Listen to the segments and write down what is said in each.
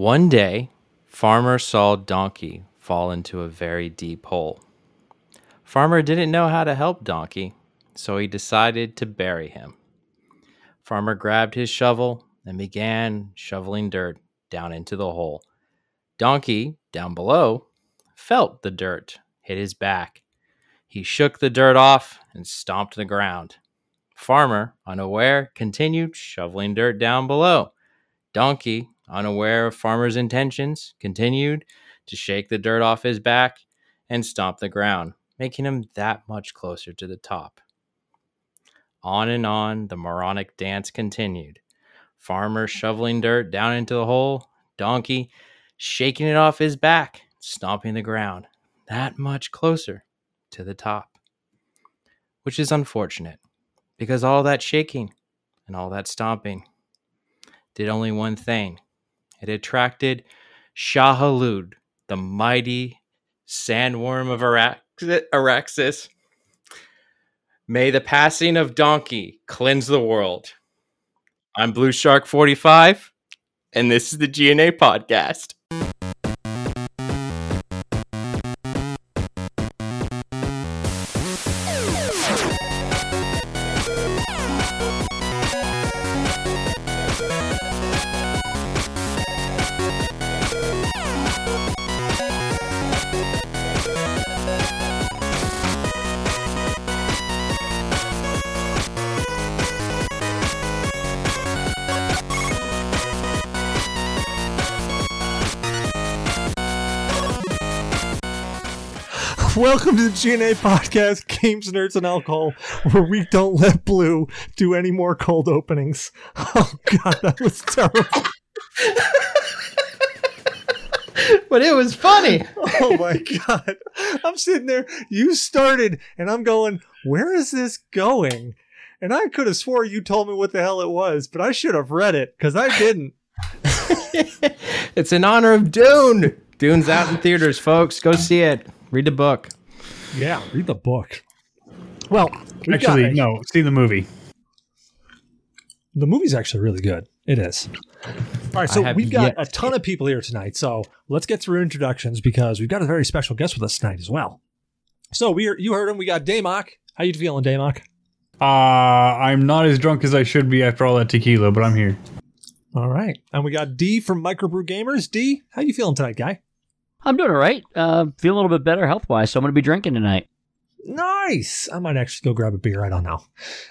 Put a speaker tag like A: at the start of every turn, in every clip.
A: One day, Farmer saw Donkey fall into a very deep hole. Farmer didn't know how to help Donkey, so he decided to bury him. Farmer grabbed his shovel and began shoveling dirt down into the hole. Donkey, down below, felt the dirt hit his back. He shook the dirt off and stomped the ground. Farmer, unaware, continued shoveling dirt down below. Donkey, unaware of Farmer's intentions, continued to shake the dirt off his back and stomp the ground, making him that much closer to the top. On and on the moronic dance continued. Farmer shoveling dirt down into the hole, Donkey shaking it off his back, stomping the ground, that much closer to the top. Which is unfortunate, because all that shaking and all that stomping did only one thing it attracted Shai-Hulud, the mighty sandworm of Arrakis. May the passing of Donkey cleanse the world. I'm Blue Shark 45, and this is the GNA podcast.
B: Welcome to the GNA podcast, Games, Nerds, and Alcohol, where we don't let Blue do any more cold openings. Oh, God, that was terrible.
A: but it was funny.
B: Oh, my God. I'm sitting there. You started, and I'm going, where is this going? And I could have swore you told me what the hell it was, but I should have read it because I didn't.
A: it's in honor of Dune. Dune's out in theaters, folks. Go see it. Read the book.
B: Yeah, read the book. Well,
C: actually, got, no. See the movie.
B: The movie's actually really good. It is. All right, so we've got a ton of people here tonight. So let's get through introductions because we've got a very special guest with us tonight as well. So we are, you heard him. We got Damok. How you feeling, Damok?
C: Uh, I'm not as drunk as I should be after all that tequila, but I'm here.
B: All right, and we got D from Microbrew Gamerz. D, how you feeling tonight, guy?
D: I'm doing all right. Uh, feeling a little bit better health wise, so I'm going to be drinking tonight.
B: Nice. I might actually go grab a beer. I don't know.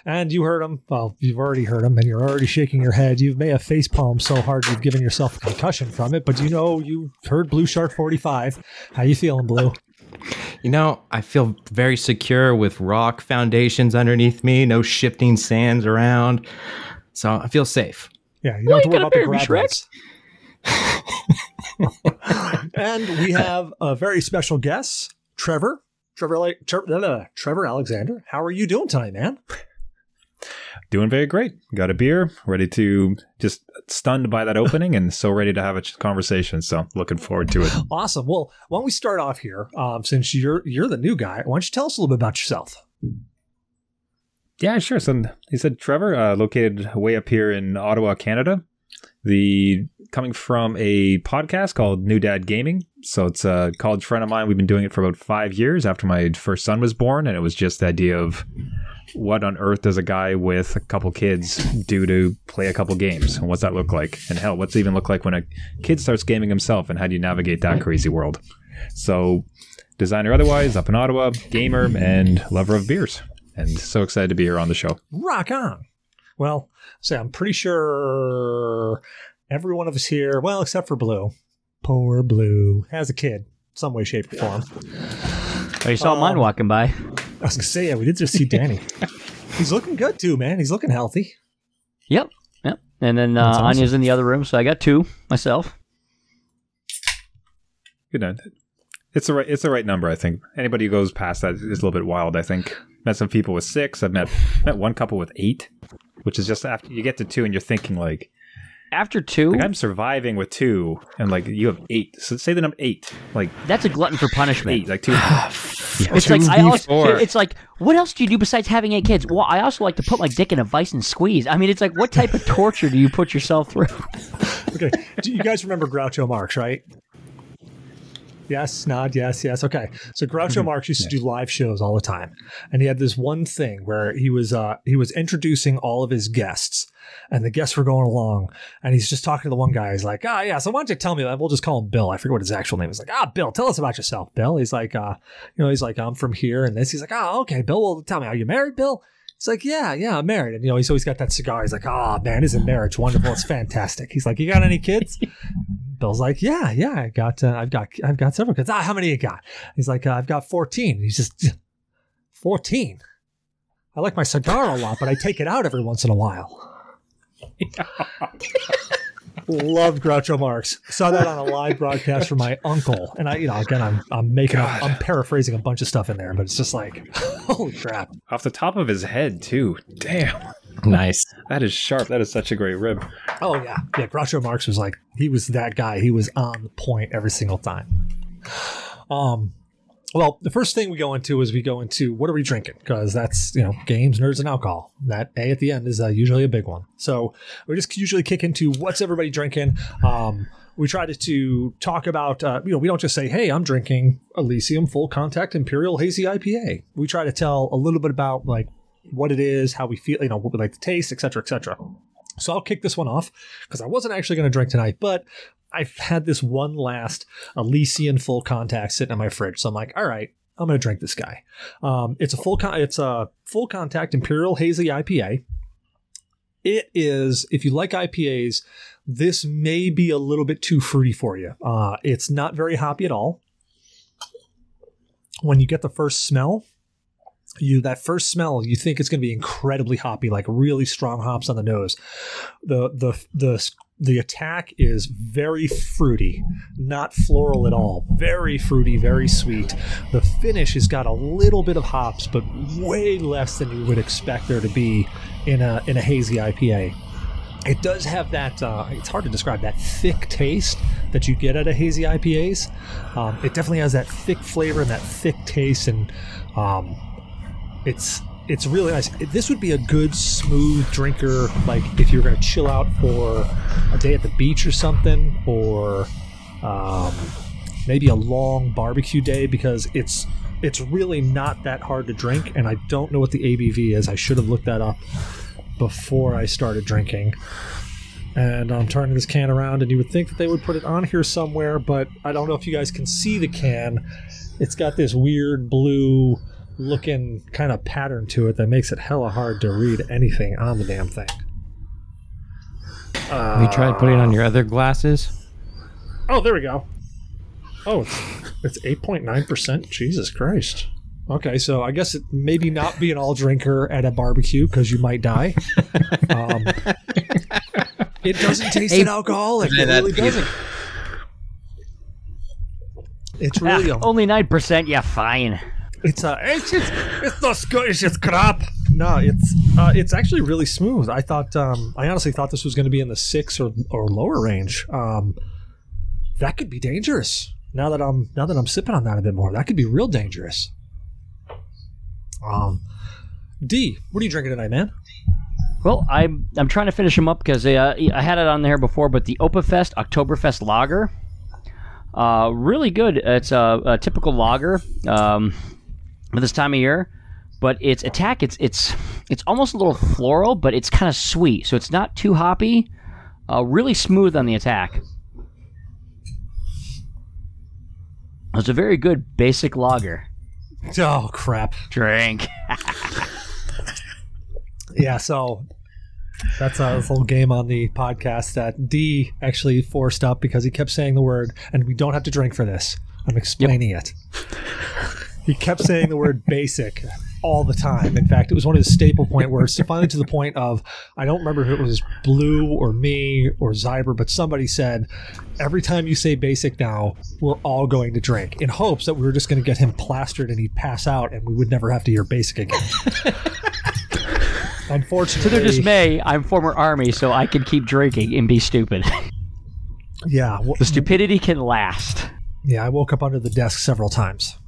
B: And you heard him. Well, you've already heard him, and you're already shaking your head. You may have face palmed so hard you've given yourself a concussion from it. But you know you heard Blue Shark 45. How you feeling, Blue?
A: You know, I feel very secure with rock foundations underneath me, no shifting sands around. So I feel safe.
B: Yeah, you don't well, have to worry about the grab and we have a very special guest, Trever. Trever, Trever, Trever Alexander. How are you doing tonight, man?
E: Doing very great. Got a beer, ready to just stunned by that opening, and so ready to have a conversation. So looking forward to it.
B: Awesome. Well, why don't we start off here? Um, since you're you're the new guy, why don't you tell us a little bit about yourself?
E: Yeah, sure. So he said Trever, uh, located way up here in Ottawa, Canada. The coming from a podcast called New Dad Gaming. So it's a college friend of mine. We've been doing it for about five years after my first son was born, and it was just the idea of what on earth does a guy with a couple kids do to play a couple games, and what's that look like? And hell, what's it even look like when a kid starts gaming himself, and how do you navigate that crazy world? So, designer otherwise, up in Ottawa, gamer, and lover of beers, and so excited to be here on the show.
B: Rock on. Well, say I'm pretty sure every one of us here, well, except for Blue, poor Blue, has a kid, some way, shape, or form.
D: Oh, you saw um, mine walking by.
B: I was gonna say, yeah, we did just see Danny. He's looking good too, man. He's looking healthy.
D: Yep, yep. And then uh, awesome. Anya's in the other room, so I got two myself.
E: Good night. It's the right. It's the right number. I think anybody who goes past that is a little bit wild. I think met some people with six. I've met met one couple with eight, which is just after you get to two and you're thinking like,
D: after two,
E: like I'm surviving with two, and like you have eight. So say the number eight. Like
D: that's a glutton for punishment.
E: Eight, like two.
D: it's like I also, it's like what else do you do besides having eight kids? Well, I also like to put my dick in a vice and squeeze. I mean, it's like what type of torture do you put yourself through?
B: okay, do you guys remember Groucho Marx, right? Yes, nod, yes, yes. Okay. So Groucho mm-hmm. Marx used to do live shows all the time. And he had this one thing where he was uh he was introducing all of his guests and the guests were going along and he's just talking to the one guy. He's like, ah, oh, yeah, so why don't you tell me that? We'll just call him Bill. I forget what his actual name is. Like, ah, Bill, tell us about yourself, Bill. He's like, uh, you know, he's like, I'm from here and this. He's like, oh, okay, Bill, well, tell me, are you married, Bill? He's like, yeah, yeah, I'm married. And, you know, he's always got that cigar. He's like, oh, man, isn't marriage wonderful? It's fantastic. He's like, you got any kids? Bill's like, yeah, yeah, I got, uh, I've got, I've got several kids. Ah, how many you got? He's like, uh, I've got 14. He's just, 14. I like my cigar a lot, but I take it out every once in a while. Love Groucho Marx. Saw that on a live broadcast from my uncle, and I, you know, again, I'm I'm making, a, I'm paraphrasing a bunch of stuff in there, but it's just like, holy crap!
E: Off the top of his head, too. Damn.
A: Nice.
E: That is sharp. That is such a great rib.
B: Oh yeah, yeah. Groucho Marx was like, he was that guy. He was on the point every single time. Um, well, the first thing we go into is we go into what are we drinking because that's you know games, nerds, and alcohol. That A at the end is uh, usually a big one. So we just usually kick into what's everybody drinking. Um, we try to, to talk about uh, you know we don't just say hey I'm drinking Elysian Full Contact Imperial Hazy IPA. We try to tell a little bit about like what it is, how we feel, you know, what we like to taste, etc., etc. So I'll kick this one off because I wasn't actually going to drink tonight, but I've had this one last Elysian full contact sitting in my fridge. So I'm like, all right, I'm going to drink this guy. Um, it's a full con- it's a full contact Imperial Hazy IPA. It is, if you like IPAs, this may be a little bit too fruity for you. Uh, it's not very hoppy at all. When you get the first smell, you that first smell you think it's going to be incredibly hoppy like really strong hops on the nose. The the the the attack is very fruity not floral at all. Very fruity very sweet. The finish has got a little bit of hops but way less than you would expect there to be in a in a hazy ipa it does have that uh, it's hard to describe that thick taste that you get at a hazy ipas um, it definitely has that thick flavor and that thick taste and um, it's it's really nice. This would be a good smooth drinker, like if you're going to chill out for a day at the beach or something, or um, maybe a long barbecue day because it's it's really not that hard to drink. And I don't know what the ABV is. I should have looked that up before I started drinking. And I'm turning this can around, and you would think that they would put it on here somewhere, but I don't know if you guys can see the can. It's got this weird blue looking kind of pattern to it that makes it hella hard to read anything on the damn thing.
A: Uh, you tried putting on your other glasses?
B: Oh, there we go. Oh, it's it's eight point nine percent. Jesus Christ. Okay, so I guess it maybe not be an all drinker at a barbecue because you might die. um, it doesn't taste an alcoholic. It really doesn't. It's really
D: ah, only nine percent. Yeah, fine.
B: It's uh, it's just, it's not Scottish. It's crap. No, it's uh, it's actually really smooth. I thought, um, I honestly thought this was going to be in the six or, or lower range. Um, that could be dangerous. Now that I'm now that I'm sipping on that a bit more, that could be real dangerous. Um, D, what are you drinking tonight, man?
D: Well, I'm I'm trying to finish them up because uh, I had it on there before, but the Opafest Oktoberfest Lager, uh, really good. It's a, a typical lager. Um, for this time of year. But its attack, it's it's it's almost a little floral, but it's kind of sweet, so it's not too hoppy. Uh, really smooth on the attack. It's a very good basic lager.
B: Oh crap!
D: Drink.
B: yeah, so that's a little game on the podcast that D actually forced up because he kept saying the word, and we don't have to drink for this. I'm explaining yep. it. He kept saying the word basic all the time. In fact, it was one of his staple point words. Finally, to the point of I don't remember if it was Blue or me or Zyber, but somebody said every time you say basic now, we're all going to drink in hopes that we were just going to get him plastered and he'd pass out and we would never have to hear basic again. Unfortunately,
D: to their dismay, I'm former army, so I can keep drinking and be stupid.
B: yeah, w-
D: the stupidity can last.
B: yeah. I woke up under the desk several times.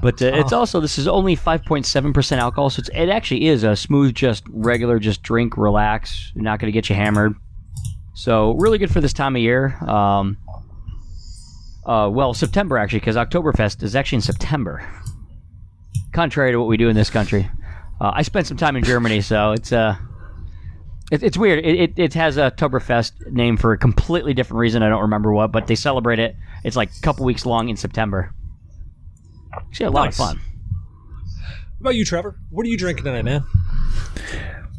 D: But uh, it's also this is only 5.7% alcohol, so it's, it actually is a smooth, just regular, just drink, relax. You're not going to get you hammered. So really good for this time of year. Um, uh, well, September actually, because Oktoberfest is actually in September. Contrary to what we do in this country, uh, I spent some time in Germany, so it's uh, it, it's weird. It, it, it has a Oktoberfest name for a completely different reason. I don't remember what, but they celebrate it. It's like a couple weeks long in September. Actually, a lot
B: Nice.
D: of fun.
B: What about you, Trever? What are you drinking tonight, man?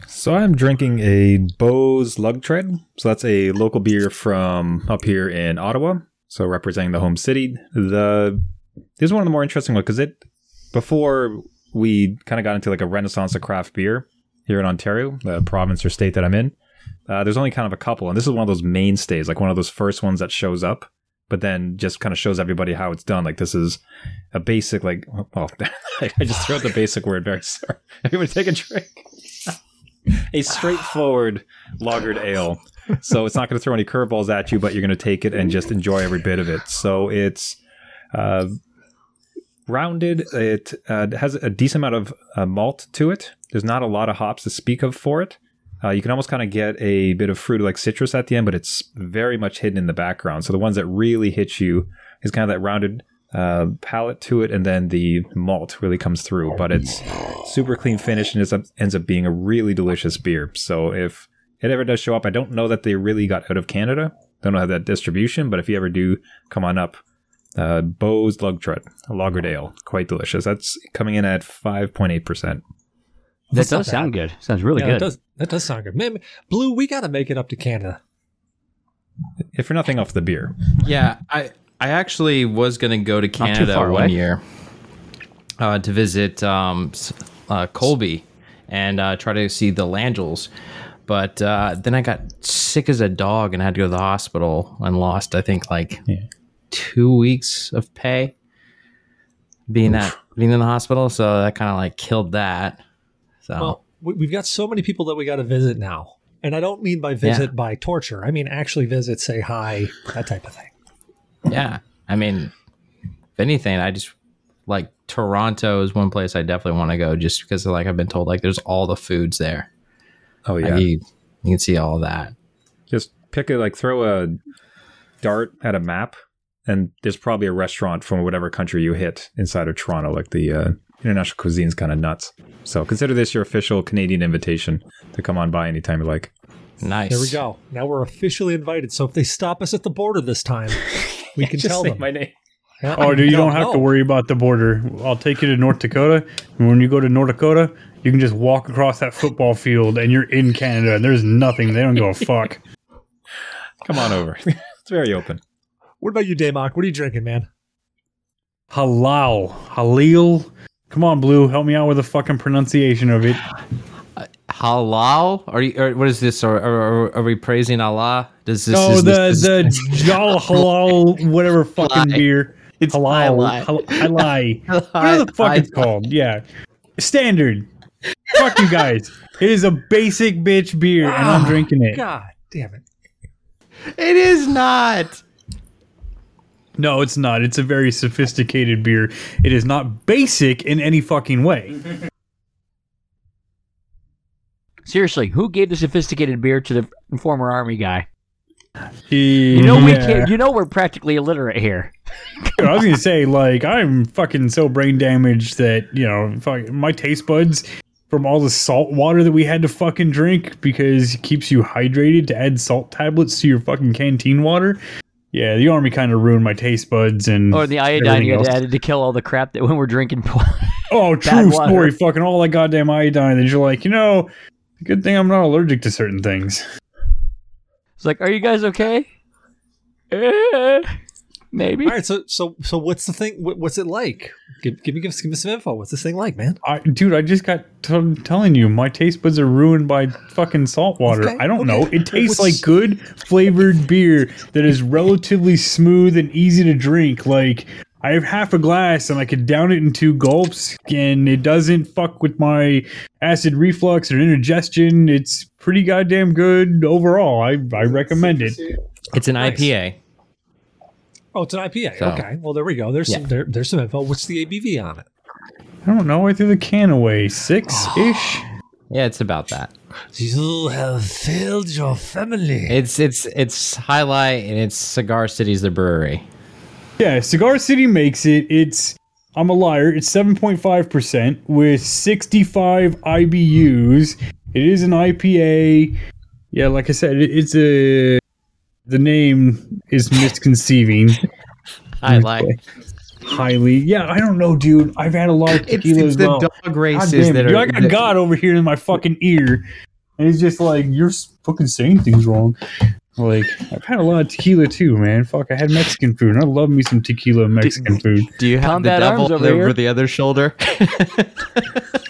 E: So I'm drinking a Beau's Lug Tread. So that's a local beer from up here in Ottawa. So representing the home city. The this is one of the more interesting ones because it before we kind of got into like a renaissance of craft beer here in Ontario, the province or state that I'm in. Uh, there's only kind of a couple, and this is one of those mainstays, like one of those first ones that shows up, but then just kind of shows everybody how it's done. Like this is a basic, like, well, I just threw out the basic word. Very sorry. Everybody take a drink. a straightforward lagered ale. So it's not going to throw any curveballs at you, but you're going to take it and just enjoy every bit of it. So it's uh, rounded. It uh, has a decent amount of uh, malt to it. There's not a lot of hops to speak of for it. Uh, you can almost kind of get a bit of fruit like citrus at the end, but it's very much hidden in the background. So the ones that really hit you is kind of that rounded uh, palate to it, and then the malt really comes through. But it's super clean finish and it ends up being a really delicious beer. So if it ever does show up, I don't know that they really got out of Canada. Don't know how that distribution, but if you ever do, come on up. Uh, Beau's Lug Tread, a quite delicious. That's coming in at five point eight percent.
D: That does sound good. Sounds really
B: yeah,
D: good.
B: That does, that does sound good. Man, Blue, we got to make it up to Canada.
E: If you're nothing off the beer,
A: Yeah, I I actually was gonna go to Canada
D: far
A: one
D: away.
A: year uh, to visit um, uh, Colby and uh, try to see the Langels, but uh, then I got sick as a dog and had to go to the hospital and lost I think like two weeks of pay being at being in the hospital. So that kind of like killed that. So
B: Well, we, we've got so many people that we got to visit now. And I don't mean by visit by torture. I mean actually visit, say hi, that type of thing.
A: yeah, I mean, if anything, I just like Toronto is one place I definitely want to go just because like I've been told like there's all the foods there.
E: oh
A: Like,
E: yeah,
A: you, you can see all that.
E: just pick it like throw a dart at a map, and there's probably a restaurant from whatever country you hit inside of Toronto. Like the uh, international cuisine's kind of nuts. So consider this your official Canadian invitation to come on by anytime you like.
A: Nice.
B: There we go. Now we're officially invited. So if they stop us at the border this time, we can tell them.
E: my name.
B: Yeah,
C: Oh, dude, you
B: no,
C: don't have
B: no.
C: to oh. worry about the border. I'll take you to North Dakota. And when you go to North Dakota, you can just walk across that football field and you're in Canada and there's nothing. They don't give a fuck.
E: Come on over. it's very open.
B: What about you, Damok? What are you drinking, man?
C: Halal. Halil. Come on, Blue. Help me out with the fucking pronunciation of it.
A: Halal? Are you? Or what is this? Are, are, are we praising Allah? Does this? Is
C: the
A: this,
C: the Jal Halal whatever fucking
A: Halal.
C: beer.
A: It's
C: halal.
A: halal.
C: Halal. Whatever the fuck it's called. Yeah. Standard. fuck you guys. It is a basic bitch beer, and I'm ah, drinking it.
B: God damn it.
A: It is not.
C: No, it's not. It's a very sophisticated beer. It is not basic in any fucking way.
D: Seriously, who gave the sophisticated beer to the former army guy?
C: You
D: You know we can't. You know we're practically illiterate here.
C: I was gonna say, like, I'm fucking so brain damaged that you know, fuck, my taste buds from all the salt water that we had to fucking drink because it keeps you hydrated to add salt tablets to your fucking canteen water. Yeah, the army kind of ruined my taste buds and
D: Or the iodine you had added to kill all the crap that when we're drinking.
C: Oh, true
D: water.
C: story. Fucking all that goddamn iodine. And you're like, you know, good thing I'm not allergic to certain things.
D: it's like, are you guys okay? Eh. Maybe.
B: All right, so so so what's the thing? What, what's it like? Give, give me give, us- give me some info. What's this thing like, man?
C: I, dude, I just got t- telling you, my taste buds are ruined by fucking salt water.
B: Okay,
C: I don't
B: okay.
C: know. It tastes
B: What's-
C: like good flavored beer that is relatively smooth and easy to drink. Like I have half a glass and I could down it in two gulps, and it doesn't fuck with my acid reflux or indigestion. It's pretty goddamn good overall. I, I recommend it.
A: It's an nice. IPA.
B: Oh, it's an IPA. So, okay. Well, there we go. There's yeah. some there, there's some info. What's the ABV on it?
C: I don't know. I threw the can away. Six ish.
A: yeah, it's about that.
B: You have failed your family.
A: It's it's it's highlight and it's Cigar City's the brewery.
C: Yeah, Cigar City makes it. It's I'm a liar. It's 7.5% with 65 IBUs. It is an IPA. Yeah, like I said, it's a the name is misconceiving.
A: I like
C: highly. Yeah, I don't know, dude. I've had a lot of tequila it's, it's
A: the
C: well.
A: dog races that
C: dude,
A: are.
C: I got God over here in my fucking ear, and he's just like, "You're fucking saying things wrong." Like I've had a lot of tequila too, man. Fuck, I had Mexican food. And I love me some tequila and Mexican
A: do,
C: food.
A: Do you have Combat the devil over, over the other shoulder?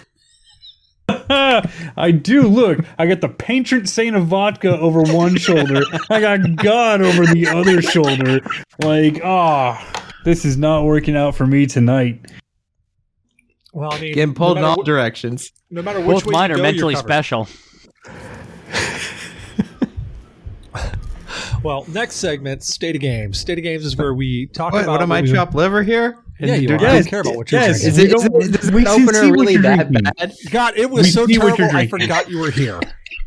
C: I do. Look, I got the patron saint of vodka over one shoulder. I got God over the other shoulder. Like, ah, oh, this is not working out for me tonight.
B: Well, I mean,
A: getting pulled no in all directions.
B: No matter which
D: both way mine are
B: go,
D: mentally special.
B: Well, next segment, State of Games. State of Games is where we talk
A: what,
B: about.
A: What am I chopped liver here?
B: Yeah, you are. Yes, I don't care about what you're
A: yes.
B: drinking.
A: Is it, is it, is this opener really that drinking. bad?
B: God, it was we so terrible. I forgot you were here.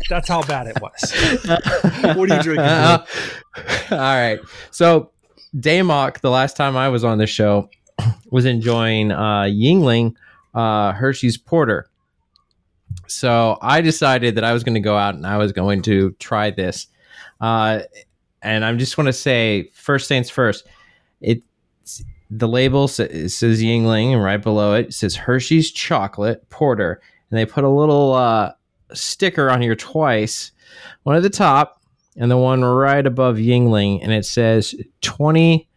B: That's how bad it was. what are you drinking? Uh,
A: all right. So, Damok, the last time I was on the show, was enjoying uh, Yuengling uh, Hershey's Porter. So I decided that I was going to go out and I was going to try this. Uh, and I just want to say, first things first, it the label says, says Yuengling, and right below it, says Hershey's Chocolate Porter, and they put a little uh, sticker on here twice, one at the top and the one right above Yuengling, and it says twenty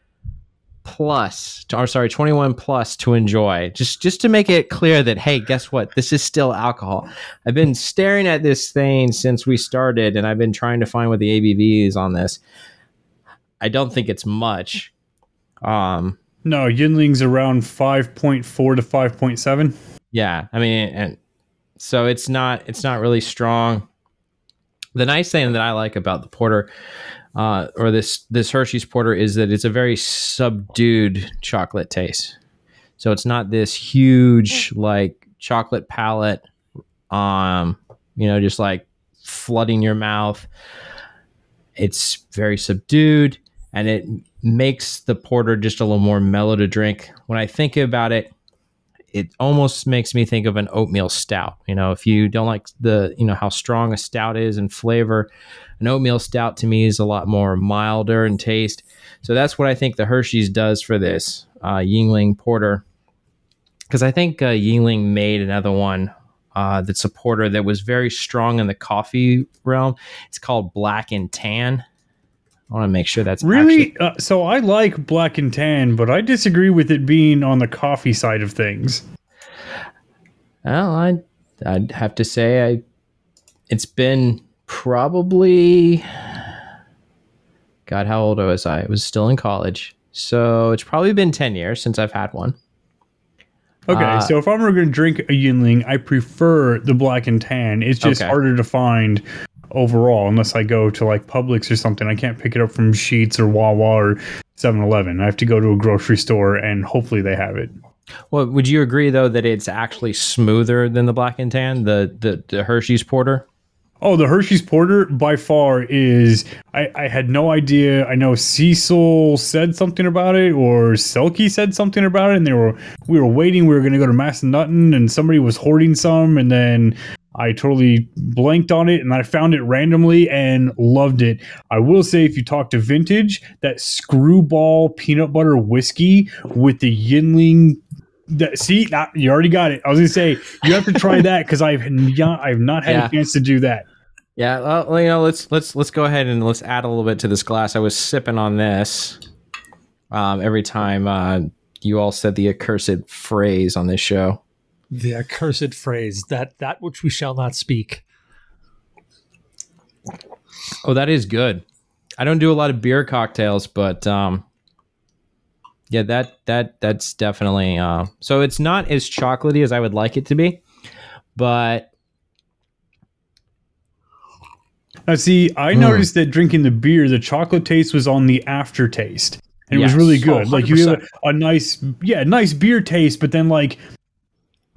A: plus or sorry 21 plus to enjoy. Just just to make it clear that hey guess what? This is still alcohol. I've been staring at this thing since we started and i've been trying to find what the abv is on this. I don't think it's much. Um
C: no yuengling's around 5.4 to 5.7
A: yeah i mean and so it's not it's not really strong the nice thing that i like about the porter uh, or this this Hershey's Porter is that it's a very subdued chocolate taste. So it's not this huge like chocolate palette, um, you know, just like flooding your mouth. It's very subdued, and it makes the porter just a little more mellow to drink. When I think about it, it almost makes me think of an oatmeal stout. You know, if you don't like the, you know, how strong a stout is in flavor, an oatmeal stout to me is a lot more milder in taste. So that's what I think the Hershey's does for this uh, Yuengling Porter. Because I think uh, Yuengling made another one uh, that's a porter that was very strong in the coffee realm. It's called Black and Tan. I want to make sure that's
C: really.
A: Actually-
C: uh, so I like Black and Tan, but I disagree with it being on the coffee side of things.
A: Well, I I'd have to say I it's been probably God, how old was I? I was still in college. So it's probably been 10 years since I've had one.
C: Okay, uh, so if I'm going to drink a Yuengling, I prefer the black and tan. It's just okay. harder to find overall unless I go to like Publix or something. I can't pick it up from Sheetz or Wawa or 7-Eleven. I have to go to a grocery store and hopefully they have it.
A: Well, would you agree though that it's actually smoother than the black and tan, the the, the Hershey's Porter?
C: Oh, the Hershey's Porter by far is. I, I had no idea. I know Cecil said something about it, or Selkie said something about it, and they were we were waiting. We were going to go to Mass Massanutten, and somebody was hoarding some, and then I totally blanked on it, and I found it randomly and loved it. I will say, if you talk to vintage, that screwball peanut butter whiskey with the Yuengling. that, see, not, you already got it. I was gonna say you have to try that because I've not, I've not had yeah. a chance to do that.
A: Yeah, well, you know, let's let's let's go ahead and let's add a little bit to this glass. I was sipping on this um, every time uh, you all said the accursed phrase on this show.
B: The accursed phrase that that which we shall not speak.
A: Oh, that is good. I don't do a lot of beer cocktails, but um, Yeah, that that that's definitely uh, so it's not as chocolatey as I would like it to be, but
C: Now, see, I
B: Hmm.
C: noticed that drinking the beer, the chocolate taste was on the aftertaste, and it was really good.
B: Oh,
C: like you have a, a nice, yeah, nice beer taste, but then like,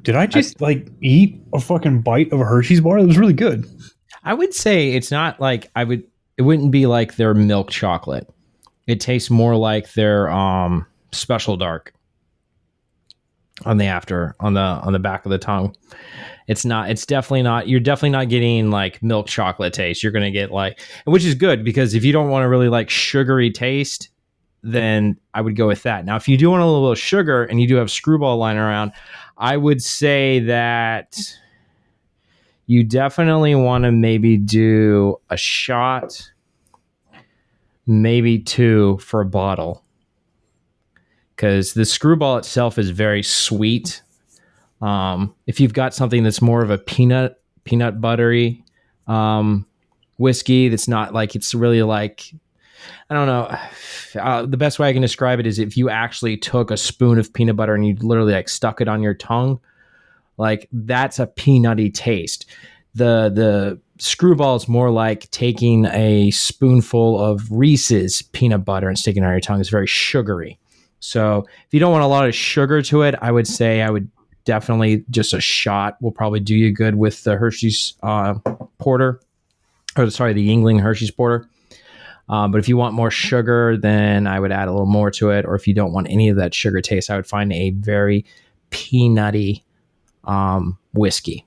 C: did I just like eat a fucking bite of a Hershey's bar? It was really good.
A: I would say it's not like I would. It wouldn't be like their milk chocolate. It tastes more like their um special dark on the after on the on the back of the tongue. It's not. It's definitely not. You're definitely not getting like milk chocolate taste. You're gonna get like, which is good because if you don't want to really like sugary taste, then I would go with that. Now, if you do want a little sugar and you do have screwball lying around, I would say that you definitely want to maybe do a shot, maybe two for a bottle. Because the screwball itself is very sweet. Um, if you've got something that's more of a peanut, peanut buttery um, whiskey, that's not like it's really like, I don't know. Uh, the best way I can describe it is if you actually took a spoon of peanut butter and you literally like stuck it on your tongue, like that's a peanutty taste the the screwball is more like taking a spoonful of Reese's peanut butter and sticking it on your tongue. It's very sugary. So if you don't want a lot of sugar to it, I would say I would definitely just a shot will probably do you good with the Hershey's uh, porter, or sorry, the Yuengling Hershey's porter. Um, but if you want more sugar, then I would add a little more to it. Or if you don't want any of that sugar taste, I would find a very peanutty um, whiskey.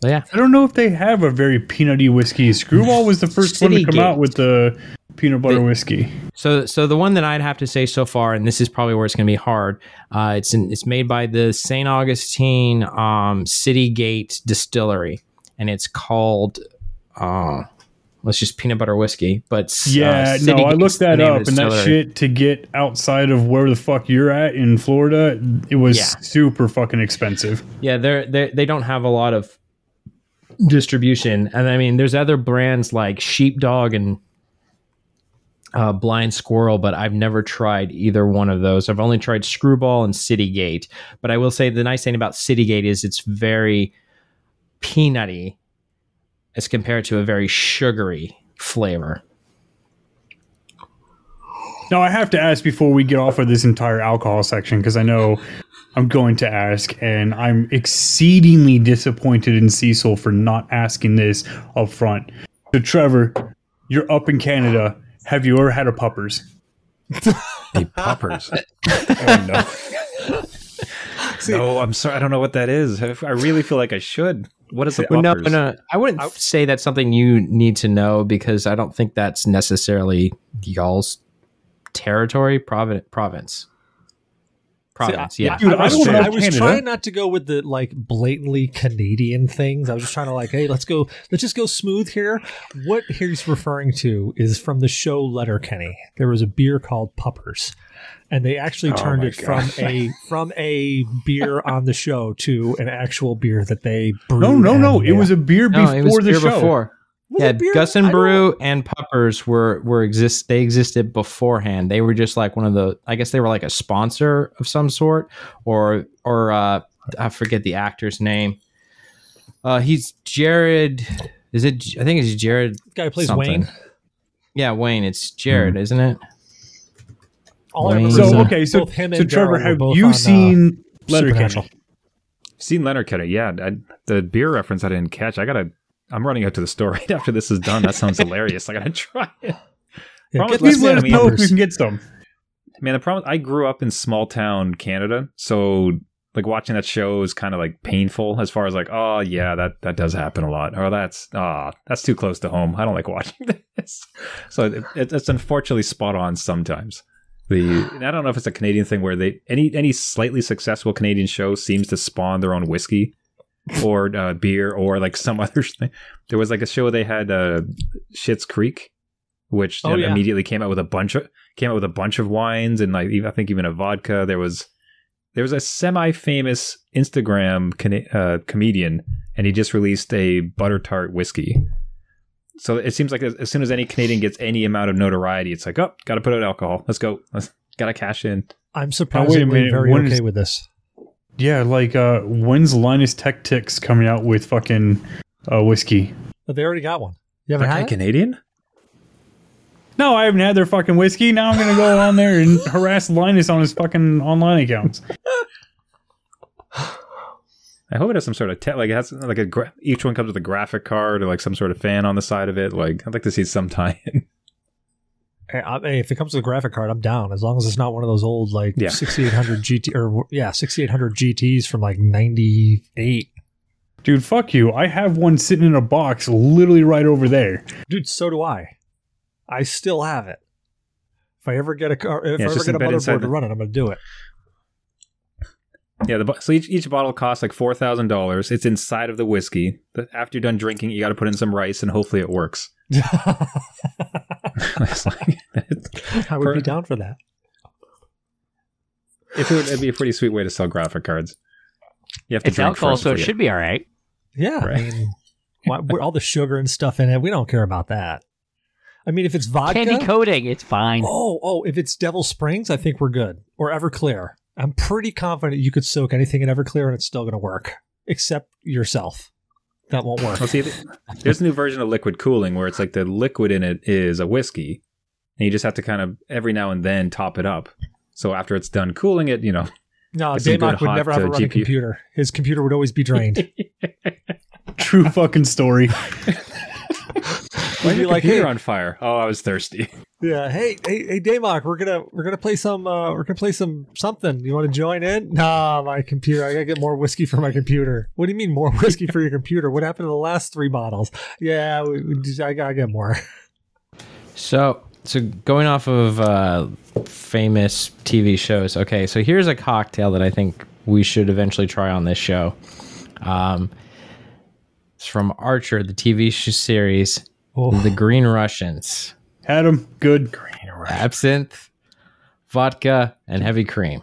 A: But yeah,
C: I don't know if they have a very peanutty whiskey. Screwball was the first one to come out with the peanut butter
A: They-
C: whiskey.
A: So, so the one that I'd have to say so far, and this is probably where it's going to be hard. Uh, it's in, it's made by the St. Augustine um, City Gate Distillery, and it's called. Uh, it's just peanut butter whiskey, but uh,
C: Yeah,
A: City
C: no, I looked that up, and that shit to get outside of where the fuck you're at in Florida, it was
A: Yeah.
C: super fucking expensive.
A: Yeah, they're they they don't have a lot of distribution, and I mean, there's other brands like Sheepdog and uh, Blind Squirrel, but I've never tried either one of those. I've only tried Screwball and Citygate. But I will say the nice thing about Citygate is it's very peanutty as compared to a very sugary flavor.
C: Now, I have to ask before we get off of this entire alcohol section because I know I'm going to ask, and I'm exceedingly disappointed in Cecil for not asking this up front. So, Trever, you're up in Canada. Have you ever had a puppers?
E: a poppers. oh no. no, I'm sorry. I don't know what that is. I really feel like I should. What is a
A: Well, no, no, I wouldn't say that's something you need to know because I don't think that's necessarily y'all's territory, province, province, province. yeah,
B: Dude, I,
C: I
B: was,
C: don't
B: try-
C: know
B: I was trying not to go with the like blatantly Canadian things. I was just trying to like, hey, let's go, let's just go smooth here. What he's referring to is from the show Letterkenny. There was a beer called Puppers, and they actually
E: Oh
B: turned
E: my
B: it from a from a beer on the show to an actual beer that they brewed.
C: No, no, no.
B: and
C: It was a beer
A: No,
C: before
A: it was
C: the
A: beer
C: show.
A: before.
B: Was
A: yeah,
B: it?
A: Gus and Brew and Puppers were were exist. They existed beforehand. They were just like one of the. I guess they were like a sponsor of some sort, or or uh, I forget the actor's name. Uh, he's Jared. Is it? I think it's Jared.
B: guy who plays
A: something.
B: Wayne.
A: Yeah, Wayne. It's Jared, isn't it?
B: All I remember
A: Wayne.
C: So okay, so
B: both him
C: so
B: and Trever,
C: have you
B: on, uh,
C: seen Letterkenny?
B: Supernatural.
E: Seen Letterkenny, yeah. I, the beer reference I didn't catch. I gotta. I'm running out to the store right after this is done. That sounds hilarious. I gotta try it.
B: Yeah, get
E: with
C: Please let us know if we can get some.
E: Man, the problem. I grew up in small town Canada, so like watching that show is kind of like painful. As far as like, oh yeah, that that does happen a lot. Or that's ah, that's too close to home. I don't like watching this. So it, it, it's unfortunately spot on sometimes. The and I don't know if it's a Canadian thing where they any any slightly successful Canadian show seems to spawn their own whiskey or uh, beer or like some other thing. There was like a show they had uh, Schitt's Creek, which
B: Oh, yeah.
E: immediately came out with a bunch of came out with a bunch of wines and like I think even a vodka. There was there was a semi-famous Instagram cana- uh, comedian, and he just released a butter tart whiskey. So it seems like as, as, soon as any Canadian gets any amount of notoriety, it's like, oh, got to put out alcohol. Let's go. Let's gotta cash in.
B: I'm surprisingly oh, very when okay is, with this.
C: Yeah, like uh, when's Linus Tech Tips coming out with fucking uh, whiskey?
B: But they already got one. You haven't had a
E: Canadian?
C: No, I haven't had their fucking whiskey. Now I'm gonna go on there and harass Linus on his fucking online accounts.
E: I hope it has some sort of te- like it has like a gra- each one comes with a graphic card or like some sort of fan on the side of it. Like I'd like to see some tie-in.
B: Hey, hey, if it comes with a graphic card, I'm down as long as it's not one of those old like yeah. 6800 GT or yeah 6800 GTS from like 98.
C: Dude, fuck you! I have one sitting in a box, literally right over there.
B: Dude, so do I. I still have it. If I ever get a car, if yeah, I ever get a motherboard to run it, I'm going to do it.
E: Yeah, the, so each, each bottle costs like four thousand dollars. It's inside of the whiskey. After you're done drinking, you got to put in some rice, and hopefully it works.
B: like, I would per, be down for that.
E: If it would, it'd be a pretty sweet way to sell graphic cards.
D: You have to it's alcohol, so it, it should be all right.
B: Yeah, right. I mean, all the sugar and stuff in it, we don't care about that. I mean, if it's vodka,
D: candy coating, it's fine.
B: Oh, oh, if it's Devil Springs, I think we're good. Or Everclear. I'm pretty confident you could soak anything in Everclear and it's still going to work, except yourself. That won't work.
E: Well, see, there's a new version of liquid cooling where it's like the liquid in it is a whiskey, and you just have to kind of every now and then top it up. So after it's done cooling it, you know.
B: No, Damok would never have a running computer. His computer would always be drained.
C: True fucking story.
E: Why are you like, hey, on fire? Oh, I was thirsty.
B: Yeah. Hey, hey, hey, Damok, we're gonna we're gonna play some uh we're gonna play some something. You want to join in? Nah, my computer. I gotta get more whiskey for my computer. What do you mean more whiskey for your computer? What happened to the last three bottles? Yeah, we, we, I gotta get more.
A: So, so going off of uh, famous TV shows. Okay, so here's a cocktail that I think we should eventually try on this show. Um, it's from Archer, the TV series, oh. The Green Russians.
C: Had them. Good.
A: Green Russians. Absinthe, vodka, and heavy cream.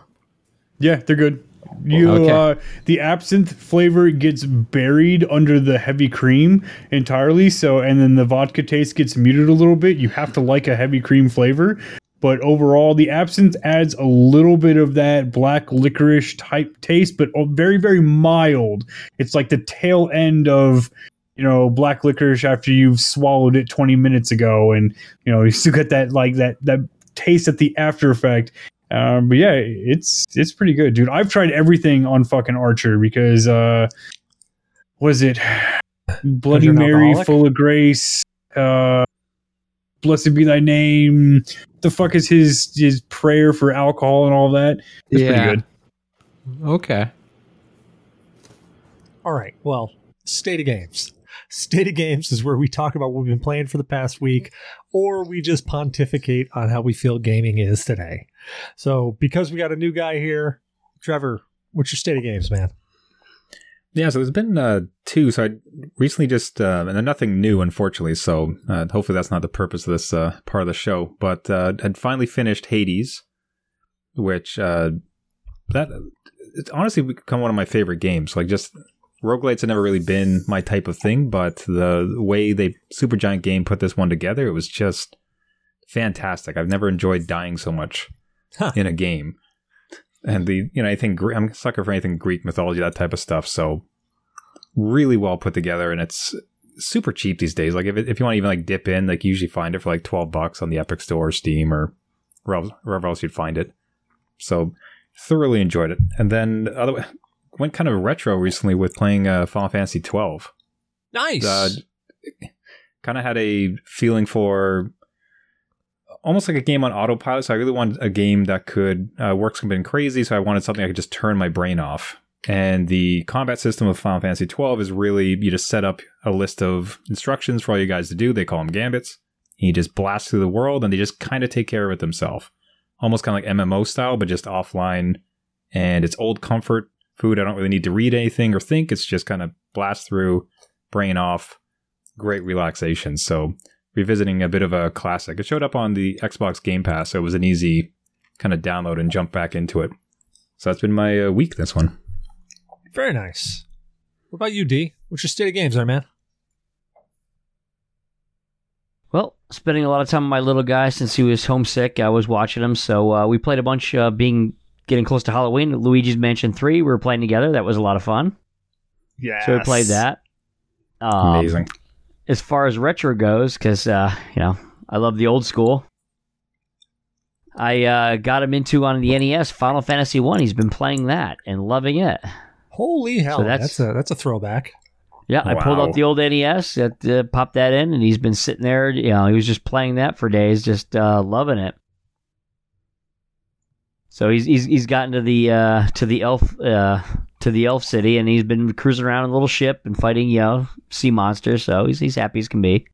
C: Yeah, they're good. You okay. uh, the absinthe flavor gets buried under the heavy cream entirely. So, and then the vodka taste gets muted a little bit. You have to like a heavy cream flavor but overall the absinthe adds a little bit of that black licorice type taste but very very mild it's like the tail end of you know black licorice after you've swallowed it 20 minutes ago and you know you still get that like that that taste at the after effect um, but yeah it's it's pretty good dude i've tried everything on fucking archer because uh was it bloody mary full of grace uh blessed be thy name the fuck is his his prayer for alcohol and all that? It's yeah. pretty
A: good. Okay.
B: All right. Well, state of games. State of games is where we talk about what we've been playing for the past week, or we just pontificate on how we feel gaming is today. So, because we got a new guy here, Trever, what's your state of games, man?
E: Yeah, so there's been uh, two. So I recently just, uh, and nothing new, unfortunately. So uh, hopefully that's not the purpose of this uh, part of the show. But uh, had finally finished Hades, which uh, that it's honestly become one of my favorite games. Like just roguelites have never really been my type of thing, but the way they Supergiant Game put this one together, it was just fantastic. I've never enjoyed dying so much huh. in a game and the you know anything I'm a sucker for anything Greek mythology that type of stuff. So really well put together, and it's super cheap these days. Like if it, if you want to even like dip in, like you usually find it for like twelve bucks on the Epic Store, or Steam, or wherever else you'd find it. So thoroughly enjoyed it, and then other went kind of retro recently with playing uh, Final Fantasy twelve.
B: Nice. Uh,
E: kind of had a feeling for almost like a game on autopilot. So I really wanted a game that could uh, work something crazy. So I wanted something I could just turn my brain off. And the combat system of Final Fantasy twelve is really you just set up a list of instructions for all you guys to do. They call them gambits. You just blast through the world, and they just kind of take care of it themselves. Almost kind of like MMO style, but just offline. And it's old comfort food. I don't really need to read anything or think. It's just kind of blast through, brain off, great relaxation. So revisiting a bit of a classic. It showed up on the Xbox Game Pass, so it was an easy kind of download and jump back into it. So that's been my uh, week. This one.
B: Very nice. What about you, D? What's your state of games there, man?
D: Well, spending a lot of time with my little guy since he was homesick. I was watching him, so uh, we played a bunch. Uh, being getting close to Halloween, Luigi's Mansion Three. We were playing together. That was a lot of fun.
B: Yeah.
D: So we played that.
E: Um, Amazing.
D: As far as retro goes, because uh, you know I love the old school. I uh, got him into on the NES Final Fantasy One. He's been playing that and loving it.
B: Holy hell! So that's, that's a that's a throwback.
D: Yeah, I pulled out the old NES, uh, popped that in, and he's been sitting there. You know, he was just playing that for days, just uh, loving it. So he's he's he's gotten to the uh, to the elf uh, to the elf city, and he's been cruising around in a little ship and fighting you know sea monsters. So he's he's happy as can be.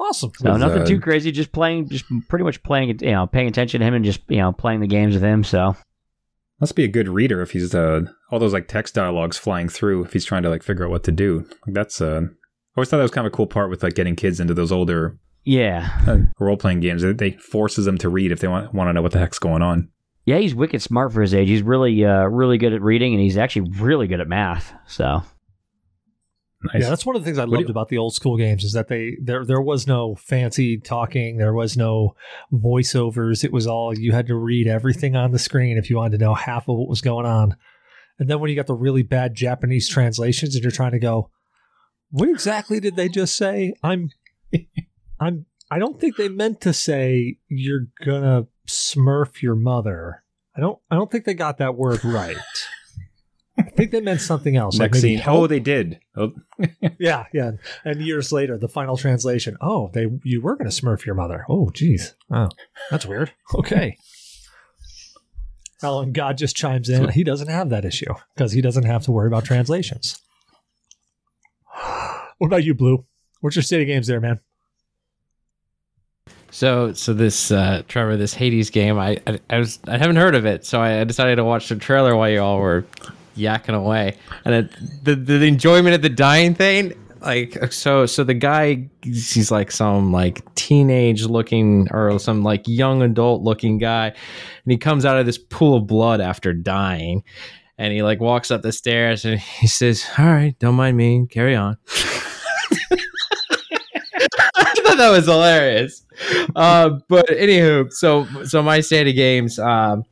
B: Awesome.
D: So nothing too crazy, just playing, just pretty much playing, you know, paying attention to him and just you know playing the games with him. So
E: must be a good reader if he's uh, all those like text dialogues flying through if he's trying to like figure out what to do. Like that's uh, I always thought that was kind of a cool part with like getting kids into those older
D: yeah
E: uh, role playing games. They forces them to read if they want want to know what the heck's going on.
D: Yeah, he's wicked smart for his age. He's really uh, really good at reading, and he's actually really good at math. So
B: Nice. Yeah, that's one of the things I loved about the old school games is that they there there was no fancy talking, there was no voiceovers. It was all you had to read everything on the screen if you wanted to know half of what was going on. And then when you got the really bad Japanese translations and you're trying to go, what exactly did they just say? I'm I'm I don't think they meant to say you're gonna smurf your mother. I don't I don't think they got that word right. I think they meant something else.
E: Next like scene. Help. Oh, they did. Oh.
B: yeah, yeah. And years later, the final translation. Oh, they you were going to smurf your mother. Oh, geez. Oh, that's weird. Okay. Alan God just chimes in. He doesn't have that issue because he doesn't have to worry about translations. What about you, Blue? What's your state of games there, man?
A: So, so this uh, Trever, this Hades game, I, I, I was I haven't heard of it, so I decided to watch the trailer while you all were yakking away, and it, the the enjoyment of the dying thing. Like so, so the guy, he's like some like teenage looking or some like young adult looking guy, and he comes out of this pool of blood after dying, and he like walks up the stairs and he says, "All right, don't mind me, carry on." That was hilarious. Uh, but anywho, so so my state of games, um,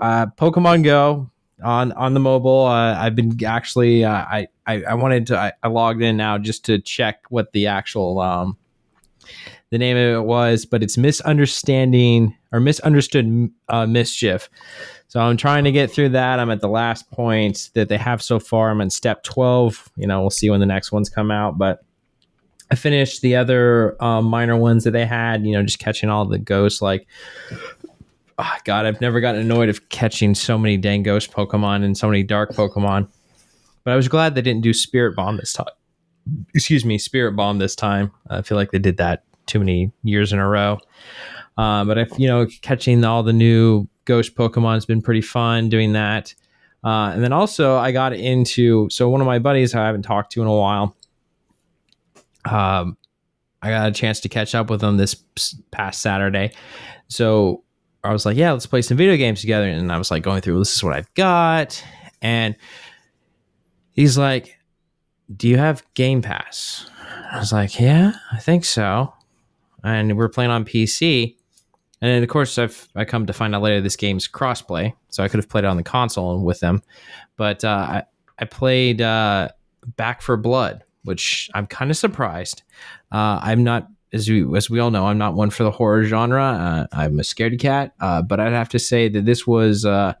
A: uh, Pokemon Go on on the mobile. Uh, I've been actually uh, I, I, I wanted to I, I, logged in now just to check what the actual um the name of it was, but it's misunderstanding or misunderstood uh, mischief. So I'm trying to get through that. I'm at the last point that they have so far. I'm in step 12. You know, we'll see when the next ones come out, but I finished the other um, minor ones that they had. You know, just catching all the ghosts like oh God, I've never gotten annoyed of catching so many dang ghost Pokemon and so many dark Pokemon. But I was glad they didn't do Spiritomb this time. Excuse me, Spiritomb this time. I feel like they did that too many years in a row. Uh, but if you know, catching all the new ghost Pokemon has been pretty fun doing that. Uh, and then also, I got into so one of my buddies I haven't talked to in a while. Um, I got a chance to catch up with him this past Saturday. So I was like, yeah, let's play some video games together. And I was like going through, this is what I've got. And he's like, do you have Game Pass? I was like, yeah, I think so. And we're playing on PC. And then, of course, I've I come to find out later this game's crossplay, so I could have played it on the console with them. But uh, I I played uh, Back 4 Blood, which I'm kind of surprised. Uh, I'm not as we as we all know, I'm not one for the horror genre. Uh, I'm a scaredy cat, uh, but I'd have to say that this was uh,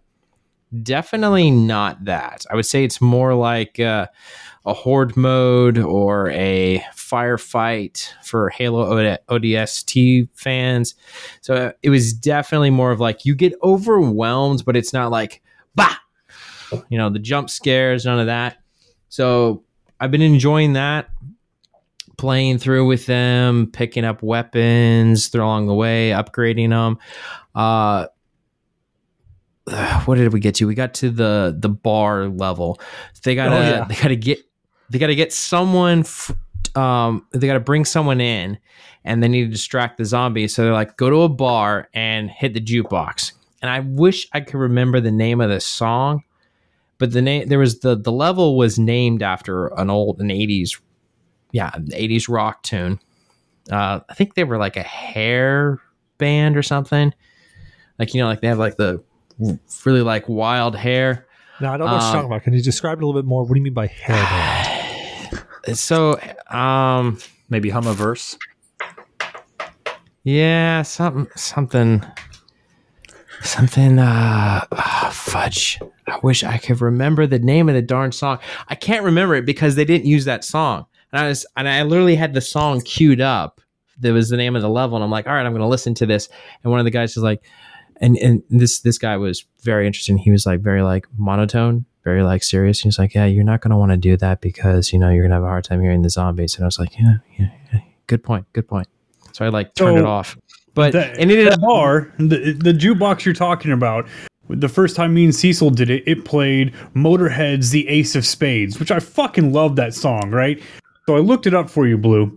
A: definitely not that. I would say it's more like uh, a horde mode or a firefight for Halo ODST fans. So uh, it was definitely more of like you get overwhelmed, but it's not like bah, you know, the jump scares, none of that. So I've been enjoying that playing through with them, picking up weapons through along the way, upgrading them. Uh, what did we get to? We got to the the bar level. They gotta oh, yeah. they gotta get they gotta get someone. F- um, they gotta bring someone in, and they need to distract the zombies. So they're like, go to a bar and hit the jukebox. And I wish I could remember the name of the song, but the name there was the the level was named after an old an '80s yeah, 80s rock tune. Uh, I think they were like a hair band or something. Like you know, like they have like the really like wild hair.
B: No, I don't know what you're
A: Um,
B: talking about. Can you describe it a little bit more? What do you mean by hair band?
A: So, um,
E: Maybe hum a verse.
A: yeah, something, something, something. Uh, ah, fudge. I wish I could remember the name of the darn song. I can't remember it because they didn't use that song. And I was, and I literally had the song queued up. That was the name of the level, and I'm like, all right, I'm going to listen to this. And one of the guys was like, and and this this guy was very interesting. He was like very like monotone, very like serious. He was like, yeah, you're not going to want to do that because you know you're going to have a hard time hearing the zombies. And I was like, yeah, yeah, yeah. good point, good point. So I like turned
C: So,
A: it off. But
C: the,
A: and it
C: the bar, the, the jukebox you're talking about, the first time me and Cecil did it, it played Motorhead's The Ace of Spades, which I fucking love that song, right? So I looked it up for you, Blue.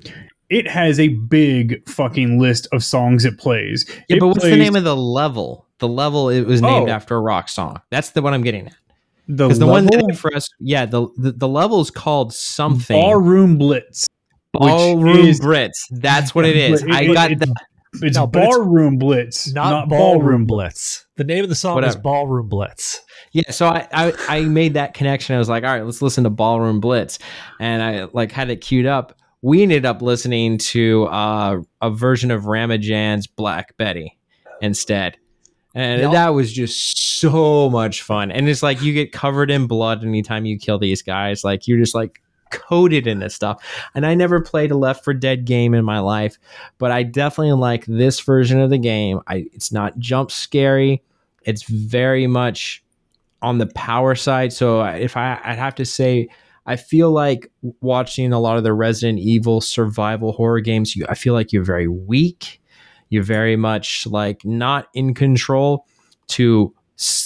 C: It has a big fucking list of songs it plays.
A: Yeah,
C: It
A: but what's the name of the level? The level it was named
C: Oh.
A: after a rock song. That's the one I'm getting at.
C: the,
A: the one that for us, yeah, the, the the level is called something.
C: Barroom Blitz.
A: Ballroom
C: is-
A: Brits. That's what it is.
C: It-
A: I got
C: it-
A: the
C: It's
B: No, but it's
C: Barroom Blitz,
B: Not,
C: not,
B: Ballroom Blitz. The name of the song is Ballroom Blitz.
A: yeah. So I, I I made that connection. I was like, all right, let's listen to Ballroom Blitz, and I like had it queued up. We ended up listening to uh, a version of Ram Jam's Black Betty instead. And
B: Yep.
A: that was just so much fun. And it's like you get covered in blood anytime you kill these guys. Like you're just like coated in this stuff. And I never played a Left 4 Dead game in my life, but I definitely like this version of the game. I it's not jump scary. It's very much on the power side. So if I I'd have to say I feel like watching a lot of the Resident Evil survival horror games, you I feel like you're very weak. You're very much like not in control to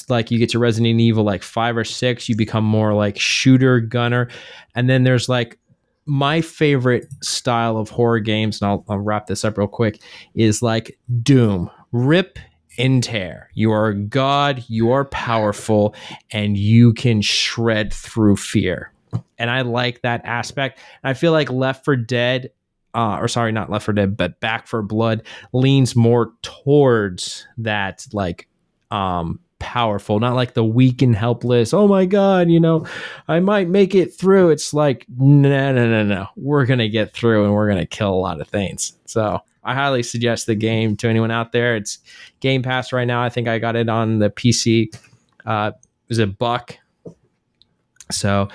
A: like you get to Resident Evil like 5 or 6, you become more like shooter gunner. And then there's like my favorite style of horror games, and I'll, I'll wrap this up real quick, is like Doom. Rip and tear. You are god, you are powerful, and you can shred through fear. And I like that aspect. I feel like Left 4 Dead, uh, or sorry, not Left 4 Dead, but Back 4 Blood leans more towards that like um powerful, not like the weak and helpless. Oh my god, you know, I might make it through. It's like no, no, no, no. We're gonna get through, and we're gonna kill a lot of things. So I highly suggest the game to anyone out there. It's Game Pass right now. I think I got it on the PC. Uh, it was a buck. So,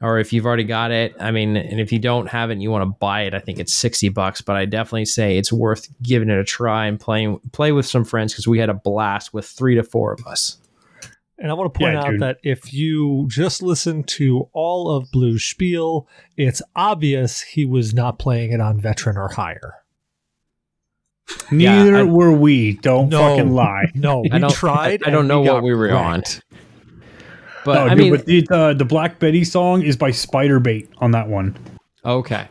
A: or if you've already got it, I mean, and if you don't have it and you want to buy it, I think it's 60 bucks, but I definitely say it's worth giving it a try and playing play with some friends because we had a blast with three to four of us.
B: And I want to point
C: Yeah,
B: out
C: dude.
B: that if you just listen to all of Blue's spiel, it's obvious he was not playing it on veteran or higher.
C: Neither
A: Yeah, I-
C: were we. Don't
B: No.
C: fucking lie.
B: No, we
A: I
B: tried.
A: I, I don't know
B: got
A: what we were on,
B: wrecked.
A: But
C: no,
A: I
C: dude,
A: mean,
C: but the, uh, the Black Betty song is by Spiderbait on that one.
A: okay.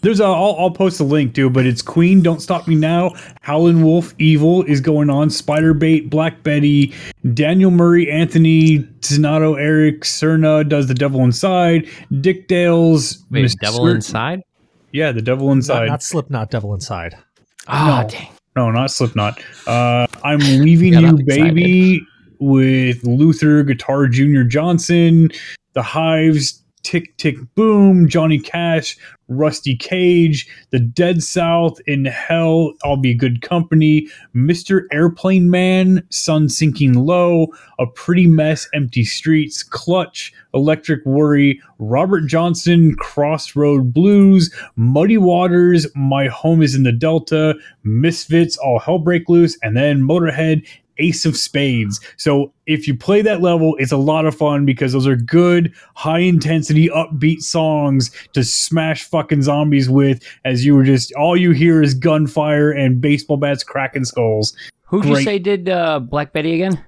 C: There's a, I'll, I'll post a link, dude, but it's Queen, Don't Stop Me Now, Howlin' Wolf, Evil is going on, Spiderbait, Black Betty, Daniel Murray, Anthony, Donato, Eric, Cerna does The Devil Inside, Dick Dale's
A: Wait,
C: Miss
A: Devil
C: Cer-
A: Inside?
C: Yeah, The Devil
B: Not,
C: Inside.
B: not Slipknot, Devil Inside.
A: Oh,
C: No.
A: dang.
C: No, not Slipknot. Uh, I'm leaving
A: Got
C: you,
A: all excited.
C: baby, with Luther, Guitar Junior Johnson, The Hives, Tick Tick Boom, Johnny Cash, Rusty Cage, The Dead South, In Hell, I'll Be Good Company, Mr. Airplane Man, Sun Sinking Low, A Pretty Mess, Empty Streets, Clutch, Electric Worry, Robert Johnson, Crossroad Blues, Muddy Waters, My Home is in the Delta, Misfits, All Hell Break Loose, and then Motorhead, Ace of Spades. So if you play that level, it's a lot of fun because those are good, high intensity, upbeat songs to smash fucking zombies with as you were just all you hear is gunfire and baseball bats cracking skulls.
D: Who'd you say did uh, Black Betty again?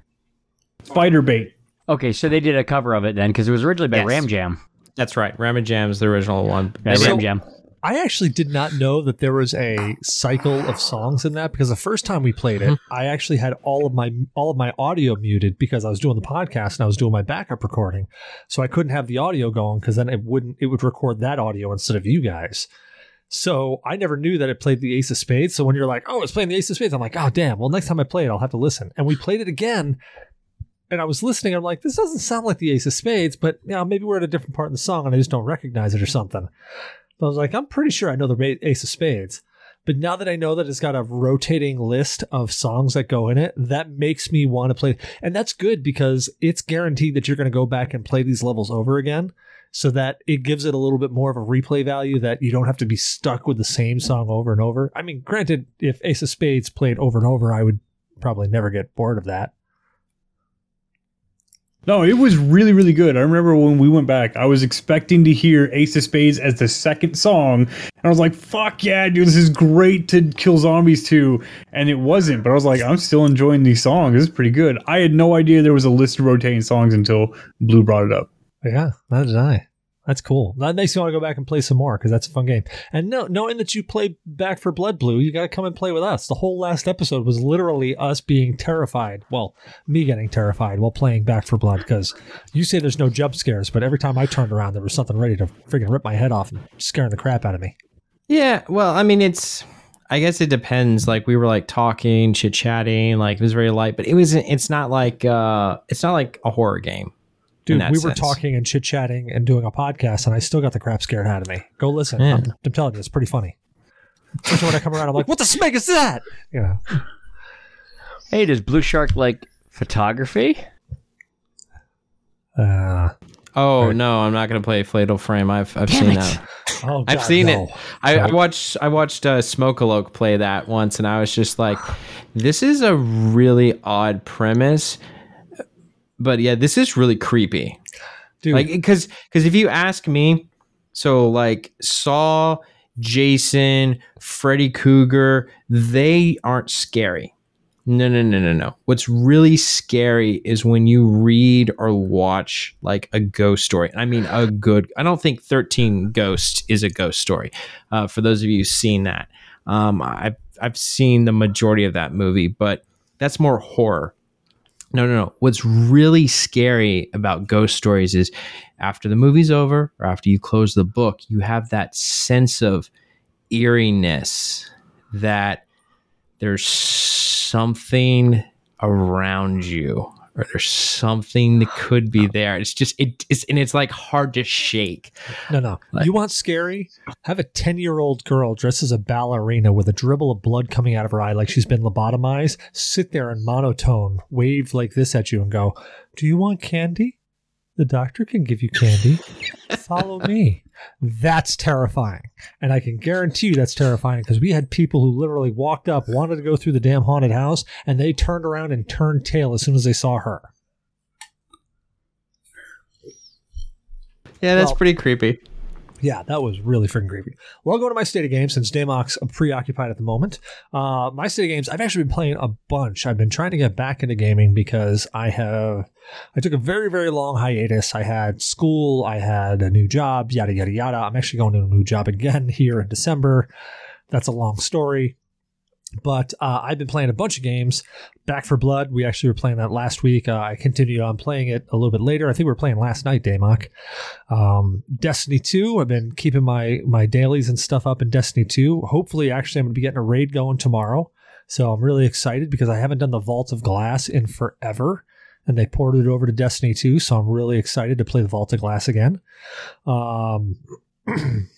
C: Spiderbait.
D: Okay, so they did a cover of it then because it was originally by
A: Yes.
D: Ram Jam.
A: That's right. Ram Jam's the original one.
D: Yeah,
B: So-
D: Ram Jam.
B: I actually did not know that there was a cycle of songs in that because the first time we played it, mm-hmm. I actually had all of my all of my audio muted because I was doing the podcast and I was doing my backup recording, so I couldn't have the audio going because then it wouldn't it would record that audio instead of you guys. So I never knew that it played the Ace of Spades. So when you're like, oh, it's playing the Ace of Spades, I'm like, oh, damn. Well, next time I play it, I'll have to listen. And we played it again. And I was listening. I'm like, this doesn't sound like the Ace of Spades, but you know, maybe we're at a different part in the song and I just don't recognize it or something. I was like, I'm pretty sure I know the Ace of Spades. But now that I know that it's got a rotating list of songs that go in it, that makes me want to play. And that's good because it's guaranteed that you're going to go back and play these levels over again so that it gives it a little bit more of a replay value that you don't have to be stuck with the same song over and over. I mean, granted, if Ace of Spades played over and over, I would probably never get bored of that.
C: No, it was really, really good. I remember when we went back, I was expecting to hear Ace of Spades as the second song. And I was like, fuck yeah, dude, this is great to kill zombies to. And it wasn't, but I was like, I'm still enjoying these songs. This is pretty good. I had no idea there was a list of rotating songs until Blue brought it up.
B: Yeah, neither did I. That's cool. That makes me want to go back and play some more because that's a fun game. And no, knowing that you play Back 4 Blood Blue, you got to come and play with us. The whole last episode was literally us being terrified. Well, me getting terrified while playing Back 4 Blood because you say there's no jump scares, but every time I turned around, there was something ready to freaking rip my head off and scaring the crap out of me.
A: Yeah, well, I mean, it's. I guess it depends. Like we were like talking, chit chatting, like it was very light, but it was. It's not like. uh It's not like a horror game.
B: Dude, we were talking and chit chatting and doing a podcast, and I still got the crap scared out of me. Go listen. Yeah. I'm, I'm, telling you, it's pretty funny. Especially when I come around, I'm like, "What the smeg is that?" You know.
D: Hey, does Blue Shark like photography?
B: Uh,
A: oh no, I'm not gonna play Fatal Frame. I've I've seen it. that. Oh, God, I've seen no. it. I, I, watched I watched uh, Smokealoke play that once, and I was just like, "This is a really odd premise." But yeah, this is really creepy. Dude. Like because because if you ask me, so like Saw, Jason, Freddy Krueger, they aren't scary. No, no, no, no, no. What's really scary is when you read or watch like a ghost story. I mean, a good. I don't think Thirteen Ghosts is a ghost story. Uh, for those of you who've seen that, um, I've I've seen the majority of that movie, but that's more horror. No, no, no. What's really scary about ghost stories is after the movie's over or after you close the book, you have that sense of eeriness that there's something around you or there's something that could be there. It's just it, it's and it's like hard to shake.
B: No, no. Like, you want scary? Have a ten year old girl dressed as a ballerina with a dribble of blood coming out of her eye, like she's been lobotomized. Sit there in monotone, wave like this at you, and go, "Do you want candy? The doctor can give you candy. Follow me." That's terrifying. And I can guarantee you that's terrifying because we had people who literally walked up, wanted to go through the damn haunted house, and they turned around and turned tail as soon as they saw her.
A: Yeah, that's well, pretty creepy.
B: Yeah, that was really freaking creepy. Well, I'll go to my state of games since Damok's preoccupied at the moment. Uh, my state of games, I've actually been playing a bunch. I've been trying to get back into gaming because I have, I took a very, very long hiatus. I had school, I had a new job, yada, yada, yada. I'm actually going to a new job again here in December. That's a long story. But uh, I've been playing a bunch of games. Back 4 Blood, we actually were playing that last week. Uh, I continued on playing it a little bit later. I think we were playing last night, Damok. Um, Destiny 2, I've been keeping my my dailies and stuff up in Destiny 2. Hopefully, actually, I'm going to be getting a raid going tomorrow. So I'm really excited because I haven't done the Vault of Glass in forever. And they ported it over to Destiny 2. So I'm really excited to play the Vault of Glass again. Um,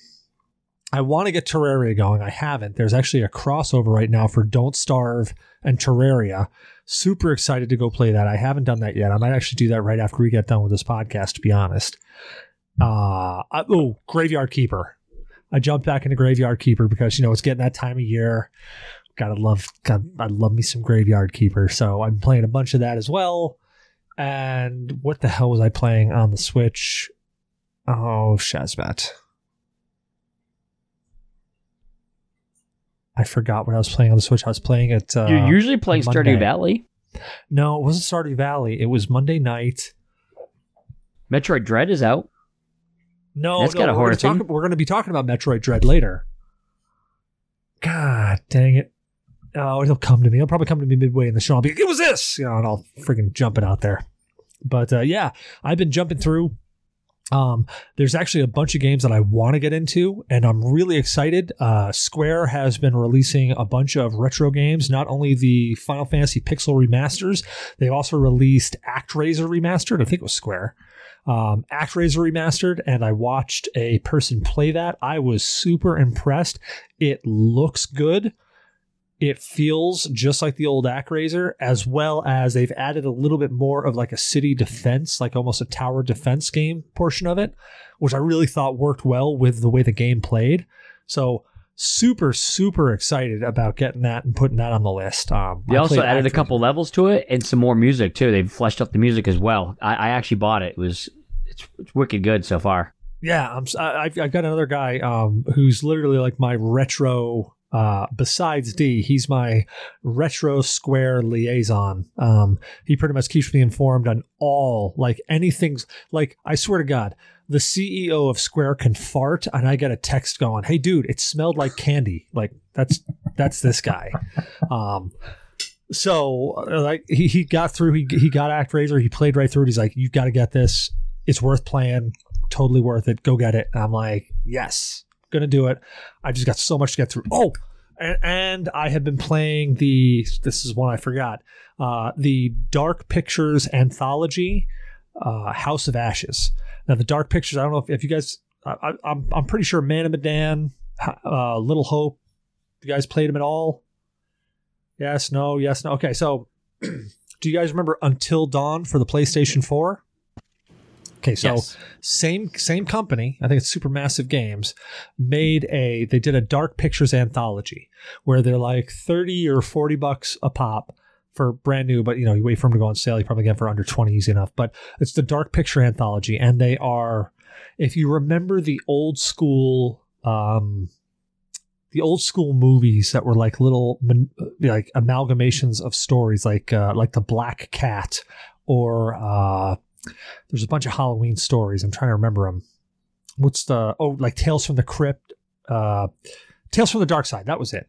B: I want to get Terraria going. I haven't. There's actually a crossover right now for Don't Starve and Terraria. Super excited to go play that. I haven't done that yet. I might actually do that right after we get done with this podcast, to be honest. Uh, oh, Graveyard Keeper. I jumped back into Graveyard Keeper because, you know, it's getting that time of year. Gotta love, God, I love me some Graveyard Keeper. So I'm playing a bunch of that as well. And what the hell was I playing on the Switch? Oh, Shazmat. I forgot what I was playing on the Switch. I was playing it. Uh,
D: You're usually playing. Stardew Valley.
B: No, it wasn't Stardew Valley. It was Monday night.
D: Metroid Dread is out.
B: No, That's no, got a horror we're, we're going to be talking about Metroid Dread later. God dang it! Oh, it'll come to me. It'll probably come to me midway in the show. I'll be like, "It was this," you know, and I'll freaking jump it out there. But uh, yeah, I've been jumping through Um, there's actually a bunch of games that I want to get into, and I'm really excited. Uh, Square has been releasing a bunch of retro games, not only the Final Fantasy Pixel remasters, they've also released ActRaiser remastered. I think it was Square. Um, ActRaiser remastered, and I watched a person play that. I was super impressed. It looks good it feels just like the old ActRaiser, as well as they've added a little bit more of like a city defense, like almost a tower defense game portion of it, which I really thought worked well with the way the game played. So super super excited about getting that and putting that on the list. Um,
D: they I also added a couple levels to it and some more music too. They've fleshed up the music as well. I, I actually bought it. It was it's, it's wicked good so far.
B: Yeah, I'm. I've, I've got another guy um, who's literally like my retro uh, besides D, he's my retro square liaison. Um, he pretty much keeps me informed on all, like anything's like, I swear to God, the CEO of Square can fart and I get a text going, Hey dude, it smelled like candy. Like that's, that's this guy. Um, so uh, like he, he got through, he, he got ActRaiser, he played right through it. He's like, you've got to get this. It's worth playing. Totally worth it. Go get it. And I'm like, yes gonna do it. I just got so much to get through. Oh, and, and I have been playing the. This is one I forgot. Uh, the Dark Pictures anthology, uh, House of Ashes. Now the Dark Pictures. I don't know if, if you guys. I, am I'm, I'm pretty sure Man of Medan, uh, Little Hope. You guys played them at all? Yes. No. Yes. No. Okay. So, do you guys remember Until Dawn for the PlayStation Four? Okay, so yes. same same company, I think it's Supermassive Games, made a they did a Dark Pictures anthology where they're like 30 or 40 bucks a pop for brand new, but you know, you wait for them to go on sale, you probably get for under 20 easy enough. But it's the Dark Picture anthology, and they are if you remember the old school um the old school movies that were like little like amalgamations of stories like uh, like the black cat or uh there's a bunch of Halloween stories. I'm trying to remember them. What's the oh like Tales from the Crypt, uh, Tales from the Dark Side. That was it.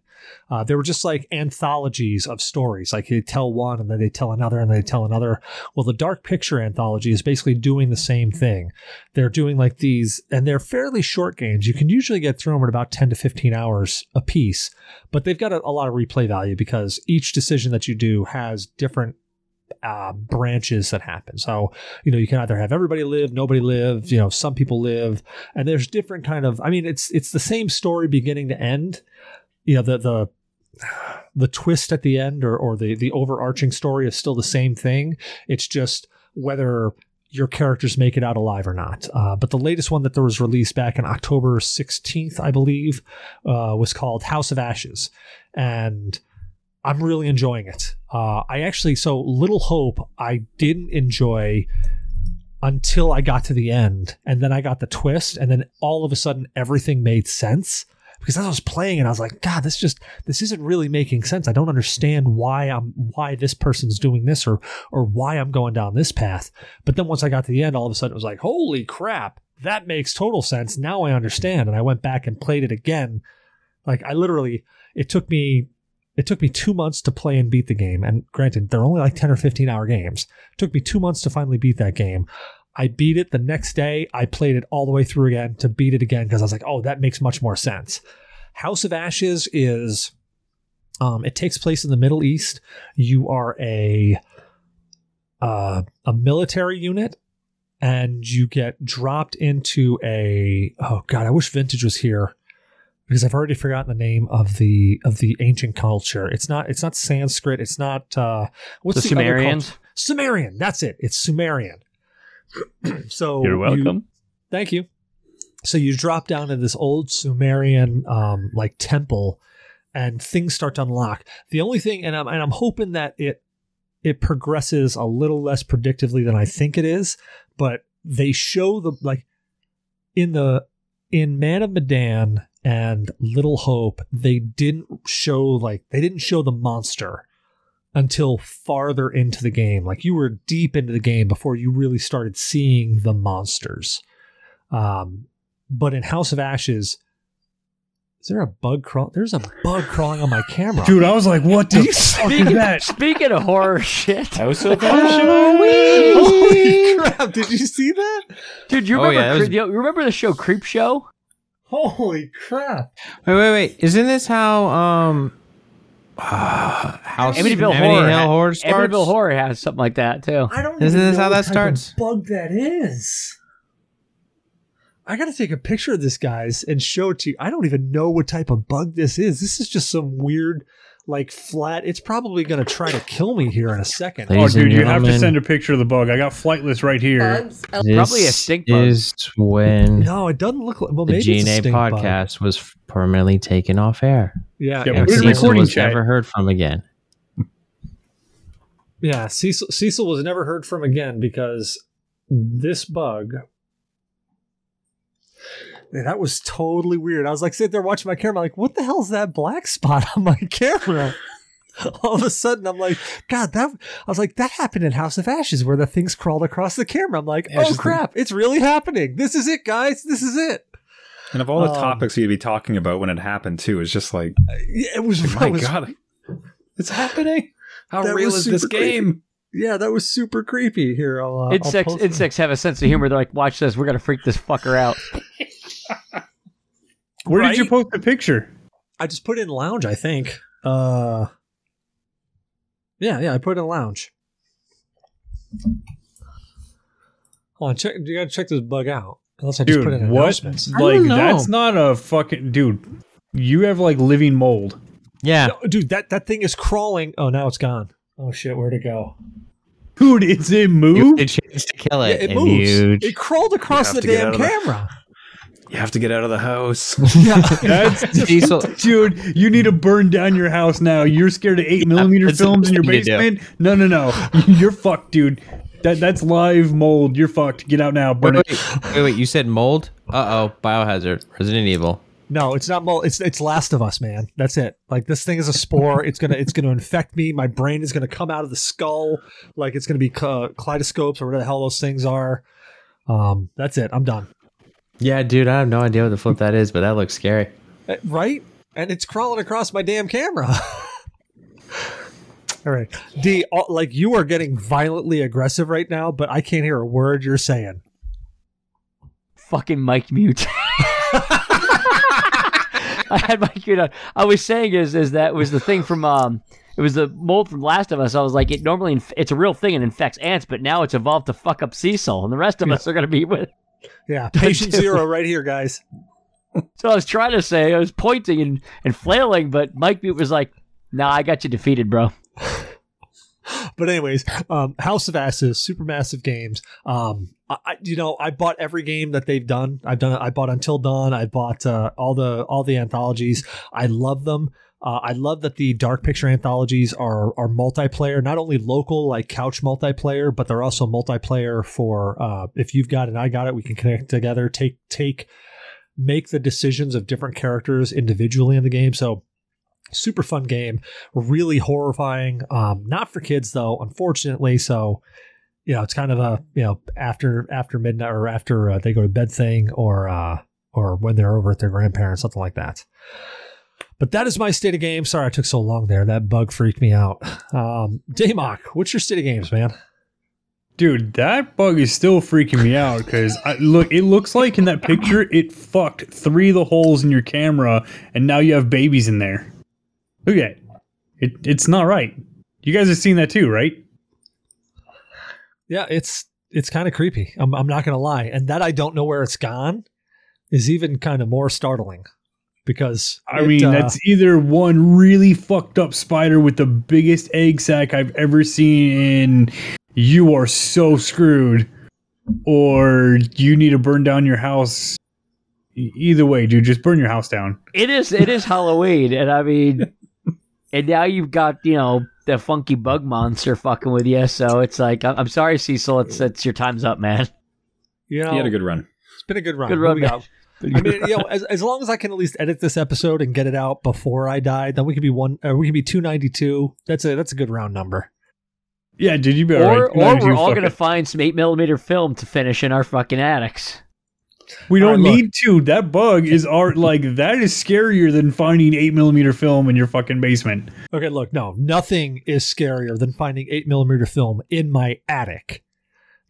B: Uh, they were just like anthologies of stories. Like they tell one and then they tell another and they tell another. Well, the Dark Picture anthology is basically doing the same thing. They're doing like these, and they're fairly short games. You can usually get through them in about 10 to 15 hours a piece, but they've got a, a lot of replay value because each decision that you do has different uh, branches that happen. So, you know, you can either have everybody live, nobody live, you know, some people live, and there's different kind of. I mean, it's it's the same story beginning to end. You know, the the the twist at the end or or the the overarching story is still the same thing. It's just whether your characters make it out alive or not. Uh, but the latest one that there was released back in October 16th, I believe, uh, was called House of Ashes, and I'm really enjoying it. Uh, I actually, so Little Hope, I didn't enjoy until I got to the end, and then I got the twist, and then all of a sudden everything made sense. Because as I was playing and I was like, God, this just this isn't really making sense. I don't understand why I'm why this person's doing this or or why I'm going down this path. But then once I got to the end, all of a sudden it was like, holy crap, that makes total sense. Now I understand. And I went back and played it again. Like I literally, it took me it took me two months to play and beat the game. And granted, they're only like 10 or 15 hour games. It took me two months to finally beat that game. I beat it the next day. I played it all the way through again to beat it again because I was like, oh, that makes much more sense. House of Ashes is, um, it takes place in the Middle East. You are a, uh, a military unit and you get dropped into a, oh God, I wish Vintage was here because I've already forgotten the name of the of the ancient culture. It's not it's not Sanskrit. It's not uh,
D: what's the, the Sumerians.
B: Sumerian. That's it. It's Sumerian. so
D: you're welcome.
B: You, thank you. So you drop down in this old Sumerian um, like temple, and things start to unlock. The only thing, and I'm and I'm hoping that it it progresses a little less predictively than I think it is, but they show the like in the in Man of Medan and Little Hope, they didn't show like they didn't show the monster until farther into the game. Like you were deep into the game before you really started seeing the monsters. Um, but in House of Ashes, Is there a bug crawl? There's a bug crawling on my camera.
C: Dude, I was like, what the fuck is that?
D: Speaking of horror shit,
E: That was so
B: Holy crap! Did you see that?
D: dude, you
A: Oh,
D: remember
A: yeah, that was-
D: you remember the show Creep Show?
B: Holy crap!
A: Wait, wait, wait. Isn't this how um uh, House
D: Amityville
A: Amity
D: Horror.
A: Hill
D: ha-
A: Horror starts?
D: Amityville Horror has something like that too.
B: I don't.
A: Isn't
B: even
A: this
B: know
A: how that starts?
B: Bug that is. I got to take a picture of this, guys, and show it to you. I don't even know what type of bug this is. This is just some weird, like flat. It's probably going to try to kill me here in a second.
A: Please.
C: Oh, dude, you have to send a picture of the bug. I got flightless right here.
A: This
D: Probably a stink bug.
A: is when
B: No, it doesn't look like. Well,
A: the
B: maybe it's a
A: GNA
B: stink bug.
A: podcast was permanently taken off air.
B: Yeah,
C: Yeah,
B: yeah,
A: And
C: put
A: Cecil
C: recording
A: was
C: chat.
A: never heard from again.
B: yeah. Cecil, Cecil was never heard from again because this bug. Man, that was totally weird. I was like sitting there watching my camera, like, what the hell's that black spot on my camera? All of a sudden, I'm like, God, that. I was like, that happened in House of Ashes, where the things crawled across the camera. I'm like,
E: Yeah,
B: oh
E: just
B: crap, it's really happening. This is it, guys. This is it.
E: And of all the
B: Um,
E: topics you'd be talking about when it happened, too, it's just like,
B: It was.
E: my
B: was-
E: God, it's happening. How real is this
B: super creepy.
E: game?
B: Yeah, that was super creepy. Here, I'll. Uh, I'll
D: Insects,
B: post
D: insects have a sense of humor. They're like, watch this. We're gonna freak this fucker out.
C: Where did you post the picture?
B: I just put it in lounge, I think. Uh Yeah, yeah, I put it in lounge. Hold on, check you gotta check this bug out. Unless I just put it in
C: Dude, what?
B: announcements.
A: I don't
C: Like,
A: know.
C: that's not a fucking dude. You have like living mold.
A: Yeah.
B: No, dude, that, that thing is crawling. Oh now it's gone. Oh shit, where'd it go?
C: Dude, it's a
A: You
C: move.
A: did chance to kill
B: Yeah,
A: it,
B: it
A: and
B: moves.
A: you
B: It crawled across the damn
E: out of the-
B: camera.
E: You have to get out of the house.
B: yeah.
C: That's
A: Cecil,
C: dude. You need to burn down your house now. You're scared of eight millimeter films in your
A: thing to
C: basement. No, no, no. You're fucked, dude. That that's live mold. You're fucked. Get out now. Burn
A: wait,
C: it.
A: wait, wait, wait, you said mold? Uh oh, biohazard, Resident Evil.
B: No, it's not mold. It's it's Last of Us, man. That's it. Like this thing is a spore. It's gonna it's gonna infect me. My brain is gonna come out of the skull. Like it's gonna be uh, kaleidoscopes or whatever the hell those things are. Um, that's it. I'm done.
A: Yeah, dude, I have no idea what the flip that is, but that looks scary.
B: Uh, Right? And it's crawling across my damn camera. All right, D. all- Like you are getting violently aggressive right now, but I can't hear a word you're saying.
D: Fucking mic mute. I had my mute on. I was saying is is that was the thing from um. It was the mold from Last of Us. I was like, it normally inf- it's a real thing and infects ants, but now it's evolved to fuck up Cecil, and the rest of us are gonna be with.
B: Yeah, patient zero right here, guys.
D: So I was trying to say, I was pointing and, and flailing, but Mike Mute was like, "Nah, I got you defeated, bro."
B: but anyways, um, House of Ashes, supermassive games. Um, I, you know, I bought every game that they've done. I've done. I bought Until Dawn. I bought uh, all the all the anthologies. I love them. Uh, I love that the Dark Picture anthologies are are multiplayer, not only local like couch multiplayer, but they're also multiplayer for uh, if you've got it, and I got it, we can connect together. Take take make the decisions of different characters individually in the game. So super fun game really horrifying um not for kids though unfortunately so you know it's kind of a you know after after midnight or after uh, they go to bed thing or uh or when they're over at their grandparents something like that but that is my state of game. sorry i took so long there that bug freaked me out um Damok what's your state of games man
C: Dude, that bug is still freaking me out because look, it looks like in that picture it fucked three of the holes in your camera, and now you have babies in there. Look at it. it it's not right. You guys have seen that too, right?
B: yeah it's it's kind of creepy I'm, I'm not gonna lie and that i don't know where it's gone is even kind of more startling because
C: I
B: it,
C: mean,
B: uh,
C: that's either one really fucked up spider with the biggest egg sac I've ever seen in you are so screwed, or you need to burn down your house. Either way, dude, just burn your house down.
D: It is it is Halloween, and I mean, and now you've got you know the funky bug monster fucking with you. So it's like, I'm I'm sorry, Cecil. It's it's your time's up, man.
B: Yeah, you know
E: he had a good run.
B: It's been a good run.
D: Good run,
B: we
D: man.
B: got? I mean, you know, as, as long as I can at least edit this episode and get it out before I die, then we could be one. Uh, we could be two ninety two. That's a that's a good round number.
C: Yeah, did you be
D: Or
C: alright.
D: or we're all gonna
C: it.
D: find some eight millimeter film to finish in our fucking attics.
C: We don't right, need to. That bug is art like that is scarier than finding eight millimeter film in your fucking basement.
B: Okay, look, no, nothing is scarier than finding eight millimeter film in my attic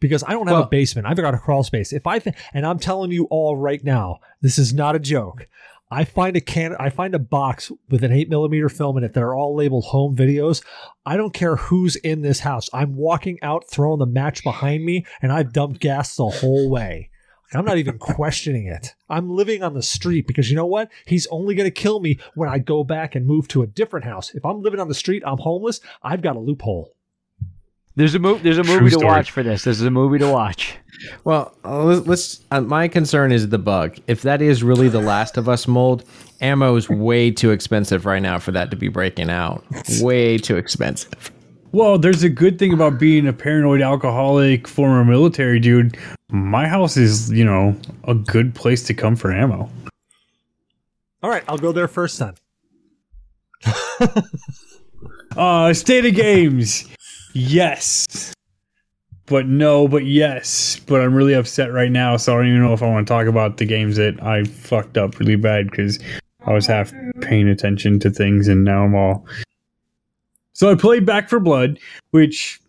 B: because I don't have well, a basement. I've got a crawl space. If I th- and I'm telling you all right now, this is not a joke. I find a can I find a box with an eight millimeter film in it that are all labeled home videos. I don't care who's in this house. I'm walking out, throwing the match behind me, and I've dumped gas the whole way. I'm not even questioning it. I'm living on the street because you know what? He's only going to kill me when I go back and move to a different house. If I'm living on the street, I'm homeless. I've got a loophole.
D: There's a movie. There's a movie True to story. watch for this. There's a movie to watch.
A: Well, uh, let's. Uh, my concern is the bug. If that is really the Last of Us mold, ammo is way too expensive right now for that to be breaking out. Way too expensive.
C: Well, there's a good thing about being a paranoid alcoholic, former military dude. My house is, you know, a good place to come for ammo.
B: All right, I'll go there first then.
C: uh, state of games. Yes. But no, but yes. But I'm really upset right now, so I don't even know if I want to talk about the games that I fucked up really bad because I was half paying attention to things and now I'm all. So I played Back 4 Blood, which,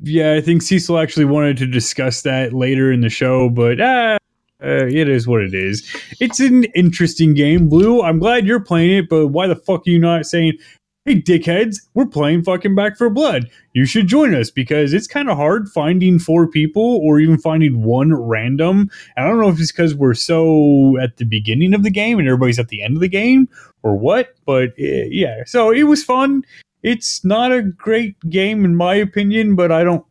C: yeah, I think Cecil actually wanted to discuss that later in the show, but ah, uh, it is what it is. It's an interesting game, Blue. I'm glad you're playing it, but why the fuck are you not saying, hey dickheads we're playing fucking Back 4 Blood. You should join us because it's kind of hard finding four people or even finding one random. And i don't know if it's because we're so at the beginning of the game and everybody's at the end of the game or what but uh, yeah. So it was fun. It's not a great game in my opinion but i don't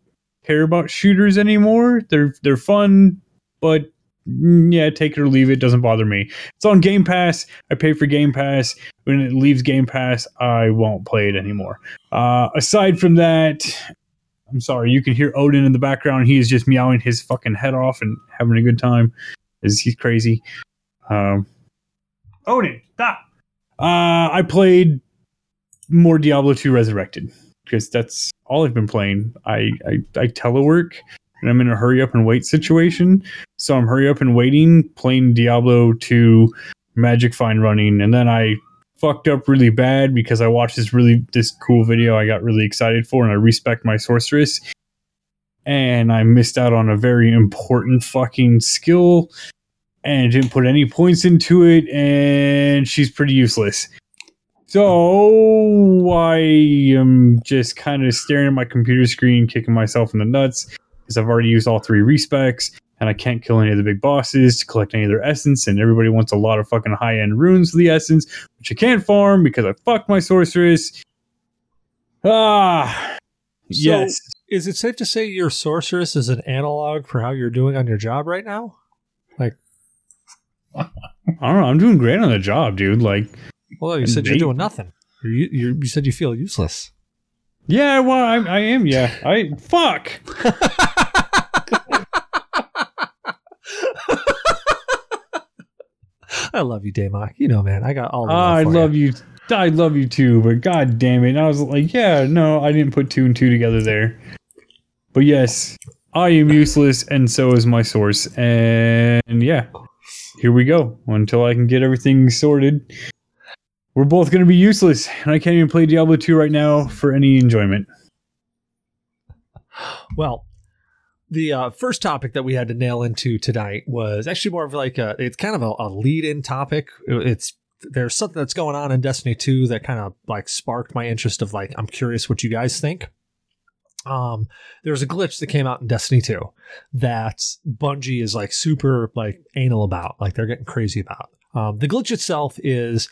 C: care about shooters anymore. They're they're fun but yeah, take it or leave it. Doesn't bother me. It's on Game Pass. I pay for Game Pass. When it leaves Game Pass, I won't play it anymore. Uh, aside from that, I'm sorry. You can hear Odin in the background. He is just meowing his fucking head off and having a good time. Is he's crazy? Um, Odin, stop. Uh, I played more Diablo 2 Resurrected because that's all I've been playing. I I, I telework and I'm in a hurry up and wait situation. So I'm hurry up and waiting, playing Diablo 2 Magic Find running, and then I fucked up really bad because I watched this really this cool video I got really excited for and I respect my sorceress. And I missed out on a very important fucking skill and didn't put any points into it, and she's pretty useless. So I am just kind of staring at my computer screen, kicking myself in the nuts because I've already used all three respecs and I can't kill any of the big bosses to collect any of their essence. And everybody wants a lot of fucking high end runes for the essence, which I can't farm because I fucked my sorceress. Ah, so yes.
B: Is it safe to say your sorceress is an analog for how you're doing on your job right now? Like,
C: I don't know. I'm doing great on the job, dude. Like,
B: well, you said they, you're doing nothing. You, you said you feel useless.
C: Yeah, well, I, I am. Yeah, I fuck.
B: I love you, Damok. You know, man, I got all. The
C: I love you. you. I love you too, but god damn it! I was like, yeah, no, I didn't put two and two together there. But yes, I am useless, and so is my source. And yeah, here we go until I can get everything sorted. We're both going to be useless, and I can't even play Diablo 2 right now for any enjoyment.
B: Well, the uh, first topic that we had to nail into tonight was actually more of like a it's kind of a, a lead-in topic. It's there's something that's going on in destiny 2 that kind of like sparked my interest of like i'm curious what you guys think. Um there's a glitch that came out in destiny 2 that bungie is like super like anal about like they're getting crazy about. Um, the glitch itself is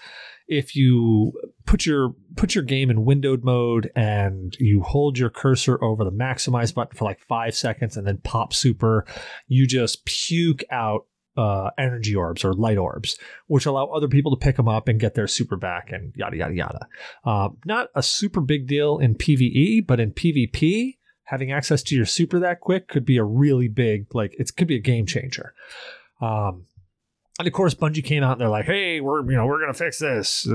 B: if you put your put your game in windowed mode and you hold your cursor over the maximize button for like five seconds and then pop super, you just puke out uh, energy orbs or light orbs, which allow other people to pick them up and get their super back and yada yada yada. Uh, not a super big deal in PVE, but in PvP, having access to your super that quick could be a really big like it could be a game changer. Um, and of course, Bungie came out and they're like, "Hey, we're you know we're gonna fix this."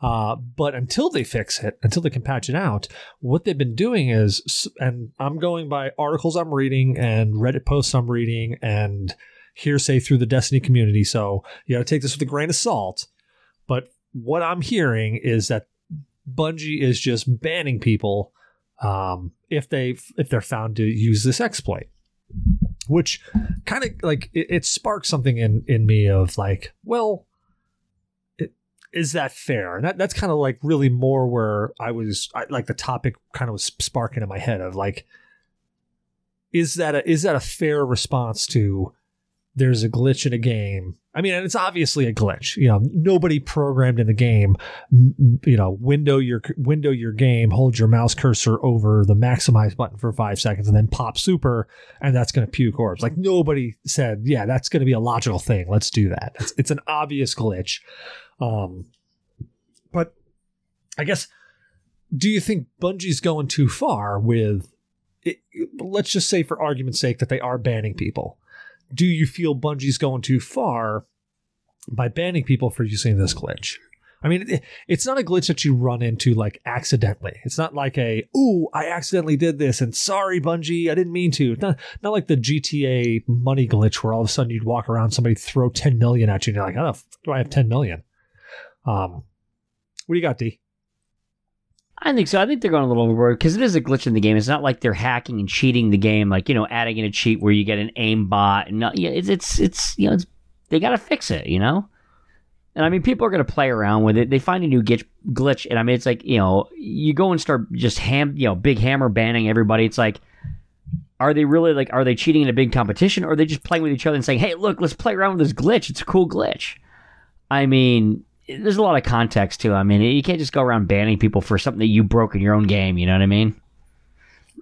B: Uh, but until they fix it, until they can patch it out, what they've been doing is, and I'm going by articles I'm reading and Reddit posts I'm reading, and hearsay through the Destiny community, so you got to take this with a grain of salt. But what I'm hearing is that Bungie is just banning people um, if they if they're found to use this exploit, which kind of like it, it sparks something in in me of like, well, it, is that fair? And that, that's kind of like really more where I was I, like the topic kind of was sparking in my head of like, is that a is that a fair response to there's a glitch in a game. I mean, it's obviously a glitch. You know, nobody programmed in the game. You know, window your window your game, hold your mouse cursor over the maximize button for five seconds, and then pop super, and that's going to puke orbs. Like nobody said, yeah, that's going to be a logical thing. Let's do that. It's, it's an obvious glitch. Um, but I guess, do you think Bungie's going too far with? It, let's just say, for argument's sake, that they are banning people do you feel Bungie's going too far by banning people for using this glitch? I mean, it, it's not a glitch that you run into like accidentally. It's not like a, ooh, I accidentally did this and sorry, Bungie, I didn't mean to. Not, not like the GTA money glitch where all of a sudden you'd walk around, somebody throw 10 million at you and you're like, the do I have 10 million? Um, what do you got, D?
D: I think so. I think they're going a little overboard because it is a glitch in the game. It's not like they're hacking and cheating the game, like you know, adding in a cheat where you get an aim bot. And not, yeah, it's it's it's you know, it's, they got to fix it, you know. And I mean, people are going to play around with it. They find a new glitch, glitch, and I mean, it's like you know, you go and start just ham, you know, big hammer banning everybody. It's like, are they really like, are they cheating in a big competition, or are they just playing with each other and saying, hey, look, let's play around with this glitch. It's a cool glitch. I mean, there's a lot of context to. It. I mean, you can't just go around banning people for something that you broke in your own game. You know what I mean?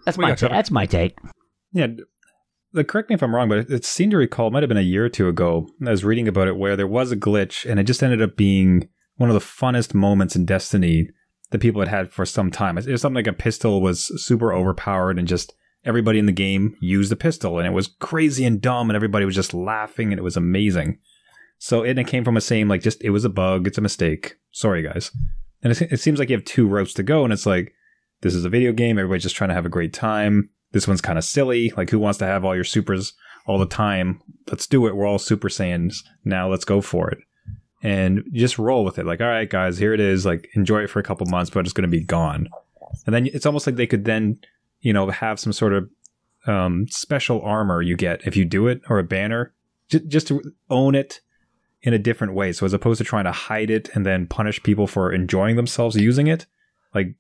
D: That's my ta- that's my take.
E: Yeah, the, correct me if I'm wrong, but it, it seemed to recall it might have been a year or two ago. I was reading about it where there was a glitch, and it just ended up being one of the funnest moments in Destiny that people had had for some time. It was something like a pistol was super overpowered, and just everybody in the game used the pistol, and it was crazy and dumb, and everybody was just laughing, and it was amazing. So and it came from a same like just it was a bug, it's a mistake. Sorry guys. And it, it seems like you have two routes to go, and it's like this is a video game. Everybody's just trying to have a great time. This one's kind of silly. Like who wants to have all your supers all the time? Let's do it. We're all Super Saiyans now. Let's go for it. And just roll with it. Like all right, guys, here it is. Like enjoy it for a couple months, but it's going to be gone. And then it's almost like they could then, you know, have some sort of um, special armor you get if you do it or a banner, just to own it in a different way. So as opposed to trying to hide it and then punish people for enjoying themselves using it, like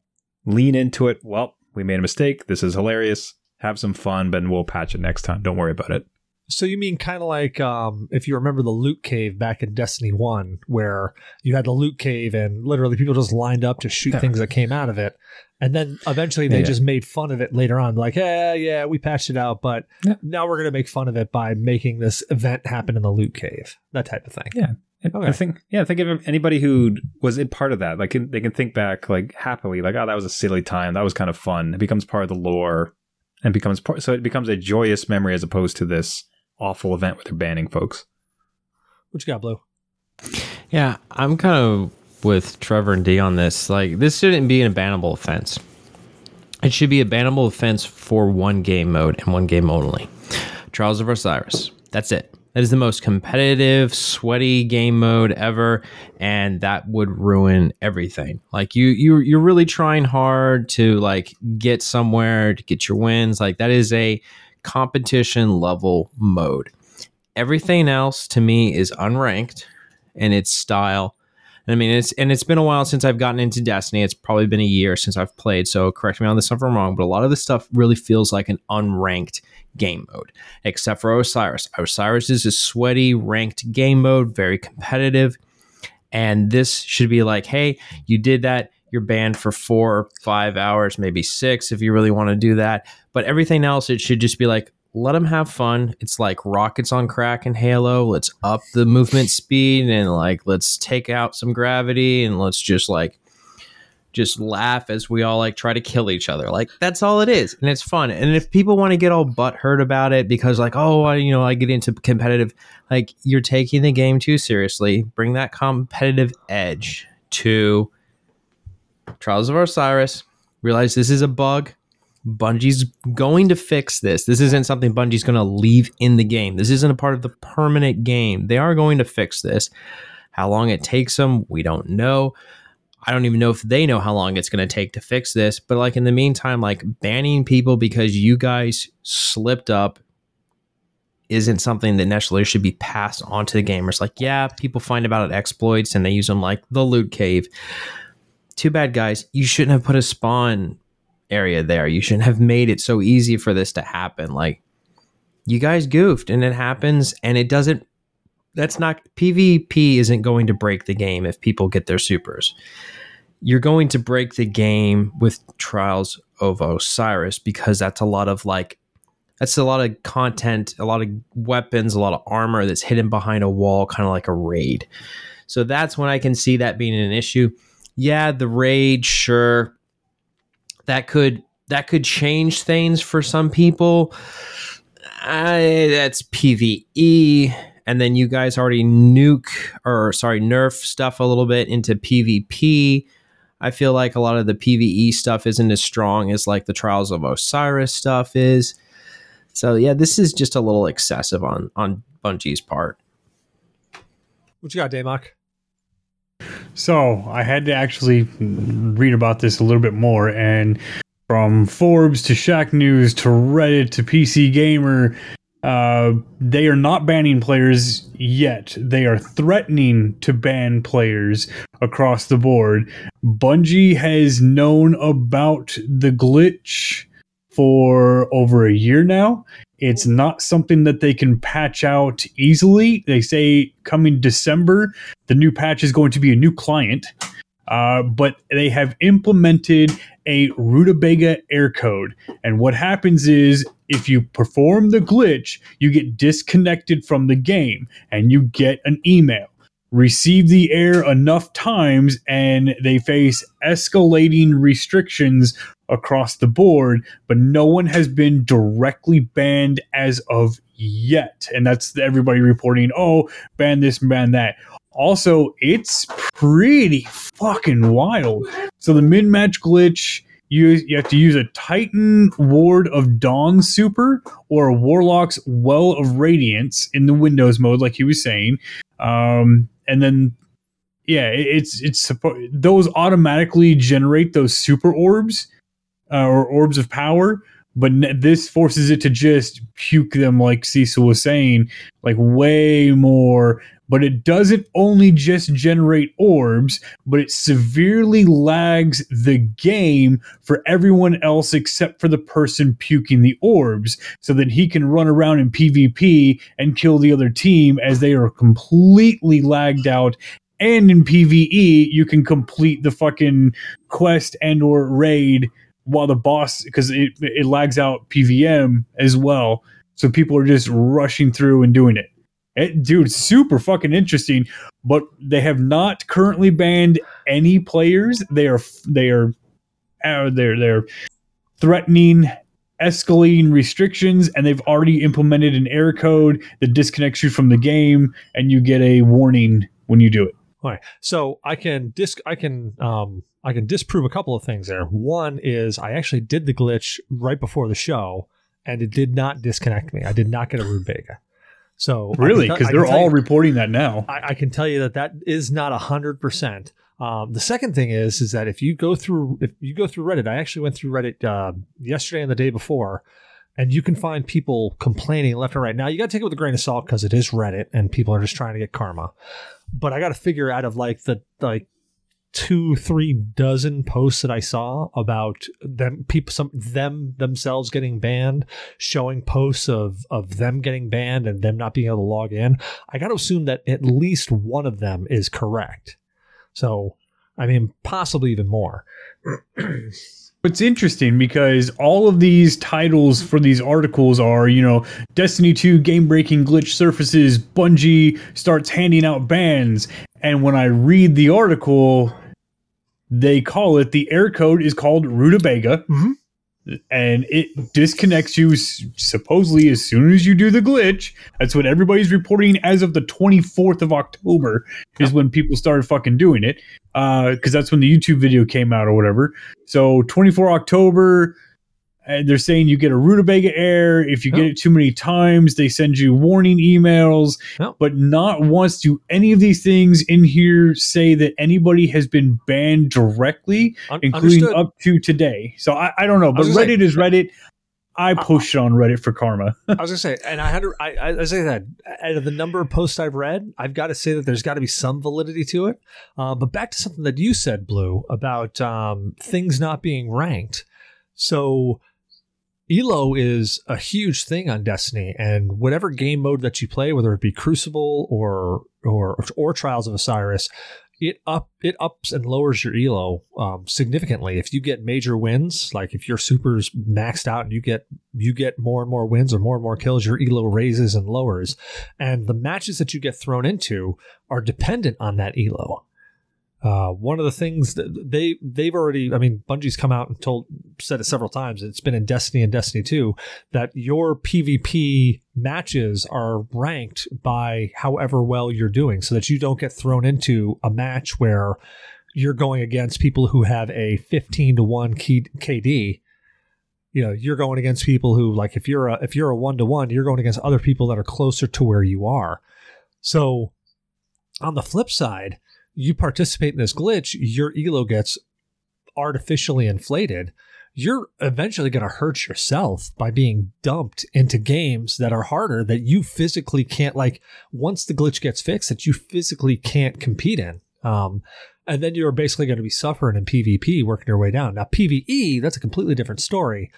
E: lean into it. Well, we made a mistake. This is hilarious. Have some fun, but we'll patch it next time. Don't worry about it.
B: So you mean kind of like um, if you remember the loot cave back in Destiny One, where you had the loot cave and literally people just lined up to shoot things that came out of it, and then eventually they yeah, just made fun of it later on, like, yeah, yeah, we patched it out, but now we're gonna make fun of it by making this event happen in the loot cave, that type of thing.
E: Yeah. Okay. I think, yeah, think of anybody who was in part of that. Like, they can think back, like, happily, like, oh, that was a silly time. That was kind of fun. It becomes part of the lore and becomes part, so it becomes a joyous memory as opposed to this awful event where they're banning folks.
B: What you got, Blue?
A: Yeah, I'm kind of with Trever and D on this. Like, this shouldn't be an bannable offense. It should be a bannable offense for one game mode and one game only. Trials of Osiris. That's it. That is the most competitive, sweaty game mode ever, and that would ruin everything. Like you, you, you're really trying hard to like get somewhere to get your wins. Like that is a competition level mode. Everything else to me is unranked and its style. I mean, it's and it's been a while since I've gotten into Destiny. It's probably been a year since I've played. So correct me on this if I'm wrong, but a lot of this stuff really feels like an unranked game mode, except for Osiris. Osiris is a sweaty ranked game mode, very competitive, and this should be like, hey, you did that you're banned for four, or five hours, maybe six if you really want to do that. But everything else, it should just be like, let them have fun. It's like rockets on crack in Halo. Let's up the movement speed and like let's take out some gravity and let's just like just laugh as we all like try to kill each other. Like that's all it is, and it's fun. And if people want to get all butt hurt about it because like oh I, you know I get into competitive, like you're taking the game too seriously. Bring that competitive edge to Trials of Osiris, realize this is a bug. Bungie's going to fix this. This isn't something Bungie's going to leave in the game. This isn't a part of the permanent game. They are going to fix this. How long it takes them, we don't know. I don't even know if they know how long it's going to take to fix this. But like in the meantime, like banning people because you guys slipped up isn't something that necessarily should be passed on to the gamers. Like, yeah, people find about it exploits and they use them like the loot cave. Too bad, guys. You shouldn't have put a spawn area there. You shouldn't have made it so easy for this to happen. Like, you guys goofed and it happens and it doesn't that's not PvP isn't going to break the game if people get their supers. You're going to break the game with Trials of Osiris because that's a lot of like that's a lot of content, a lot of weapons, a lot of armor that's hidden behind a wall, kind of like a raid. So that's when I can see that being an issue. Yeah, the rage, sure. That could that could change things for some people. I, that's PVE and then you guys already nuke or sorry nerf stuff a little bit into pvp i feel like a lot of the pve stuff isn't as strong as like the trials of osiris stuff is so yeah this is just a little excessive on on bungie's part
B: what you got Damok?
C: So i had to actually read about this a little bit more and from forbes to Shacknews to reddit to pc gamer uh, they are not banning players yet. They are threatening to ban players across the board. Bungie has known about the glitch for over a year now. It's not something that they can patch out easily. They say coming December, the new patch is going to be a new client. Uh, but they have implemented a rutabaga error code. And what happens is if you perform the glitch, you get disconnected from the game and you get an email. Receive the error enough times and they face escalating restrictions across the board, but no one has been directly banned as of yet. And that's everybody reporting, oh, ban this, ban that. Also, it's pretty fucking wild. So the mid match glitch, you you have to use a Titan Ward of Dawn super or a Warlock's Well of Radiance in the Windows mode, like he was saying. Um, and then yeah, it's it's those automatically generate those super orbs uh, or orbs of power but this forces it to just puke them like Cecil was saying, like way more. But it doesn't only just generate orbs, but it severely lags the game for everyone else except for the person puking the orbs so that he can run around in PvP and kill the other team as they are completely lagged out. And in PvE you can complete the fucking quest and or raid while the boss because it, it lags out PVM as well so people are just rushing through and doing it it, dude, super fucking interesting. But they have not currently banned any players. They are they are uh, they're they're threatening escalating restrictions and they've already implemented an error code that disconnects you from the game and you get a warning when you do it.
B: All right. So I can disc I can um I can disprove a couple of things there. One is I actually did the glitch right before the show and it did not disconnect me. I did not get a rutabaga. So
C: really, because they're all you, reporting that now.
B: I, I, can tell you that that is not a hundred percent. Um, the second thing is, is that if you go through, if you go through Reddit, I actually went through Reddit uh, yesterday and the day before, and you can find people complaining left and right. Now you got to take it with a grain of salt because it is Reddit and people are just trying to get karma. But I got to figure out of like the like two three dozen posts that i saw about them people some them themselves getting banned showing posts of of them getting banned and them not being able to log in i got to assume that at least one of them is correct so i mean possibly even more
C: It's interesting because all of these titles for these articles are, you know, Destiny 2 game breaking glitch surfaces, Bungie starts handing out bans. And when I read the article, they call it the air code is called rutabaga mm-hmm. And it disconnects you supposedly as soon as you do the glitch. That's what everybody's reporting as of the 24th of october is when people started fucking doing it Uh, because uh, that's when the youtube video came out or whatever. So 24 october and they're saying you get a rutabaga error if you get it too many times. They send you warning emails, but not once do any of these things in here say that anybody has been banned directly, Un- including understood. up to today. So I, I don't know, but Reddit say, is Reddit. I pushed uh, on Reddit for karma.
B: I was gonna say, and I had to. I, I, I said, out of the number of posts I've read, I've got to say that there's got to be some validity to it. Uh, but back to something that you said, Blue, about um, things not being ranked. So Elo is a huge thing on Destiny, and whatever game mode that you play, whether it be Crucible or or or Trials of Osiris, it up it ups and lowers your elo um, significantly. If you get major wins, like if your super's maxed out and you get you get more and more wins or more and more kills, your elo raises and lowers. And the matches that you get thrown into are dependent on that elo. Uh, one of the things that they they've already, I mean, Bungie's come out and told said it several times. It's been in Destiny and Destiny 2 that your PvP matches are ranked by however well you're doing, so that you don't get thrown into a match where you're going against people who have a 15 to one KD. You know, you're going against people who like if you're a if you're a one to one, you're going against other people that are closer to where you are. So on the flip side you participate in this glitch, your elo gets artificially inflated. You're eventually going to hurt yourself by being dumped into games that are harder that you physically can't like once the glitch gets fixed that you physically can't compete in. Um, and then you're basically going to be suffering in PvP, working your way down. Now PvE, that's a completely different story.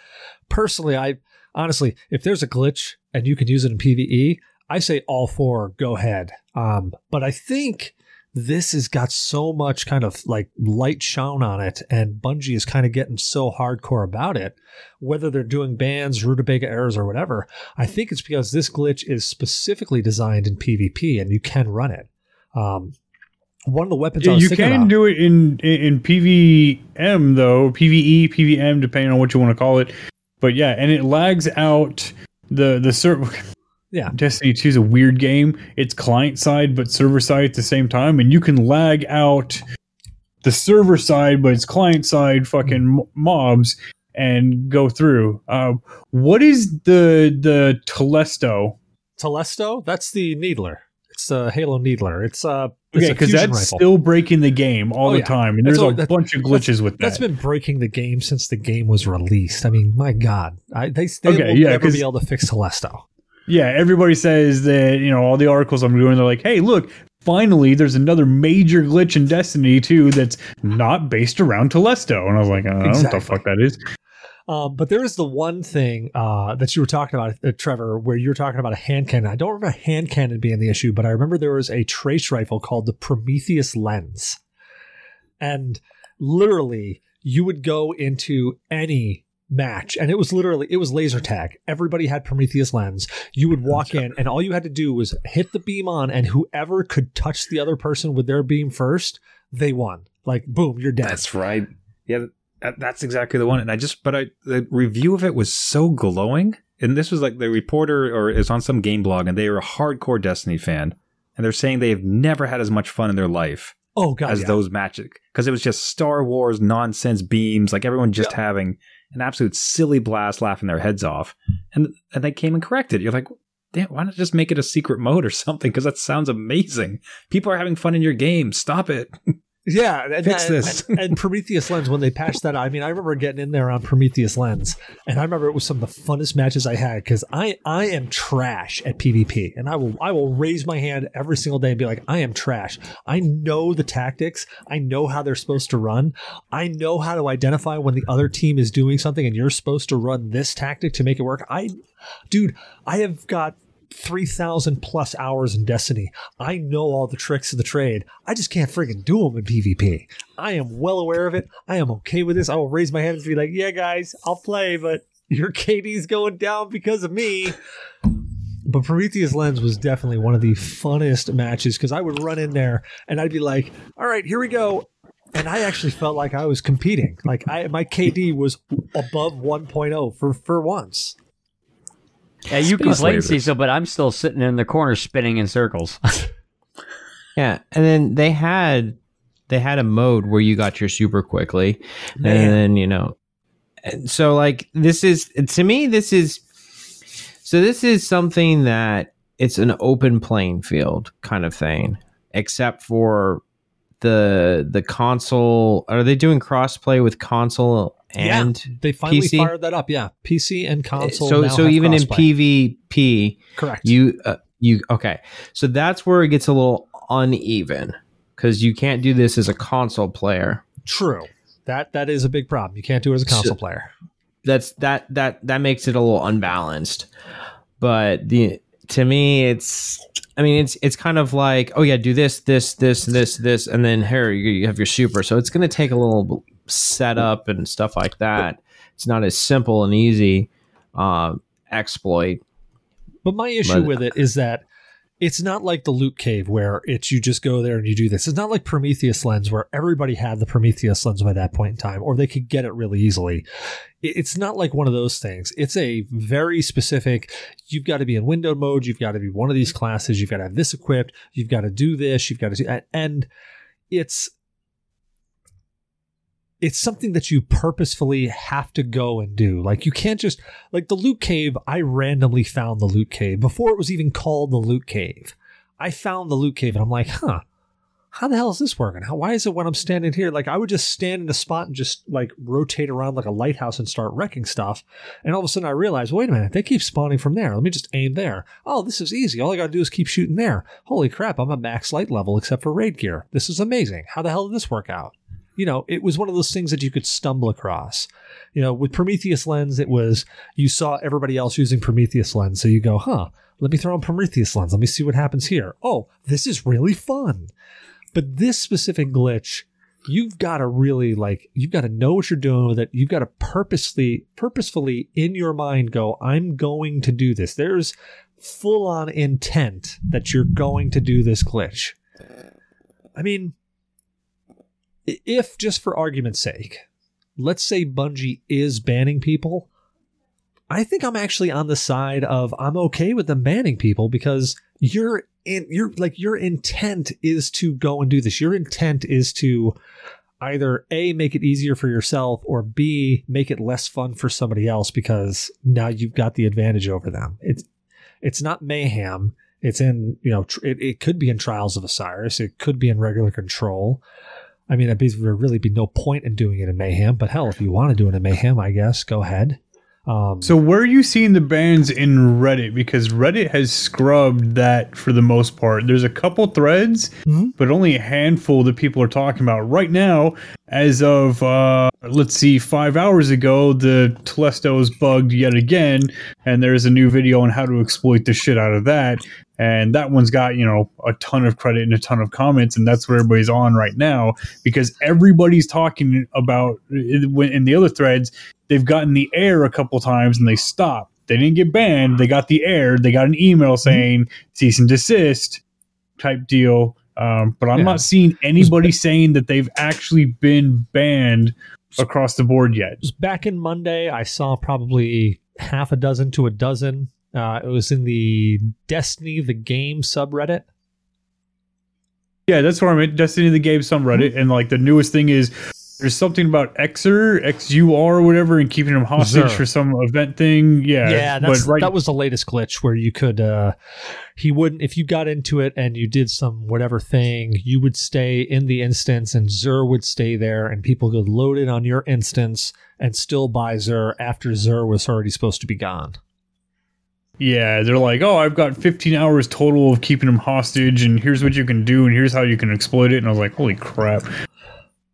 B: Personally, I honestly, if there's a glitch and you can use it in PvE, I say all four, go ahead. Um, but I think this has got so much kind of like light shone on it, and Bungie is kind of getting so hardcore about it, whether they're doing bans, rutabaga errors, or whatever. I think it's because this glitch is specifically designed in PvP and you can run it. Um, one of the weapons
C: you can
B: about,
C: do it in, in in PVM though, PVE, PVM, depending on what you want to call it. But yeah, and it lags out the the server.
B: Yeah.
C: Destiny 2 is a weird game. It's client side but server side at the same time, and you can lag out the server side, but it's client side fucking mobs and go through. Uh, what is the the Telesto?
B: Telesto? That's the Needler. It's a Halo Needler. It's uh
C: okay because that's rifle. still breaking the game all oh, the yeah. time, and there's a bunch of glitches with that.
B: That's been breaking the game since the game was released. I mean, my God, I, they, they okay, will yeah, never be able to fix Telesto.
C: Yeah, everybody says that, you know, all the articles I'm doing, they're like, hey, look, finally there's another major glitch in Destiny 2 that's not based around Telesto. And I was like, I don't exactly. know what the fuck that is.
B: Um, but there is the one thing uh, that you were talking about, uh, Trever, where you were talking about a hand cannon. I don't remember hand cannon being the issue, but I remember there was a trace rifle called the Prometheus Lens. And literally, you would go into any match. And it was literally it was laser tag. Everybody had prometheus lens. You would walk in and all you had to do was hit the beam on and whoever could touch the other person with their beam first they won. Like boom you're dead.
E: That's right. Yeah that's exactly the one. And i just but i the review of it was so glowing. And this was like the reporter or is on some game blog and they were a hardcore destiny fan. And they're saying they've never had as much fun in their life
B: oh god
E: as
B: yeah.
E: those matches because it was just star wars nonsense beams like everyone just yeah. having an absolute silly blast laughing their heads off. And and they came and corrected. You're like, damn, why not just make it a secret mode or something? Because that sounds amazing. People are having fun in your game. Stop it.
B: Yeah,
E: and, fix uh, this.
B: And, and, Prometheus Lens when they patched that. I mean, I remember getting in there on Prometheus Lens, and I remember it was some of the funnest matches I had because I I am trash at PvP, and I will I will raise my hand every single day and be like, I am trash. I know the tactics. I know how they're supposed to run. I know how to identify when the other team is doing something, and you're supposed to run this tactic to make it work. I, dude, I have got 3,000 plus hours in Destiny. I know all the tricks of the trade. I just can't friggin' do them in PvP. I am well aware of it. I am okay with this. I will raise my hand and be like, yeah, guys, I'll play, but your KD's going down because of me. But Prometheus Lens was definitely one of the funnest matches because I would run in there and I'd be like, all right, here we go. And I actually felt like I was competing. Like I, my KD was above 1.0 for, for once.
D: Yeah, you can play Cecil, but I'm still sitting in the corner spinning in circles.
F: yeah, and then they had they had a mode where you got your super quickly, Man. and then you know, so like this is to me this is so this is something that it's an open playing field kind of thing, except for the the console. Are they doing crossplay with console and
B: yeah, they finally
F: PC?
B: fired that up. Yeah, PC and console.
F: So so even in PvP,
B: correct.
F: You uh, you okay. So that's where it gets a little uneven because you can't do this as a console player.
B: True. That that is a big problem. You can't do it as a console so, player.
F: That's that that that makes it a little unbalanced. But the to me it's I mean it's it's kind of like oh yeah do this this this this this and then here you, you have your super so it's going to take a little setup and stuff like that. It's not as simple and easy uh, exploit.
B: But my issue but, with it is that it's not like the loot cave where it's you just go there and you do this. It's not like Prometheus lens where everybody had the Prometheus lens by that point in time, or they could get it really easily. It's not like one of those things. It's a very specific. You've got to be in window mode. You've got to be one of these classes. You've got to have this equipped. You've got to do this. You've got to do, and it's it's something that you purposefully have to go and do. Like you can't just like the loot cave. I randomly found the loot cave before it was even called the loot cave. I found the loot cave and I'm like, huh, how the hell is this working? How why is it when I'm standing here? Like I would just stand in a spot and just like rotate around like a lighthouse and start wrecking stuff. And all of a sudden I realize, wait a minute, they keep spawning from there. Let me just aim there. Oh, this is easy. All I gotta do is keep shooting there. Holy crap, I'm a max light level except for raid gear. This is amazing. How the hell did this work out? You know, it was one of those things that you could stumble across. You know, with Prometheus Lens, it was you saw everybody else using Prometheus Lens, so you go, huh, let me throw on Prometheus Lens. Let me see what happens here. Oh, this is really fun. But this specific glitch, you've got to really like, you've got to know what you're doing with it. You've got to purposely, purposefully in your mind go, I'm going to do this. There's full on intent that you're going to do this glitch. I mean, if just for argument's sake, let's say Bungie is banning people, I think I'm actually on the side of I'm okay with them banning people because your in your like your intent is to go and do this. Your intent is to either A make it easier for yourself or B make it less fun for somebody else because now you've got the advantage over them. It's it's not mayhem. It's in, you know, tr- it, it could be in Trials of Osiris. It could be in regular control. I mean, there would really be no point in doing it in Mayhem, but hell, if you want to do it in Mayhem, I guess go ahead.
C: Um, so where are you seeing the bans in Reddit? Because Reddit has scrubbed that for the most part. There's a couple threads, mm-hmm. but only a handful that people are talking about right now. As of uh, let's see, five hours ago, the Telesto is bugged yet again, and there's a new video on how to exploit the shit out of that and that one's got you know a ton of credit and a ton of comments and that's where everybody's on right now because everybody's talking about in the other threads they've gotten the air a couple times and they stopped. They didn't get banned. They got the air. They got an email mm-hmm. saying cease and desist type deal. Um, but i'm yeah. not seeing anybody saying that they've actually been banned across the board yet.
B: back in monday i saw probably half a dozen to a dozen uh, it was in the Destiny the Game subreddit.
C: Yeah, that's where I'm at. Destiny the Game subreddit, and like the newest thing is there's something about Xur, XUR, or whatever, and keeping him hostage Xur. for some event thing. Yeah,
B: yeah, but right, that was the latest glitch where you could, uh, he wouldn't, if you got into it and you did some whatever thing, you would stay in the instance and Xur would stay there, and people could load in on your instance and still buy Xur after Xur was already supposed to be gone.
C: Yeah, they're like, oh, I've got 15 hours total of keeping him hostage, and here's what you can do, and here's how you can exploit it. And I was like, holy crap.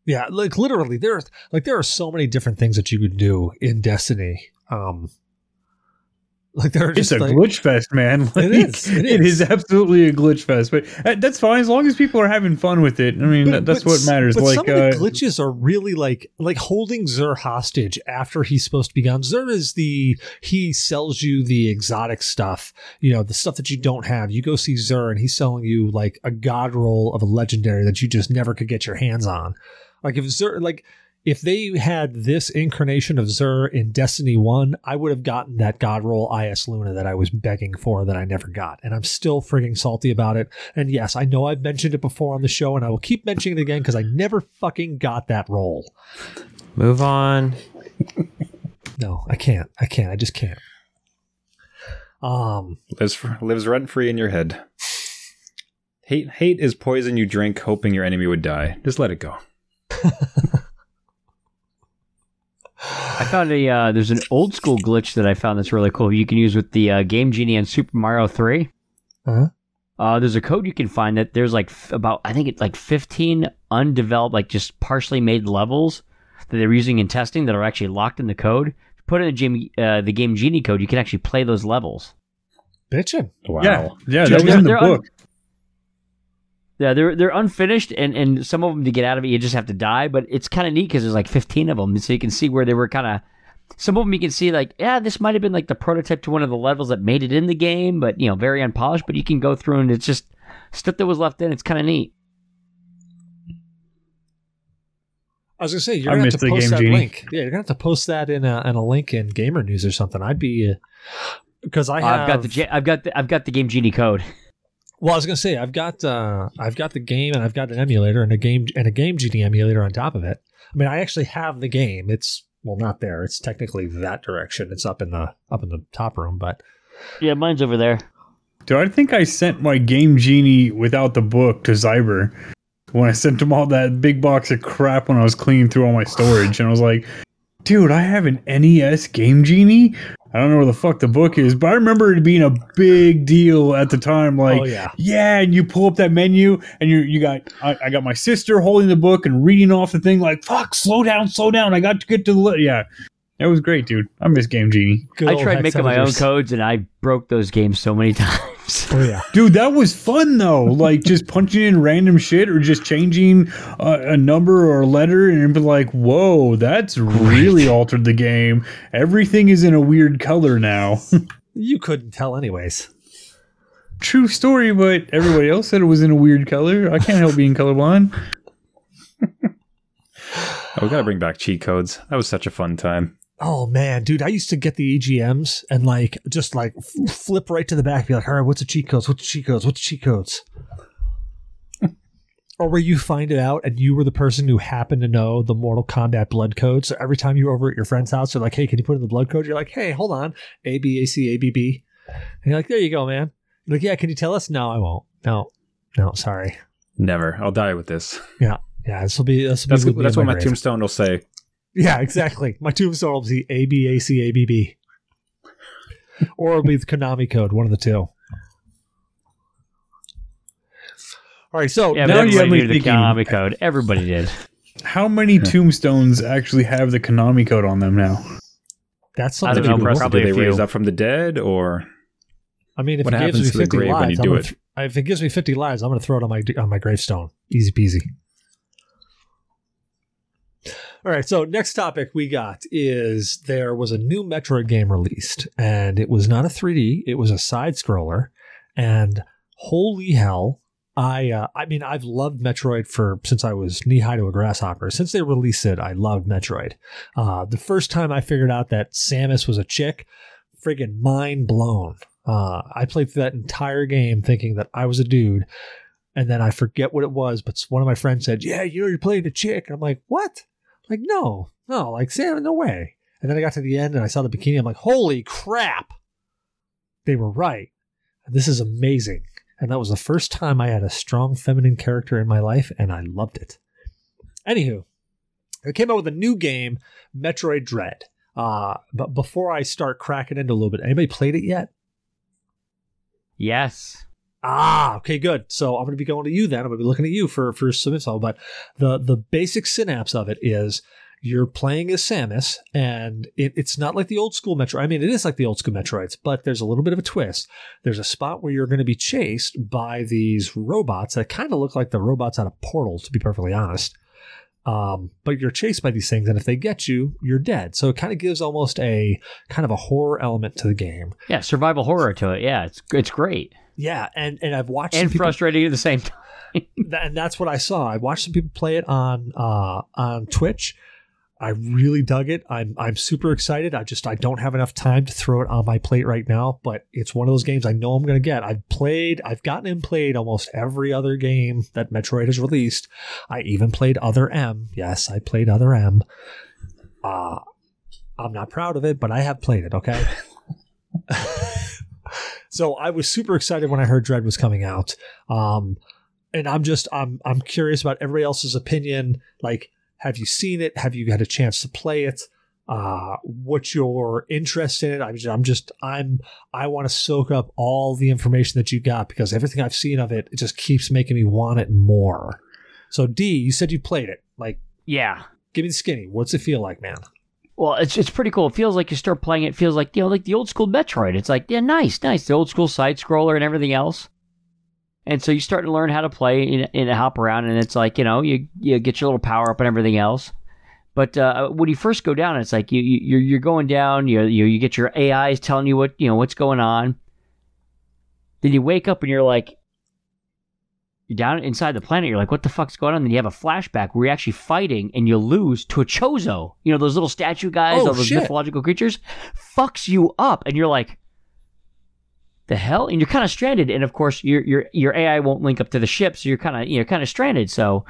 B: Yeah, like literally, there's like there are so many different things that you could do in Destiny. Um,
C: like they're just it's a like, glitch fest, man. Like, it is. It is. It is absolutely a glitch fest, but uh, that's fine as long as people are having fun with it. I mean, but, that's but, what matters.
B: But
C: like
B: some of the uh, glitches are really like like holding Xur hostage after he's supposed to be gone. Xur is the he sells you the exotic stuff, you know, the stuff that you don't have. You go see Xur, and he's selling you like a god roll of a legendary that you just never could get your hands on. Like if Xur, like if they had this incarnation of Xur in Destiny 1, I would have gotten that God roll Eyasluna that I was begging for that I never got. And I'm still frigging salty about it. And yes, I know I've mentioned it before on the show and I will keep mentioning it again because I never fucking got that roll.
F: Move on.
B: no, I can't. I can't. I just can't. Um,
E: lives for, lives rent free in your head. Hate hate is poison you drink, hoping your enemy would die. Just let it go.
D: I found a uh, there's an old school glitch that I found that's really cool. You can use with the uh, Game Genie and Super Mario 3
B: Uh-huh.
D: Uh, there's a code you can find that there's like f- about I think it's like 15 undeveloped like just partially made levels that they're using in testing that are actually locked in the code. Put in the game uh, the Game Genie code, you can actually play those levels.
B: Bitchin'.
E: Wow.
C: Yeah, yeah,
D: Dude,
C: that was
D: they're-
C: in the
D: they're un-
C: book.
D: Yeah, they're they're unfinished, and, and some of them to get out of it, you just have to die. But it's kind of neat because there's like 15 of them, so you can see where they were kind of. Some of them you can see like, yeah, this might have been like the prototype to one of the levels that made it in the game, but you know, very unpolished. But you can go through and it's just stuff that was left in. It's kind of neat.
B: I was gonna say you're
C: I
B: gonna have to post
C: Game
B: that
C: Genie.
B: link. Yeah, you're gonna have to post that in a in a link in Gamer News or something. I'd be uh, because I have
D: I've got the J- I've got the I've got the Game Genie code.
B: Well, I was gonna say I've got uh, I've got the game and I've got an emulator and a game and a game genie emulator on top of it. I mean, I actually have the game. It's well, not there. It's technically that direction. It's up in the up in the top room, but
D: Yeah, mine's over there.
C: Dude, I think I sent my Game Genie without the book to Zyber when I sent him all that big box of crap when I was cleaning through all my storage. And I was like, dude, I have an NES Game Genie? I don't know where the fuck the book is, but I remember it being a big deal at the time. Oh, like,
B: oh yeah,
C: yeah, and you pull up that menu, and you you got I, I got my sister holding the book and reading off the thing. Like, fuck, slow down, slow down. I got to get to the yeah. That was great, dude. I miss Game Genie,
B: Good
D: I tried making my own codes and I broke those games so many times.
B: Oh yeah,
C: dude. That was fun though. Like just punching in random shit or just changing uh, a number or a letter, and be like, whoa, that's really altered the game. Everything is in a weird color now.
B: you couldn't tell anyways.
C: True story, but everybody else said it was in a weird color. I can't help being colorblind.
E: Oh, we gotta bring back cheat codes. That was such a fun time.
B: Oh man, dude, I used to get the EGMs and like just like f- flip right to the back, be like, all right, what's the cheat codes? What's the cheat codes? What's the cheat codes? or where you find it out and you were the person who happened to know the Mortal Kombat blood code. So every time you were over at your friend's house, they're like, hey, can you put in the blood code? You're like, hey, hold on, A B A C A B B. And you're like, there you go, man. You're like, yeah, can you tell us? No, I won't. No, no, sorry.
E: Never. I'll die with this.
B: Yeah, Yeah, this will be this will
E: That's
B: be
E: that's what my
B: grave.
E: tombstone will say.
B: Yeah, exactly. My tombstone will be A B A C A B B. Or it'll be the Konami code, one of the two. All right, so
D: Yeah,
C: Now you have
D: everybody
C: me
D: knew the
C: thinking-
D: Konami code. Everybody did.
C: How many hmm. tombstones actually have the Konami code on them now?
B: that's
D: I
B: something.
D: don't know,
B: to
D: bro. Probably
E: Did
D: a
E: they raise
D: few.
E: up from the dead, or
B: I mean, if
E: What
B: it gives
E: happens
B: me
E: the
B: 50
E: grave when
B: lives,
E: you
B: I'm
E: do
B: gonna
E: it?
B: th- if it gives me 50 lives, I'm going to throw it on my on my gravestone. Easy peasy. All right, so next topic we got is there was a new Metroid game released, and it was not a 3D; it was a side scroller. And holy hell, I uh, I mean I've loved Metroid for since I was knee high to a grasshopper. Since they released it, I loved Metroid. Uh, the first time I figured out that Samus was a chick, friggin' mind blown. Uh, I played through that entire game thinking that I was a dude, and then I forget what it was. But one of my friends said, "Yeah, you know, you're playing a chick." And I'm like, "What?" Like, no, no, like Sam, no way. And then I got to the end and I saw the bikini. I'm like, "Holy crap!" They were right. This is amazing. And that was the first time I had a strong feminine character in my life, and I loved it. Anywho, they came out with a new game, Metroid Dread. Uh, but before I start cracking into a little bit, anybody played it yet?
D: Yes.
B: Ah, okay, good. So I'm going to be going to you then. I'm going to be looking at you for for some info. But the the basic synapse of it is you're playing as Samus, and it, it's not like the old school Metroid. I mean, it is like the old school Metroids, but there's a little bit of a twist. There's a spot where you're going to be chased by these robots that kind of look like the robots out of Portal, to be perfectly honest. Um, but you're chased by these things, and if they get you, you're dead. So it kind of gives almost a kind of a horror element to the game.
D: Yeah, survival horror to it. Yeah, it's it's great
B: Yeah, and and I've watched
D: and
B: people-
D: frustrating at the same time.
B: That- and that's what I saw. I watched some people play it on uh, on Twitch. I really dug it. I'm I'm super excited. I just I don't have enough time to throw it on my plate right now, but it's one of those games I know I'm going to get. I've played, I've gotten and played almost every other game that Metroid has released. I even played Other M. Yes, I played Other M. Uh I'm not proud of it, but I have played it. Okay. so I was super excited when I heard Dread was coming out. Um, and I'm just I'm I'm curious about everybody else's opinion. Like, have you seen it? Have you had a chance to play it? Uh, what's your interest in it? I'm just, I'm just I'm I want to soak up all the information that you got because everything I've seen of it, it just keeps making me want it more. So D, you said you played it. Like,
D: yeah,
B: give me the skinny. What's it feel like, man?
D: Well, it's it's pretty cool. It feels like you start playing it. Feels like you know, like the old school Metroid. It's like yeah, nice, nice, the old school side scroller and everything else. And so you start to learn how to play and, and hop around, and it's like you know, you you get your little power up and everything else. But uh, when you first go down, it's like you, you you're you're going down. You you you get your AIs telling you what you know what's going on. Then you wake up and you're like, you're down inside the planet. You're like, what the fuck's going on? Then you have a flashback where you're actually fighting and you lose to a Chozo. You know, those little statue guys,
B: Oh,
D: all those
B: shit.
D: mythological creatures. Fucks you up. And you're like, the hell? And you're kind of stranded. And of course, your your your AI won't link up to the ship, so you're kind of you're kind of stranded. So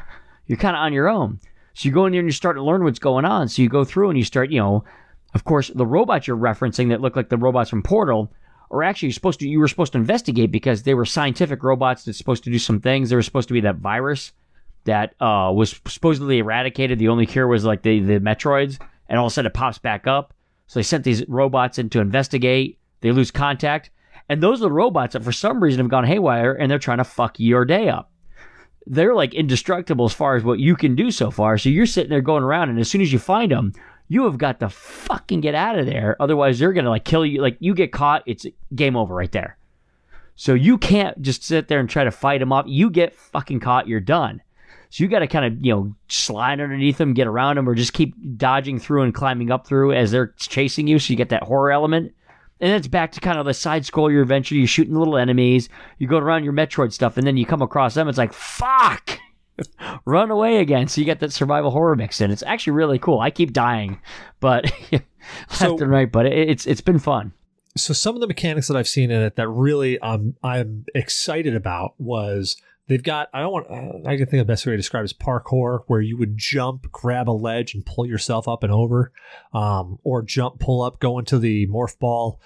D: you're kind of on your own. So you go in there and you start to learn what's going on. So you go through and you start, you know, of course, the robots you're referencing that look like the robots from Portal are actually you're supposed to you were supposed to investigate because they were scientific robots that's supposed to do some things. There was supposed to be that virus that uh, was supposedly eradicated. The only cure was like the the Metroids, and all of a sudden it pops back up. So they sent these robots in to investigate. They lose contact, and those are the robots that for some reason have gone haywire, and they're trying to fuck your day up. They're like indestructible as far as what you can do so far. So you're sitting there going around, and as soon as you find them, you have got to fucking get out of there. Otherwise, they're gonna like kill you. Like you get caught, it's game over right there. So you can't just sit there and try to fight them off. You get fucking caught, you're done. So you got to kind of you know slide underneath them, get around them, or just keep dodging through and climbing up through as they're chasing you. So you get that horror element. And then it's back to kind of the side scroll. You're eventually you're shooting little enemies. You go around your Metroid stuff, and then you come across them. It's like fuck, run away again. So you get that survival horror mix in. It's actually really cool. I keep dying, but left
B: So-
D: and right. But it, it's it's been fun.
B: so some of the mechanics that I've seen in it that really um, I'm excited about was they've got I don't want uh, I can think of the best way to describe it is parkour where you would jump, grab a ledge, and pull yourself up and over, um, or jump, pull up, go into the morph ball.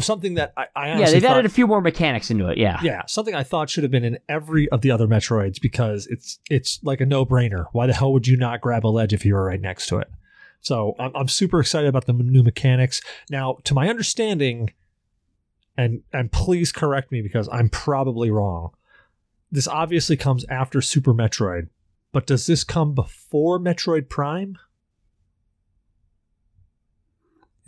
B: Something that I, I
D: Yeah, they've
B: thought,
D: added a few more mechanics into it. Yeah.
B: yeah, something I thought should have been in every of the other Metroids because it's it's like a no brainer. Why the hell would you not grab a ledge if you were right next to it? So I'm, I'm super excited about the new mechanics. Now, to my understanding, and and please correct me because I'm probably wrong. This obviously comes after Super Metroid, but does this come before Metroid Prime?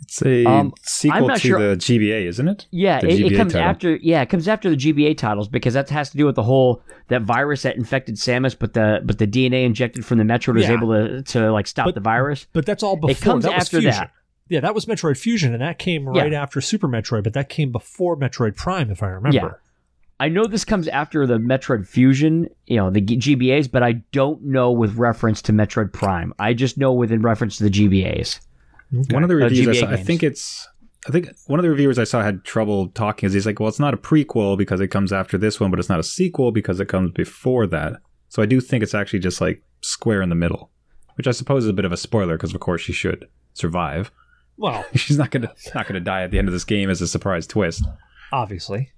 E: It's a
D: Um,
E: sequel to
D: sure-
E: the GBA, isn't it?
D: Yeah, it, it comes
E: title.
D: after. Yeah, it comes after the GBA titles because that has to do with the whole that virus that infected Samus, but the but the DNA injected from the Metroid was able to to like stop
B: But-
D: the virus.
B: But that's all before.
D: It comes
B: that
D: after
B: Fusion.
D: that.
B: Yeah, that was Metroid Fusion, and that came
D: Yeah.
B: right after Super Metroid, but that came before Metroid Prime, if I remember.
D: Yeah. I know this comes after the Metroid Fusion, you know, the GBAs, but I don't know with reference to Metroid Prime. I just know within reference to the GBAs.
E: One of the
D: Uh,
E: reviews I
D: GBA
E: saw, I think it's, I think one of the reviewers I saw had trouble talking. Is he's like, well, it's not a prequel because it comes after this one, but it's not a sequel because it comes before that. So I do think it's actually just like square in the middle, which I suppose is a bit of a spoiler because of course she should survive.
B: Well,
E: She's not gonna not gonna die at the end of this game as a surprise twist.
B: obviously.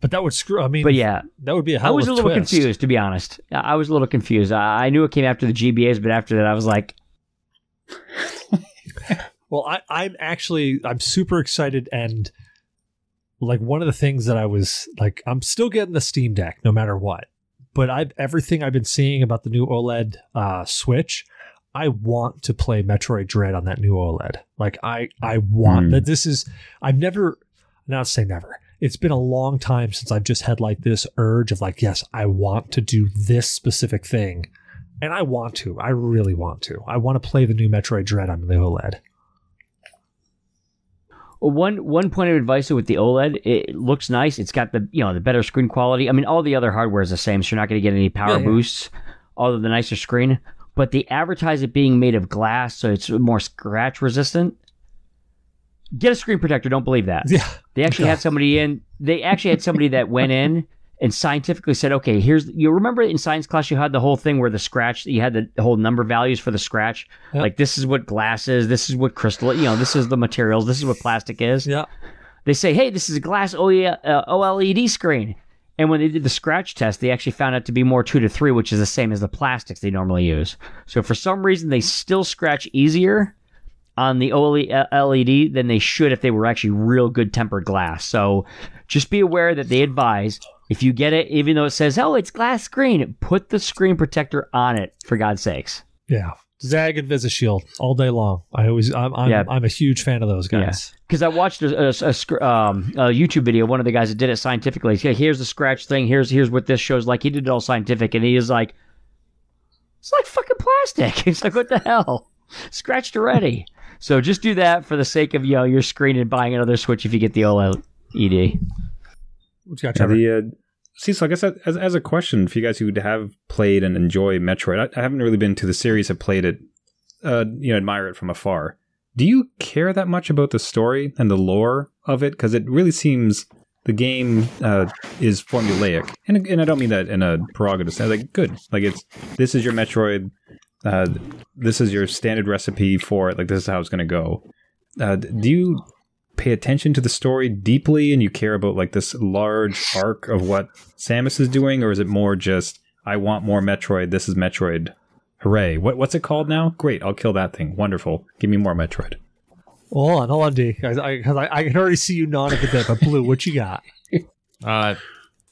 B: But that would screw. I mean,
D: But yeah,
B: that would be a
D: I
B: hell
D: was
B: of
D: a
B: a
D: little
B: twist.
D: confused, to be honest. I I was a little confused. I I knew it came after the GBAs, but after that, I was like,
B: Well, I, I'm actually I'm super excited and like one of the things that I was like I'm still getting the Steam Deck no matter what. But I've everything I've been seeing about the new OLED uh, Switch, I want to play Metroid Dread on that new OLED. Like I I want
E: Hmm.
B: that this is I've never not say never. It's been a long time since I've just had like this urge of like, yes, I want to do this specific thing. And I want to. I really want to. I want to play the new Metroid Dread on the OLED.
D: One one point of advice with the OLED, it looks nice. It's got the you know the better screen quality. I mean, all the other hardware is the same, so you're not going to get any power
B: Yeah, yeah.
D: boosts. All of the nicer screen, but they advertise it being made of glass, so it's more scratch resistant. Get a screen protector. Don't believe that.
B: Yeah.
D: They actually had somebody in. They actually had somebody that went in and scientifically said, okay, here's you remember in science class you had the whole thing where the scratch you had the whole number values for the scratch. Yep. Like this is what glass is, this is what crystal, you know, this is the materials, this is what plastic is.
B: Yeah.
D: They say, hey, this is a glass OLED uh, screen. And when they did the scratch test, they actually found it to be more two to three, which is the same as the plastics they normally use. So for some reason, they still scratch easier on the OLED than they should if they were actually real good tempered glass. So just be aware that they advise if you get it, even though it says, oh, it's glass screen, put the screen protector on it, for God's sakes.
B: Yeah. Zagg and VisiShield all day long. I always, I'm, I'm, yeah. I'm a huge fan of those guys.
D: Because yeah. I watched a, a, a, um, a, YouTube video. One of the guys that did it scientifically. He here's the scratch thing. Here's here's what this shows. Like he did it all scientific, and he is like, it's like fucking plastic. He's like, what the hell? Scratched already. So just do that for the sake of you know your screen and buying another Switch if you get the OLED.
B: What you got,
E: Trever? The, uh, see, so I guess as, as a question for you guys who have played and enjoy Metroid, I, I haven't really been to the series, have played it, uh, you know, admire it from afar. Do you care that much about the story and the lore of it? Because it really seems the game uh, is formulaic, and and I don't mean that in a prerogative sense. Like, good, like it's this is your Metroid, uh, this is your standard recipe for it. Like, this is how it's going to go. Uh, do you pay attention to the story deeply and you care about like this large arc of what Samus is doing, or is it more just I want more Metroid? This is Metroid. Hooray! What what's it called now? Great, I'll kill that thing. Wonderful. Give me more Metroid.
B: hold on, hold on, D. Because I, I, I, can already see you nodding at that. But Blue, what you got?
A: Uh,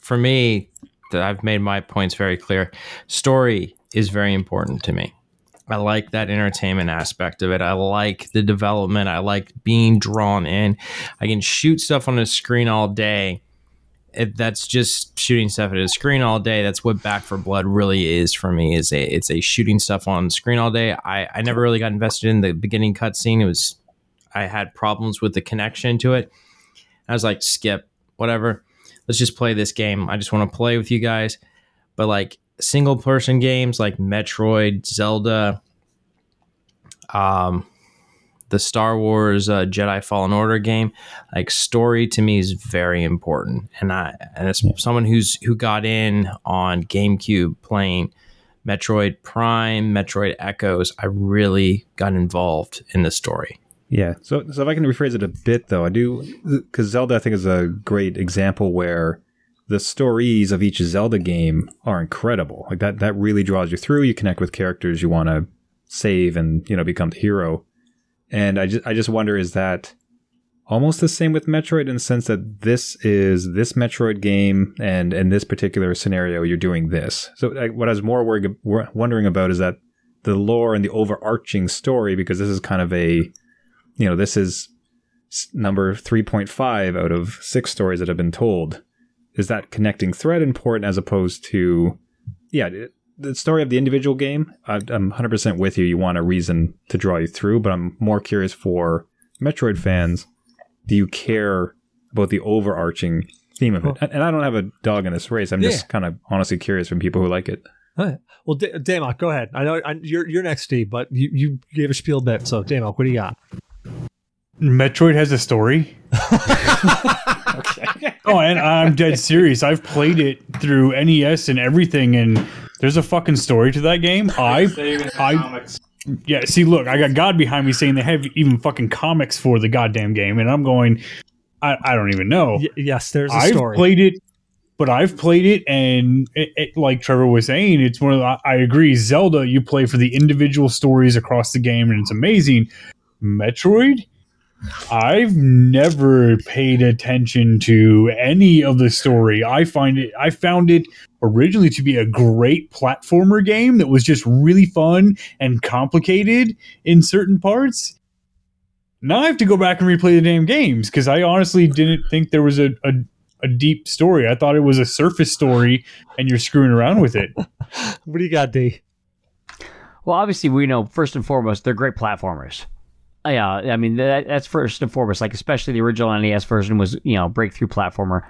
A: for me, I've made my points very clear. Story is very important to me. I like that entertainment aspect of it. I like the development. I like being drawn in. I can shoot stuff on a screen all day. It, that's just shooting stuff at a screen all day. That's what Back 4 Blood really is for me. Is a it's a shooting stuff on screen all day. I I never really got invested in the beginning cutscene. It was I had problems with the connection to it. I was like, skip, whatever. Let's just play this game. I just want to play with you guys. But like single person games like Metroid, Zelda, um, the Star Wars uh, Jedi Fallen Order game, like story to me is very important, and I and as yeah. someone who's who got in on GameCube playing Metroid Prime, Metroid Echoes, I really got involved in the story.
E: Yeah, so so if I can rephrase it a bit though, I do because Zelda I think is a great example where the stories of each Zelda game are incredible. Like that that really draws you through. You connect with characters you want to save and you know become the hero. And I just I just wonder is that almost the same with Metroid in the sense that this is this Metroid game, and in this particular scenario, you're doing this. So like, what I was more worried, wondering about is that the lore and the overarching story, because this is kind of a, you know, this is number 3.5 out of six stories that have been told. Is that connecting thread important as opposed to, yeah, the story of the individual game, I, am 100% with you. You want a reason to draw you through, but I'm more curious for Metroid fans. Do you care about the overarching theme of it? And I don't have a dog in this race. I'm yeah. just kind of honestly curious from people who like it.
B: Well, D- Damok, go ahead. I know I, you're you're next, Steve, but you, you gave a spiel bit. So, Damok, what do you got?
C: Metroid has a story. okay. Oh, and I'm dead serious. I've played it through NES and everything, and there's a fucking story to that game. I, I, yeah. See, look, I got God behind me saying they have even fucking comics for the goddamn game, and I'm going, I, I don't even know. Y-
B: yes, there's a
C: I've
B: story.
C: played it, but I've played it, and it, it, like Trever was saying, it's one of the, I agree. Zelda, you play for the individual stories across the game, and it's amazing. Metroid, I've never paid attention to any of the story. I find it I found it originally to be a great platformer game that was just really fun and complicated in certain parts. Now I have to go back and replay the damn games because I honestly didn't think there was a, a, a deep story. I thought it was a surface story and you're screwing around with it.
B: what do you got, D?
D: Well, obviously we know first and foremost they're great platformers yeah, I mean that, that's first and foremost. Like especially the original NES version was you know breakthrough platformer.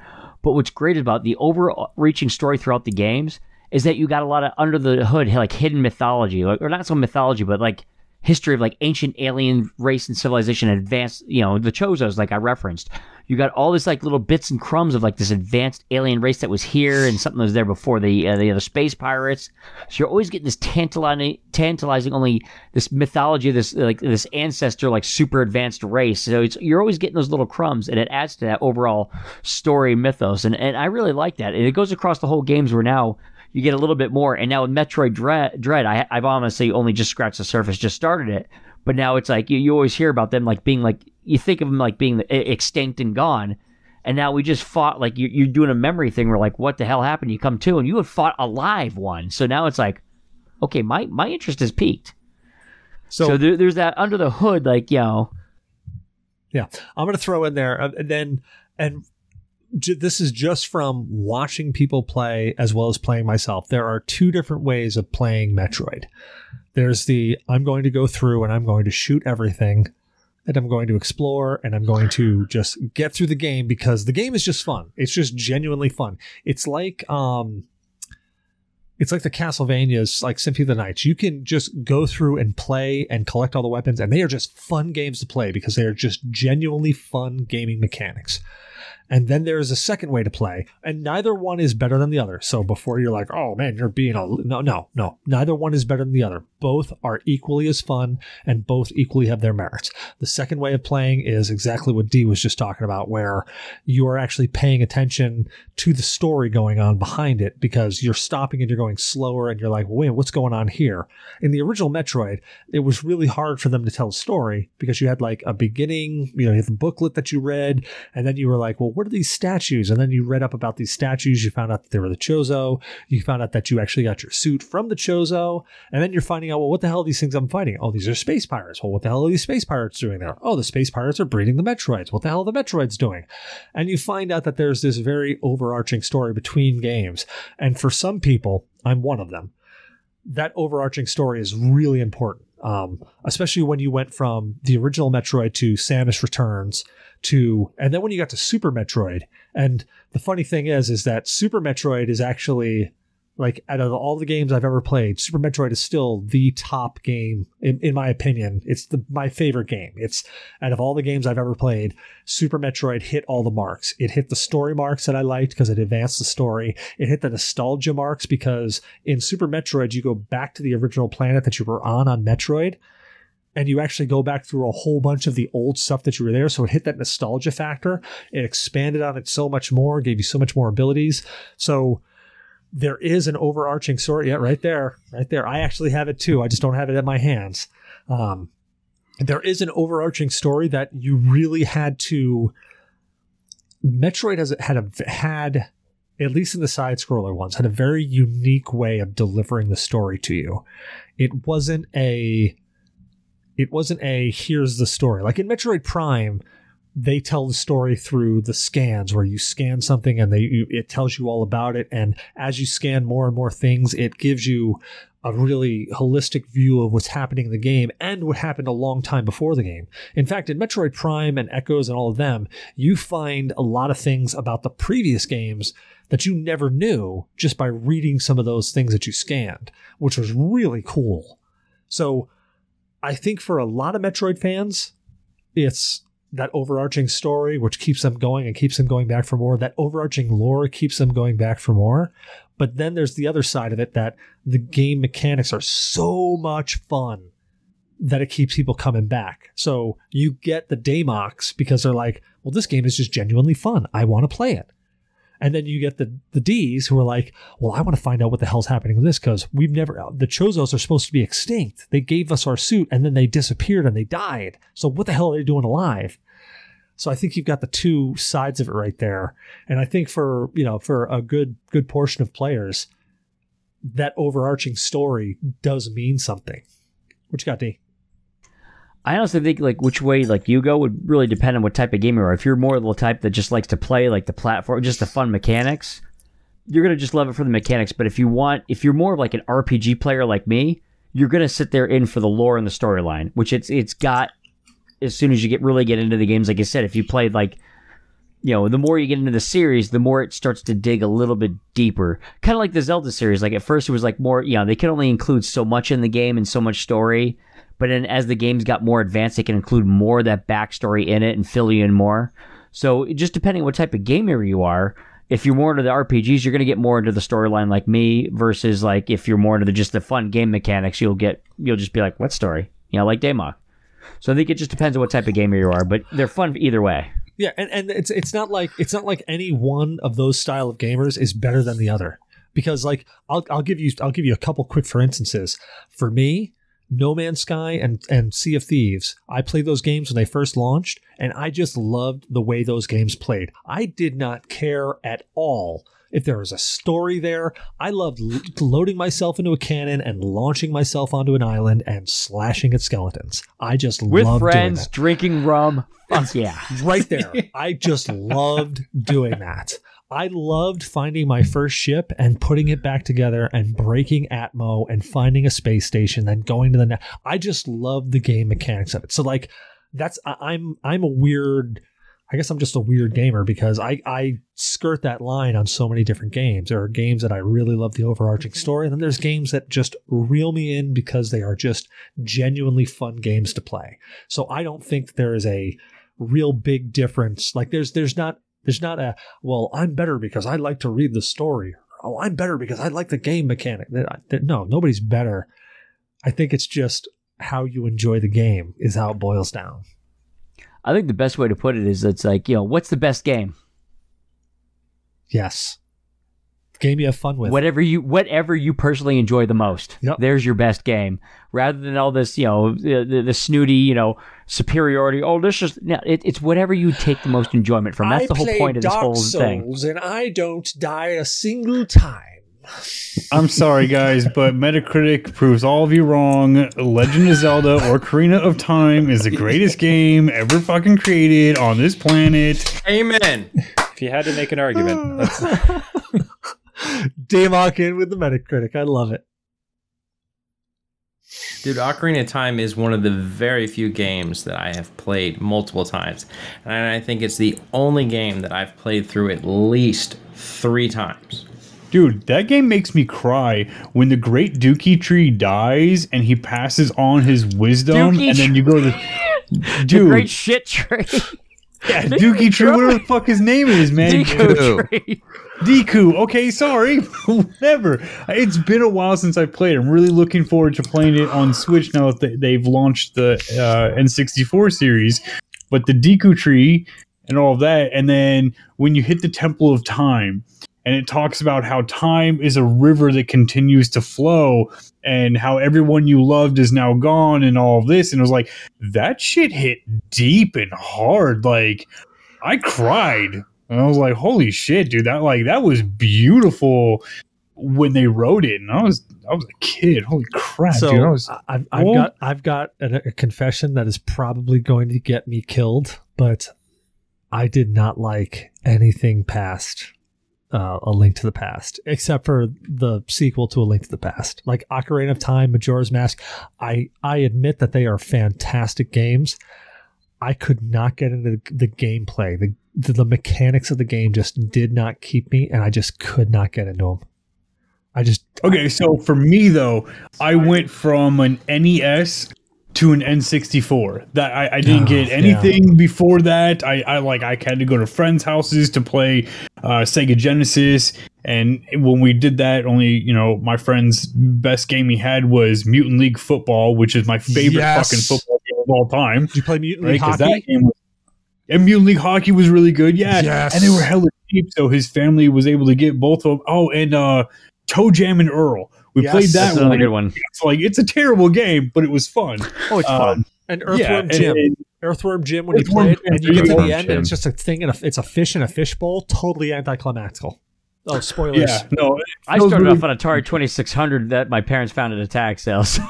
D: But what's great about the overreaching story throughout the games is that you got a lot of under the hood like hidden mythology, or not so mythology, but like history of like ancient alien race and civilization, advanced. You know the Chozos, like I referenced. You got all this like little bits and crumbs of like this advanced alien race that was here and something that was there before the uh, the other space pirates. So you're always getting this tantalizing, tantalizing only this mythology of this like this ancestor like super advanced race. So it's you're always getting those little crumbs, and it adds to that overall story mythos. And and I really like that, and it goes across the whole games where now you get a little bit more. And now with Metroid Dread, Dread I, have honestly only just scratched the surface, just started it. But now it's like you, you always hear about them like being like you think of them like being extinct and gone. And now we just fought like you're, you're doing a memory thing where like what the hell happened? You come to and you had fought a live one. So now it's like, okay, my my interest is peaked. So, so there, there's that under the hood, like you know.
B: Yeah, I'm gonna throw in there, uh, and then and this is just from watching people play as well as playing myself. There are two different ways of playing Metroid. There's the I'm going to go through and I'm going to shoot everything and I'm going to explore and I'm going to just get through the game because the game is just fun. It's just genuinely fun. It's like um it's like the Castlevanias, like Symphony of the Night. You can just go through and play and collect all the weapons, and they are just fun games to play because they are just genuinely fun gaming mechanics. And then there is a second way to play, and neither one is better than the other. So before you're like, oh man, you're being a no, no, no, neither one is better than the other. Both are equally as fun, and both equally have their merits. The second way of playing is exactly what D was just talking about, where you are actually paying attention to the story going on behind it because you're stopping and you're going slower, and you're like, wait, what's going on here? In the original Metroid, it was really hard for them to tell a story because you had like a beginning, you know, you had the booklet that you read, and then you were like, well, what are these statues? And then you read up about these statues. You found out that they were the Chozo. You found out that you actually got your suit from the Chozo. And then you're finding out, well, what the hell are these things I'm fighting? Oh, these are space pirates. Well, what the hell are these space pirates doing there? Oh, the space pirates are breeding the Metroids. What the hell are the Metroids doing? And you find out that there's this very overarching story between games. And for some people, I'm one of them. That overarching story is really important. Um, especially when you went from the original Metroid to Samus Returns to and then when you got to Super Metroid, and the funny thing is, is that Super Metroid is actually like out of all the games I've ever played, Super Metroid is still the top game in, in my opinion. It's the my favorite game. It's out of all the games I've ever played, Super Metroid hit all the marks. It hit the story marks that I liked because it advanced the story. It hit the nostalgia marks because in Super Metroid you go back to the original planet that you were on on Metroid and you actually go back through a whole bunch of the old stuff that you were there. So it hit that nostalgia factor. It expanded on it so much more, gave you so much more abilities. So there is an overarching story. Yeah, right there, right there. I actually have it too. I just don't have it in my hands. Um, there is an overarching story that you really had to. Metroid has had a had at least in the side scroller ones had a very unique way of delivering the story to you. It wasn't a it wasn't a here's the story. Like in Metroid Prime, they tell the story through the scans where you scan something and they it tells you all about it and as you scan more and more things it gives you a really holistic view of what's happening in the game and what happened a long time before the game. In fact, in Metroid Prime and Echoes and all of them, you find a lot of things about the previous games that you never knew just by reading some of those things that you scanned, which was really cool. So I think for a lot of Metroid fans, it's that overarching story which keeps them going and keeps them going back for more. That overarching lore keeps them going back for more. But then there's the other side of it that the game mechanics are so much fun that it keeps people coming back. So you get the Damoks because they're like, well, this game is just genuinely fun. I want to play it. And then you get the the D's who are like, well, I want to find out what the hell's happening with this because we've never uh, the Chozos are supposed to be extinct. They gave us our suit and then they disappeared and they died. So what the hell are they doing alive? So I think you've got the two sides of it right there. And I think for you know for a good good portion of players, that overarching story does mean something. What you got, D?
D: I honestly think like which way like you go would really depend on what type of gamer you are. If you're more of the type that just likes to play like the platform, just the fun mechanics, you're gonna just love it for the mechanics. But if you want, if you're more of like an RPG player like me, you're gonna sit there in for the lore and the storyline, which it's it's got. As soon as you get really get into the games, like I said, if you played like you know, the more you get into the series, the more it starts to dig a little bit deeper. Kind of like the Zelda series. Like at first, it was like more, you know, they can only include so much in the game and so much story. But then as the games got more advanced, they can include more of that backstory in it and fill you in more. So just depending what type of gamer you are, if you're more into the RPGs, you're going to get more into the storyline like me versus like if you're more into the, just the fun game mechanics, you'll get you'll just be like, what story? You know, like Damok. So I think it just depends on what type of gamer you are, but they're fun either way.
B: Yeah, and, and it's it's not like it's not like any one of those style of gamers is better than the other. Because like I'll I'll give you I'll give you a couple quick for instances. For me, No Man's Sky and and Sea of Thieves, I played those games when they first launched, and I just loved the way those games played. I did not care at all if there was a story there. I loved lo- loading myself into a cannon and launching myself onto an island and slashing at skeletons. I just
D: With
B: loved doing
D: friends, drinking rum. Fuck yeah.
B: right there. I just loved doing that. I loved finding my first ship and putting it back together and breaking Atmo and finding a space station, then going to the net. I just loved the game mechanics of it. So like that's I'm I'm a weird I guess I'm just a weird gamer because I, I skirt that line on so many different games. There are games that I really love the overarching mm-hmm. story, and then there's games that just reel me in because they are just genuinely fun games to play. So I don't think there is a real big difference. Like there's there's not there's not a well I'm better because I like to read the story. Oh, I'm better because I like the game mechanic. No, nobody's better. I think it's just how you enjoy the game is how it boils down.
D: I think the best way to put it is it's like, you know, what's the best game?
B: Yes. Game you have fun with.
D: Whatever you whatever you personally enjoy the most.
B: Yep.
D: There's your best game. Rather than all this, you know, the, the, the snooty, you know, superiority. Oh, this is no, it, it's whatever you take the most enjoyment from. That's
B: I
D: the whole point of this
B: Dark
D: whole thing.
B: Souls and I don't die a single time.
C: I'm sorry, guys, but Metacritic proves all of you wrong. Legend of Zelda Ocarina of Time is the greatest game ever fucking created on this planet.
F: Amen.
E: If you had to make an argument, let's,
B: in with the Metacritic. I love it.
F: Dude, Ocarina of Time is one of the very few games that I have played multiple times. And I think it's the only game that I've played through at least three times.
C: Dude, that game makes me cry when the great Dookie tree dies and he passes on his wisdom,
D: Dookie
C: and then you go to
D: The
C: dude,
D: great shit tree.
C: yeah, Dookie tree, whatever the fuck his name is, man.
D: Deku tree.
C: Deku. Okay, sorry. Whatever. It's been a while since I played. I'm really looking forward to playing it on Switch now that they- they've launched the uh, N64 series. But the Deku tree and all of that, and then when you hit the Temple of Time, and it talks about how time is a river that continues to flow, and how everyone you loved is now gone, and all of this, and it was like that shit hit deep and hard. Like I cried. And I was like, holy shit, dude, that like that was beautiful when they wrote it. And I was I was a kid. Holy crap,
B: so
C: dude. I was
B: I've, I've got I've got a, a confession that is probably going to get me killed, but I did not like anything past uh, a Link to the Past, except for the sequel to A Link to the Past, like Ocarina of Time, Majora's Mask. I I admit that they are fantastic games. I could not get into the, the gameplay. The, the the mechanics of the game just did not keep me, and I just could not get into them. I just
C: Okay, so for me though, I went from an NES to an N64. That I, I didn't
B: Oh,
C: get
B: yeah.
C: anything before that. I, I like I had to go to friends' houses to play uh, Sega Genesis, and when we did that, only you know my friend's best game he had was Mutant League Football, which is my favorite
B: Yes.
C: fucking football game of all time.
B: did you play Mutant
C: right?
B: League Hockey?
C: That and Mutant League Hockey was really good. Yeah,
B: Yes.
C: and they were hella cheap, so his family was able to get both of them. Oh, and uh, ToeJam and Earl. We
B: Yes.
C: played that
D: That's another
C: one.
D: good one.
C: It's like it's a terrible game, but it was fun.
B: Oh, it's
C: Um,
B: fun. And Earthworm
C: yeah,
B: Jim.
C: and-
B: Earthworm Jim when
C: Earthworm
B: you play it and you get to
C: Earthworm
B: the end and it's just a thing and it's a fish in a fishbowl. Totally anticlimactical. Oh, spoilers.
C: yeah, no,
D: I started
C: really
D: off on Atari 2600 that my parents found at a tag sale. So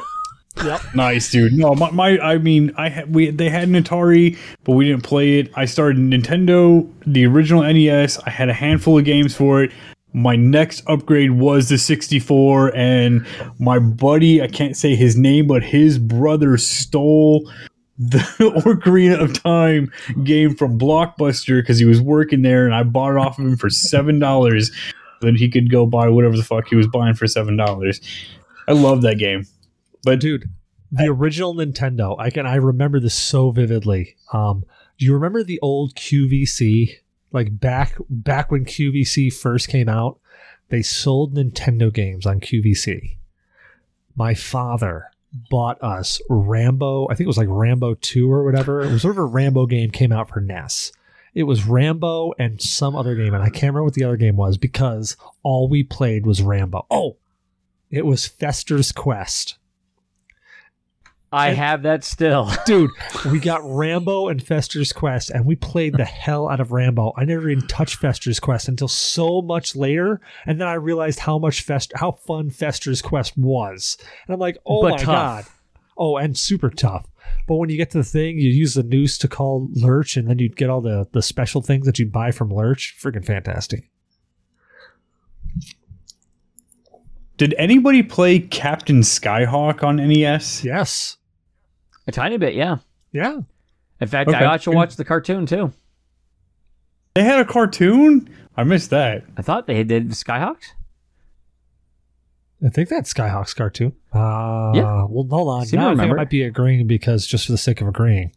C: nice, dude. No, my, my I mean, I had we they had an Atari, but we didn't play it. I started Nintendo, the original NES. I had a handful of games for it. My next upgrade was the 64, and my buddy, I can't say his name, but his brother stole the Ocarina of Time game from Blockbuster because he was working there, and I bought it off of him for seven dollars. Then he could go buy whatever the fuck he was buying for seven dollars. I love that game.
B: But dude, the original Nintendo, I can I remember this so vividly. Um, Do you remember the old QVC? Like back back when QVC first came out, they sold Nintendo games on QVC. My father bought us Rambo. I think it was like Rambo 2 or whatever. It was sort of a Rambo game came out for NES. It was Rambo and some other game, and I can't remember what the other game was because all we played was Rambo. Oh, it was Fester's Quest.
D: I have that still.
B: Dude, we got Rambo and Fester's Quest, and we played the hell out of Rambo. I never even touched Fester's Quest until so much later, and then I realized how much Fester, how fun Fester's Quest was. And I'm like, oh
D: But
B: my
D: tough.
B: god, oh, and super tough. But when you get to the thing, you use the noose to call Lurch, and then you get all the the special things that you buy from Lurch. Freaking fantastic.
C: Did anybody play Captain Skyhawk on NES?
B: Yes,
D: A tiny bit, yeah.
B: yeah.
D: In fact, I
C: Okay.
D: actually watched the cartoon too.
C: They had a cartoon? I missed that.
D: I thought they did Skyhawks.
B: I think that's Skyhawk's cartoon. Uh,
D: Yeah.
B: Well, hold on.
D: Seem to
B: now I think I might be agreeing because just for the sake of agreeing,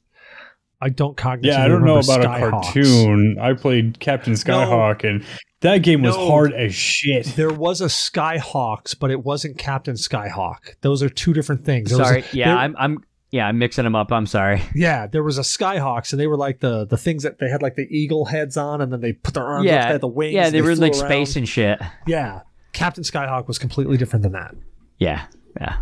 B: I don't cognitively
C: Yeah, I don't know
B: remember
C: about a cartoon. I played Captain Skyhawk, and that game was
B: No.
C: hard as shit.
B: There was a Skyhawks, but it wasn't Captain Skyhawk. Those are two different things. There
D: Sorry,
B: a-
D: yeah,
B: there-
D: I'm, I'm, yeah, I'm mixing them up. I'm sorry.
B: yeah. There was a Skyhawks, and they were like the the things that they had like the eagle heads on, and then they put their arms up,
D: yeah,
B: they had the wings.
D: yeah,
B: and
D: they were in like
B: around.
D: space and shit.
B: Yeah, Captain Skyhawk was completely different than that.
D: Yeah, yeah.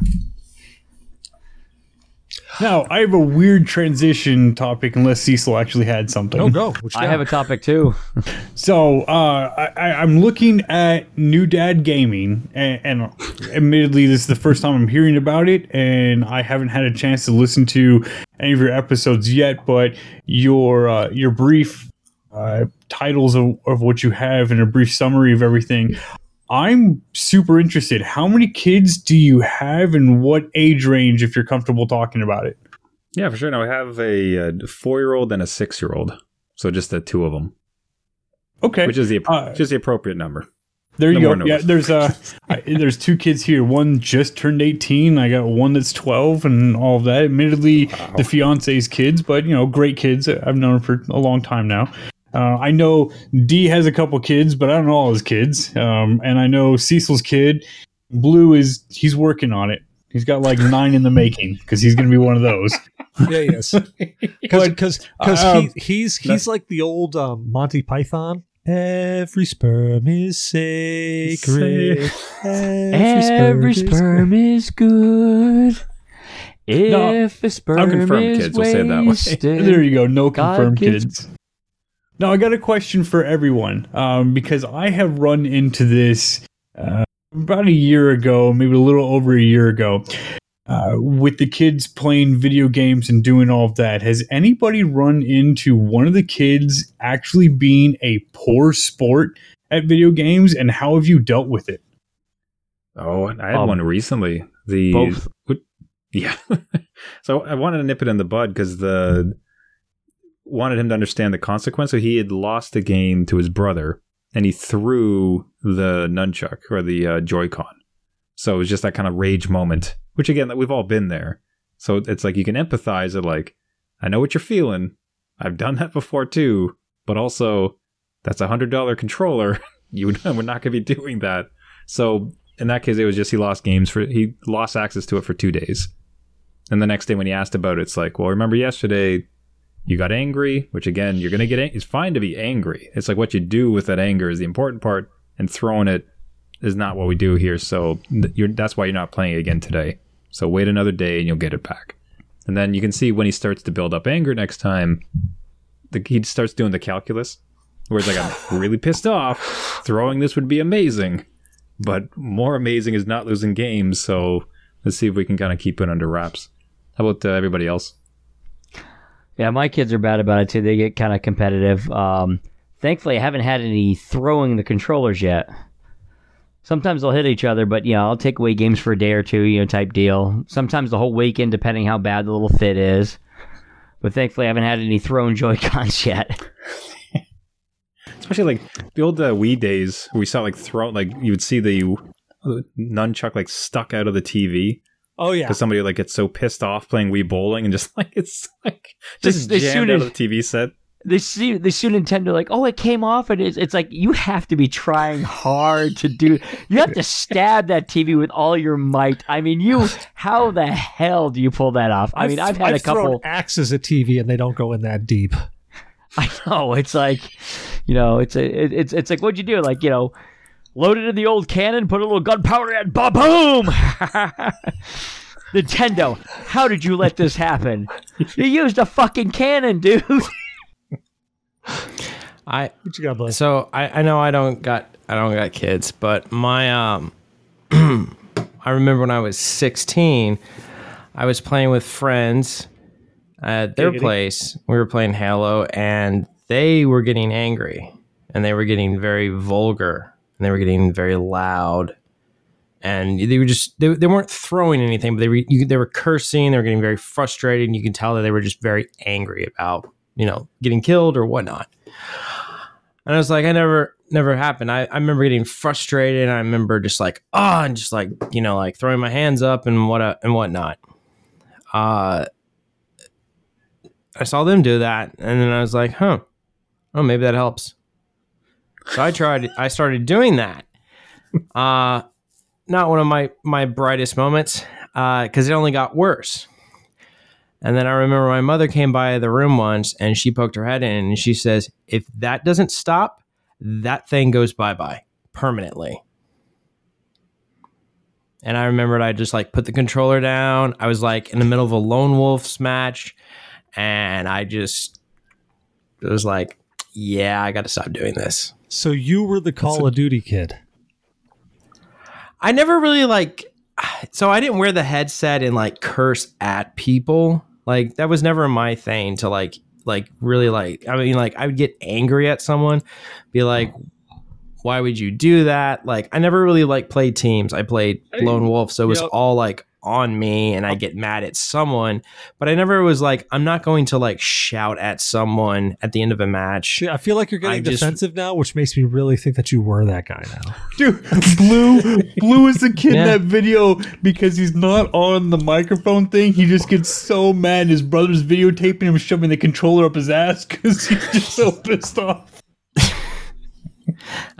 C: Now, I have a weird transition topic, unless Cecil actually had something.
B: Oh, go. What
D: I have a topic too.
C: So uh, I, I- I'm looking at New Dad Gaming, and, and admittedly, this is the first time I'm hearing about it, and I haven't had a chance to listen to any of your episodes yet. But your uh, your brief uh, titles of, of what you have and a brief summary of everything. I'm super interested. How many kids do you have, and what age range, if you're comfortable talking about it?
E: Yeah, for sure. Now we have a, uh four-year-old and a six-year-old, so just the two of them,
C: Okay,
E: which is the
C: Uh,
E: just the appropriate number.
C: There you
E: No
C: go. Yeah, there's uh, I, there's two kids here. One just turned 18. I got one that's 12, and all of that. Admittedly, the fiance's kids, but you know, great kids. I've known for a long time now. Uh, I know D has a couple kids, but I don't know all his kids. Um, and I know Cecil's kid, Blue, is he's working on it. He's got like nine in the making because he's going to be one of those.
B: Yeah, yes. Because because
C: um,
B: he, he's he's like the old um, Monty Python. Every sperm is sacred.
D: Every
B: is
D: sperm is good. If a sperm
E: unconfirmed
D: is
E: kids, we'll say it that way.
C: There you go. No confirmed
D: gives-
C: kids. Now I got a question for everyone um, because I have run into this uh, about a year ago, maybe a little over a year ago, uh, with the kids playing video games and doing all of that. Has anybody run into one of the kids actually being a poor sport at video games, and how have you dealt with it?
E: Oh, I had
D: Um,
E: one recently. The
D: both.
E: what- yeah. so I wanted to nip it in the bud because the wanted him to understand the consequence. So he had lost the game to his brother, and he threw the nunchuck or the uh, Joy-Con. So it was just that kind of rage moment, which again, that we've all been there. So it's like you can empathize. It like, I know what you're feeling. I've done that before too, but also that's a hundred dollar controller. you we're not going to be doing that. So in that case, it was just he lost games for he lost access to it for two days, and the next day when he asked about it, it's like, well, remember yesterday you got angry, which again you're gonna get. Ang- it's fine to be angry. It's like what you do with that anger is the important part, and throwing it is not what we do here. So th- you're, that's why you're not playing it again today. So wait another day and you'll get it back. And then you can see when he starts to build up anger next time, the, he starts doing the calculus, where it's like I'm really pissed off. Throwing this would be amazing but more amazing is not losing games. So let's see if we can kind of keep it under wraps. How about uh, everybody else?
D: Yeah, my kids are bad about it too. They get kind of competitive. Um, thankfully, I haven't had any throwing the controllers yet. Sometimes they'll hit each other, but you know, I'll take away games for a day or two, you know, type deal. Sometimes the whole weekend, depending how bad the little fit is. But thankfully, I haven't had any thrown Joy Cons yet.
E: Especially like the old uh, Wii days, we saw like throw like you would see the uh, nunchuck like stuck out of the TV.
B: Oh yeah,
E: because somebody like gets so pissed off playing Wii Bowling and just like it's like just
D: They- they
E: jammed
D: soon
E: out of the TV set.
D: they see they see Nintendo like, oh, it came off, and it's it's like you have to be trying hard to do. You have to stab that TV with all your might. I mean, you how the hell do you pull that off? I mean, I've had a couple.
B: axes at TV and they don't go in that deep.
D: I know it's like, you know, it's a it, it's it's like what'd you do? Like you know, load it in the old cannon, put a little gunpowder in, ba boom. Nintendo, how did you let this happen? You used a fucking cannon, dude.
A: I
B: What you got, Blaze?
A: so I, I know I don't got I don't got kids, but my um I remember when I was 16, I was playing with friends at their
B: Giggity.
A: place. We were playing Halo and they were getting angry and they were getting very vulgar and they were getting very loud. And they were just they, they weren't throwing anything, but they were you, they were cursing, they were getting very frustrated, and you can tell that they were just very angry about, you know, getting killed or whatnot. And I was like, I never, never happened. I, I remember getting frustrated. And I remember just like, ah, and just like, you know, like throwing my hands up and what and whatnot. Uh, I saw them do that, and then I was like, huh, oh, maybe that helps. So I tried. I started doing that. Uh, not one of my my brightest moments, because it only got worse. And then I remember my mother came by the room once and she poked her head in and she says, If that doesn't stop, that thing goes bye bye permanently. And I remembered I just like put the controller down. I was like in the middle of a lone wolves match and I just it was like, Yeah, I got to stop doing this.
B: So you were the Call of Duty kid.
A: I never really like so I didn't wear the headset and like curse at people. Like that was never my thing to like like really like I mean like I would get angry at someone, be like why would you do that? Like I never really like played teams. I played lone wolf, so it was
B: you know-
A: all like on me and I get mad at someone, but I never was like I'm not going to like shout at someone at the end of a match.
B: I feel like you're getting
A: I just-
B: defensive now, which makes me really think that you were that guy now.
C: Dude, Blue Blue is the kid
A: Yeah.
C: in that video because he's not on the microphone thing. He just gets so mad. His brother's videotaping him shoving the controller up his ass because he's just so pissed off.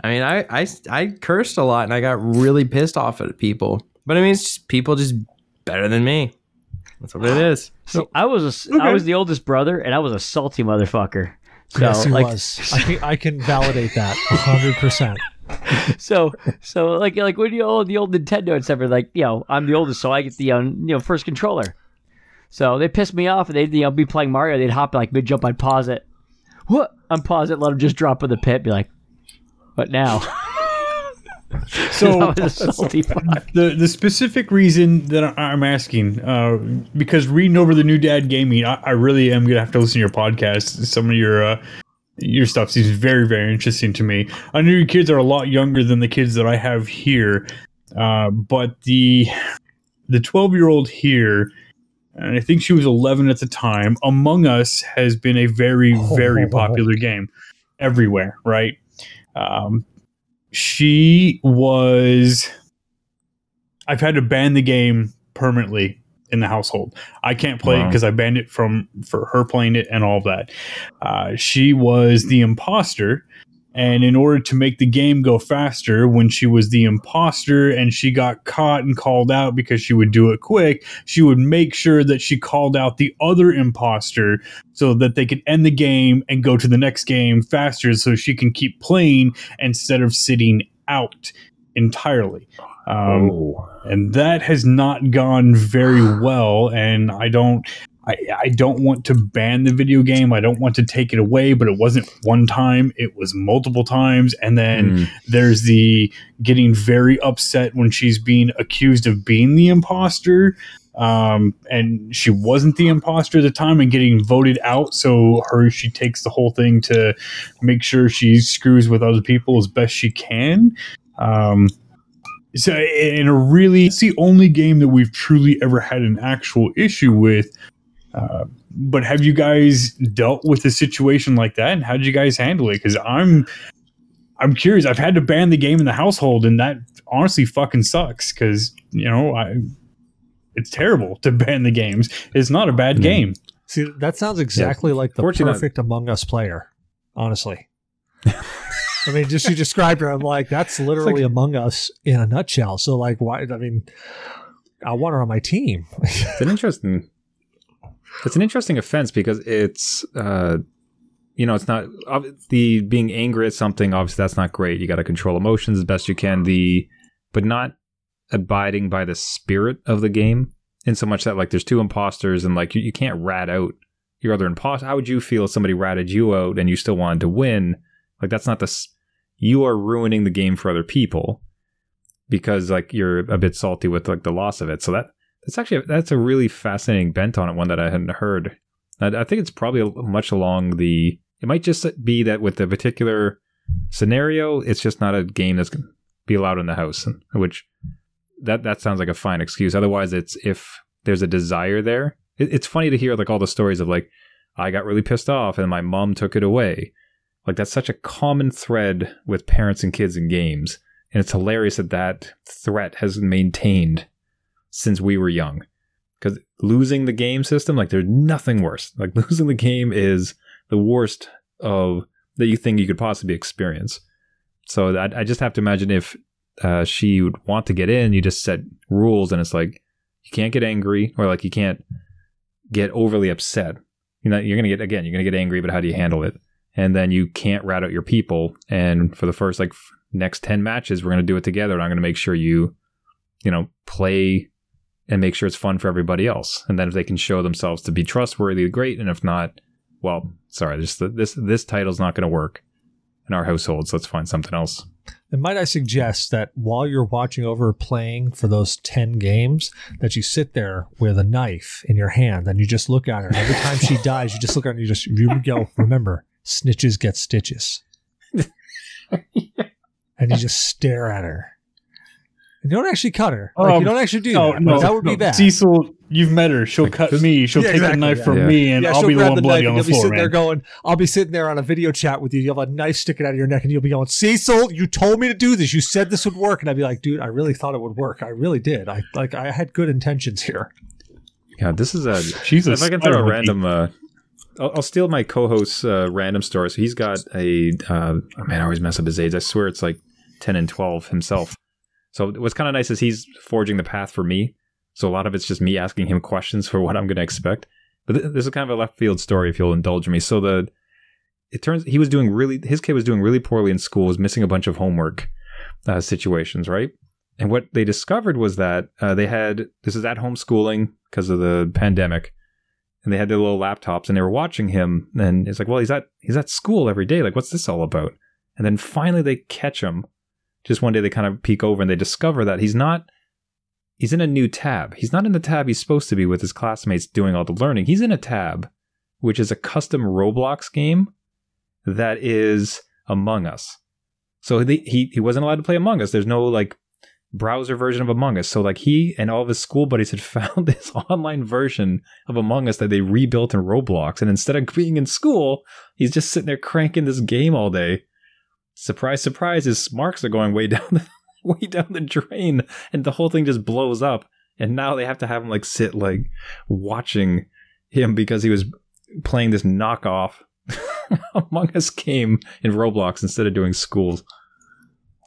A: I mean, I, I I cursed a lot and I got really pissed off at people. But I mean, it's just people just better than me. That's what it is.
D: See, I was a s I was the oldest brother, and I was a salty motherfucker. So,
B: yes, he
D: like,
B: was. I can, I can validate that hundred percent.
D: so, so like, like when you own the old Nintendo and stuff, like, you know, I'm the oldest, so I get the, um, you know, first controller. So they pissed me off, and they'd, you know, be playing Mario. They'd hop like mid jump, I'd pause it. What? Unpause it, let them just drop in the pit. Be like, what now?
C: So
D: I was a salty fuck.
C: the the specific reason that I'm asking, uh, because reading over the new dad gaming, I, I really am gonna have to listen to your podcast. Some of your uh, your stuff seems very very interesting to me. I know your kids are a lot younger than the kids that I have here, uh, but the the 12 year old here. And I think she was 11 at the time. Among Us has been a very, very popular game everywhere, right? Um, she was i've had to ban the game permanently in the household. I can't play it because i banned it from for her playing it and all of that. Uh, she was the imposter and in order to make the game go faster when she was the imposter and she got caught and called out because she would do it quick she would make sure that she called out the other imposter so that they could end the game and go to the next game faster so she can keep playing instead of sitting out entirely. Um,
E: oh.
C: and that has not gone very well. And I don't. I, I don't want to ban the video game. I don't want to take it away, but it wasn't one time. It was multiple times. And then
E: Hmm.
C: there's the getting very upset when she's being accused of being the imposter. Um, and she wasn't the imposter at the time and getting voted out. So her, she takes the whole thing to make sure she screws with other people as best she can. Um, so in a really, it's the only game that we've truly ever had an actual issue with. Uh, but have you guys dealt with a situation like that, and how did you guys handle it? Because I'm, I'm curious. I've had to ban the game in the household, and that honestly fucking sucks. Because you know, I, it's terrible to ban the games. It's not a bad mm. game.
B: See, that sounds exactly yeah. like the perfect Among Us player. Honestly, I mean, just you described her. I'm like, that's literally like, Among Us in a nutshell. So, like, why? I mean, I want her on my team.
E: it's an interesting. It's an interesting offense because it's, uh, you know, it's not the being angry at something. Obviously, that's not great. You got to control emotions as best you can. The, but not abiding by the spirit of the game in so much that like there's two imposters and like you, you can't rat out your other imposter. How would you feel if somebody ratted you out and you still wanted to win? Like that's not the you are ruining the game for other people because like you're a bit salty with like the loss of it. So that that's actually that's a really fascinating bent on it, one that I hadn't heard. I, I think it's probably much along the. It might just be that with the particular scenario, it's just not a game that's going to be allowed in the house, which that that sounds like a fine excuse. Otherwise, it's if there's a desire there. It, it's funny to hear like all the stories of like I got really pissed off and my mom took it away. Like that's such a common thread with parents and kids in games, and it's hilarious that that threat has maintained since we were young. Because losing the game system, like there's nothing worse. Like losing the game is the worst of that you think you could possibly experience. So I, I just have to imagine if uh, she would want to get in, you just set rules, and it's like you can't get angry or like you can't get overly upset. You know, you're gonna get again, you're gonna get angry, but how do you handle it? And then you can't rat out your people. And for the first like next ten matches, we're gonna do it together, and I'm gonna make sure you, you know, play and make sure it's fun for everybody else. And then if they can show themselves to be trustworthy, great. And if not, well, sorry, this this this title's not going to work in our household. So let's find something else.
B: And might I suggest that while you're watching over playing for those 10 games, that you sit there with a knife in your hand and you just look at her. Every time she dies, you just look at her and you just you go, remember, snitches get stitches. and you just stare at her. And you don't actually cut her. Like, um, you don't actually do no, that. No, that would no. be bad.
C: Cecil, you've met her. She'll like, cut me. She'll yeah, take exactly, the knife yeah. from yeah. me, and I'll be the one bloody on the
B: floor.
C: You'll be
B: sitting there going, I'll be sitting there on a video chat with you. You'll have a knife sticking out of your neck, and you'll be going, Cecil, you told me to do this. You said this would work, and I'd be like, dude, I really thought it would work. I really did. I like, I had good intentions here.
E: Yeah, this is a. Jesus, if I can throw a random. Uh, I'll, I'll, steal my co-host's uh, random story. So he's got a. Uh, oh man, I always mess up his age. I swear it's like ten and twelve himself. So what's kind of nice is he's forging the path for me. So a lot of it's just me asking him questions for what I'm going to expect. But th- this is kind of a left field story, if you'll indulge me. So the it turns he was doing really his kid was doing really poorly in school, was missing a bunch of homework uh, situations, right? And what they discovered was that uh, they had this is at home schooling because of the pandemic, and they had their little laptops and they were watching him. And it's like, well, he's at he's at school every day. Like, what's this all about? And then finally they catch him just one day they kind of peek over and they discover that he's not he's in a new tab. He's not in the tab he's supposed to be with his classmates doing all the learning. He's in a tab which is a custom Roblox game that is Among Us. So he he he wasn't allowed to play Among Us. There's no like browser version of Among Us. So like he and all of his school buddies had found this online version of Among Us that they rebuilt in Roblox. And instead of being in school, he's just sitting there cranking this game all day surprise, surprise, his marks are going way down the way down the drain, and the whole thing just blows up. And now they have to have him like sit like watching him because he was playing this knockoff Among Us game in Roblox instead of doing schools.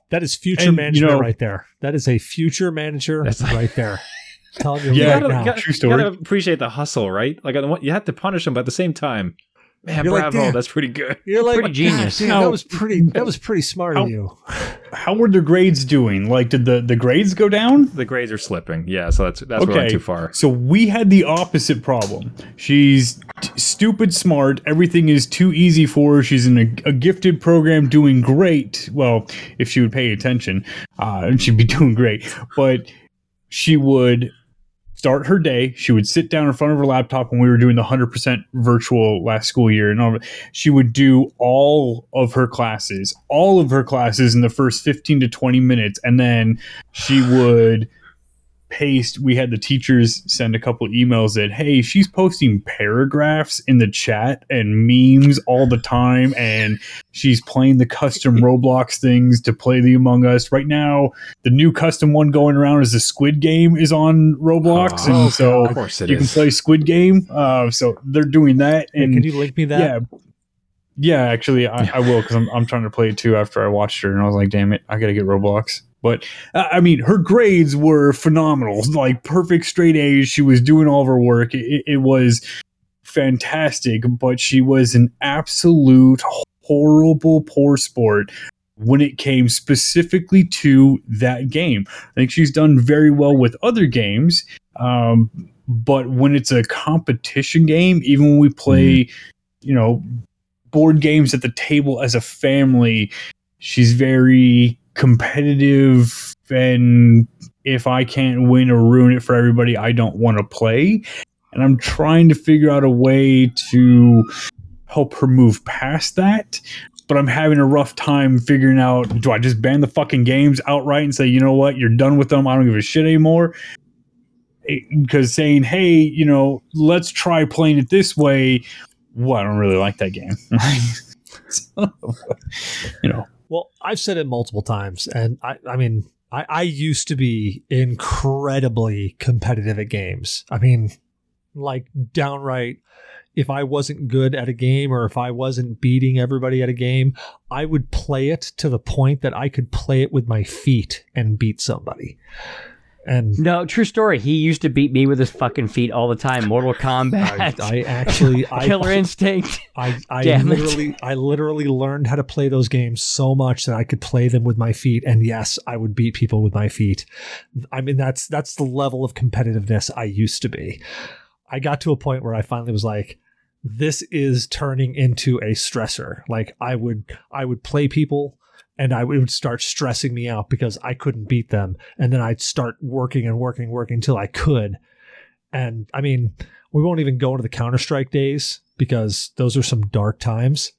B: That is future and, management you know, right there. That is a future manager that's right there. Telling you yeah, right
E: gotta, now. Gotta, True story. You gotta appreciate the hustle, right? Like you have to punish him, but at the same time, Man, You're bravo! Like, that's pretty good.
B: You're like pretty genius. Damn, that was pretty. That was pretty smart
C: how,
B: of you.
C: How were the grades doing? Like, did the, the grades go down?
E: The grades are slipping. Yeah, so that's that's okay. too far.
C: So we had the opposite problem. She's t- stupid smart. Everything is too easy for her. She's in a, a, gifted program, doing great. Well, if she would pay attention, uh, she'd be doing great. But she would start her day. She would sit down in front of her laptop when we were doing the 100% virtual last school year. And she would do all of her classes, all of her classes in the first 15 to 20 minutes. And then she would paste, we had the teachers send a couple emails that, hey, she's posting paragraphs in the chat and memes all the time, and she's playing the custom Roblox things to play the Among Us. Right now, the new custom one going around is the Squid Game is on Roblox,
E: Oh,
C: and so
E: of course it
C: you can play Squid Game. Uh, so they're doing that,
B: Hey,
C: and
B: can you link me that?
C: yeah. Yeah, actually, I, I will because I'm, I'm trying to play it too after I watched her, and I was like, damn it, I got to get Roblox. But uh, I mean, her grades were phenomenal, like perfect straight A's. She was doing all of her work. It, it was fantastic, but she was an absolute horrible poor sport when it came specifically to that game. I think she's done very well with other games, um, but when it's a competition game, even when we play, you know, board games at the table as a family, she's very competitive. And if I can't win or ruin it for everybody, I don't want to play. And I'm trying to figure out a way to help her move past that. But I'm having a rough time figuring out do I just ban the fucking games outright and say, you know what, you're done with them. I don't give a shit anymore. Eh, because saying, hey, you know, let's try playing it this way. Well, I don't really like that game. So, you know,
B: Well, I've said it multiple times, and I, I mean, I, I used to be incredibly competitive at games. I mean, like downright, if I wasn't good at a game or if I wasn't beating everybody at a game, I would play it to the point that I could play it with my feet and beat somebody. And
D: No, true story. He used to beat me with his fucking feet all the time. Mortal Kombat,
B: I, I actually, I,
D: Killer Instinct.
B: I, I
D: it.
B: literally I literally learned how to play those games so much that I could play them with my feet and yes, I would beat people with my feet. I mean that's that's the level of competitiveness I used to be. I got to a point where I finally was like this is turning into a stressor. Like I would I would play people and I would start stressing me out because I couldn't beat them and then I'd start working and working working until I could. And I mean, we won't even go into the Counter-Strike days because those are some dark times.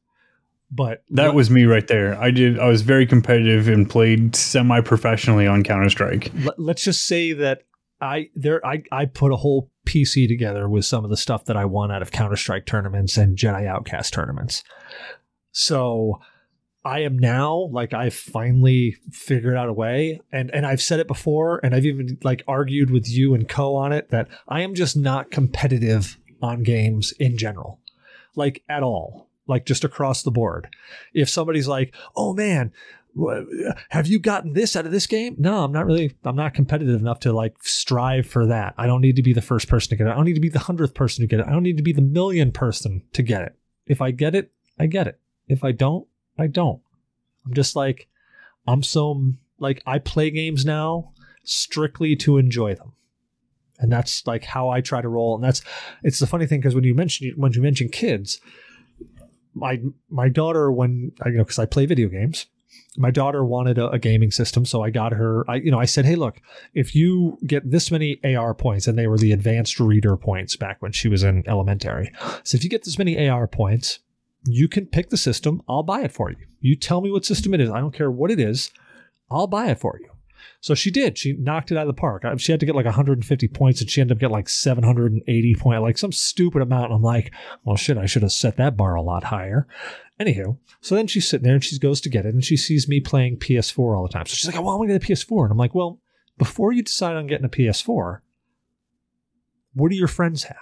B: But
C: that was me right there. I did. I was very competitive and played semi-professionally on Counter Strike.
B: let, let's just say that I there I, I put a whole PC together with some of the stuff that I won out of Counter Strike tournaments and Jedi Outcast tournaments. So I am now like I've finally figured out a way, and and I've said it before, and I've even like argued with you and Co on it that I am just not competitive on games in general, like at all, like just across the board. If somebody's like, "Oh man, have you gotten this out of this game? No, I'm not really. I'm not competitive enough to like strive for that. I don't need to be the first person to get it. I don't need to be the hundredth person to get it. I don't need to be the million person to get it. If I get it, I get it. If I don't, I don't. I'm just like, I'm so like I play games now strictly to enjoy them. And that's like how I try to roll. And that's it's the funny thing because when you mention when you mention kids, my my daughter when I you know because I play video games, my daughter wanted a, a gaming system, so I got her. I you know I said, hey, look, if you get this many AR points, and they were the advanced reader points back when she was in elementary. So if you get this many AR points, you can pick the system. I'll buy it for you. You tell me what system it is. I don't care what it is. I'll buy it for you. So she did. She knocked it out of the park. She had to get like 150 points, and she ended up getting like 780 point, like some stupid amount. I'm like, well, shit, I should have set that bar a lot higher. Anywho, so then she's sitting there and she goes to get it, and she sees me playing PS4 all the time. So she's like, well, I want to get a PS4, and I'm like, well, before you decide on getting a PS4, what do your friends have?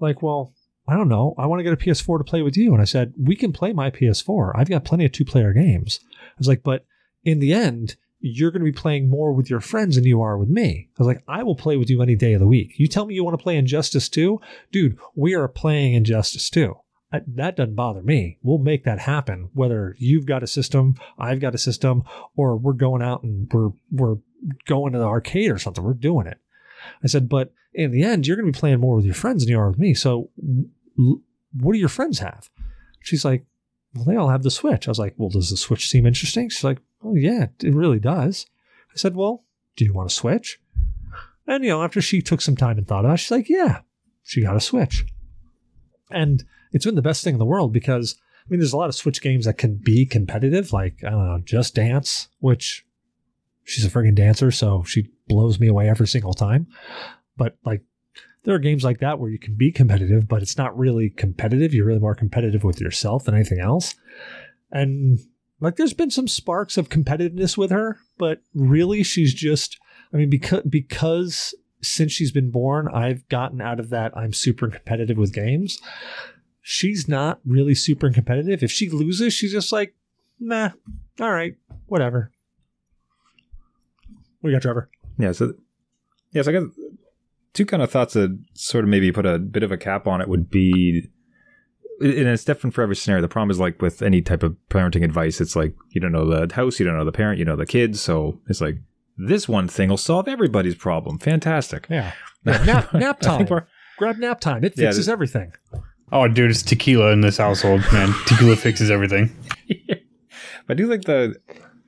B: Like, well, I don't know. I want to get a PS4 to play with you. And I said, we can play my PS4. I've got plenty of two player games. I was like, but in the end, you're going to be playing more with your friends than you are with me. I was like, I will play with you any day of the week. You tell me you want to play Injustice 2? Dude, we are playing Injustice 2. I, that doesn't bother me. We'll make that happen, whether you've got a system, I've got a system, or we're going out and we're, we're going to the arcade or something. We're doing it. I said, but in the end, you're going to be playing more with your friends than you are with me. So what do your friends have? She's like, well, they all have the Switch. I was like, well, does the Switch seem interesting? She's like, oh, yeah, it really does. I said, well, do you want a Switch? And, you know, after she took some time and thought about it, she's like, yeah, she got a Switch. And it's been the best thing in the world because, I mean, there's a lot of Switch games that can be competitive, like, I don't know, Just Dance, which she's a friggin' dancer, so she blows me away every single time. But like there are games like that where you can be competitive, but it's not really competitive. You're really more competitive with yourself than anything else. And like there's been some sparks of competitiveness with her, but really she's just I mean because because since she's been born, I've gotten out of that I'm super competitive with games. She's not really super competitive. If she loses, she's just like, nah, all right, whatever. What do you got, Trever?
E: Yeah, so yeah, so I got two kind of thoughts that sort of maybe put a bit of a cap on it would be and it's different for every scenario. The problem is like with any type of parenting advice, it's like you don't know the house, you don't know the parent, you know the kids. So it's like this one thing will solve everybody's problem. Fantastic.
B: Yeah. yeah nap, nap time. Grab nap time. It fixes yeah, everything.
C: Oh, dude, it's tequila in this household, man. tequila fixes everything.
E: yeah. I do like the.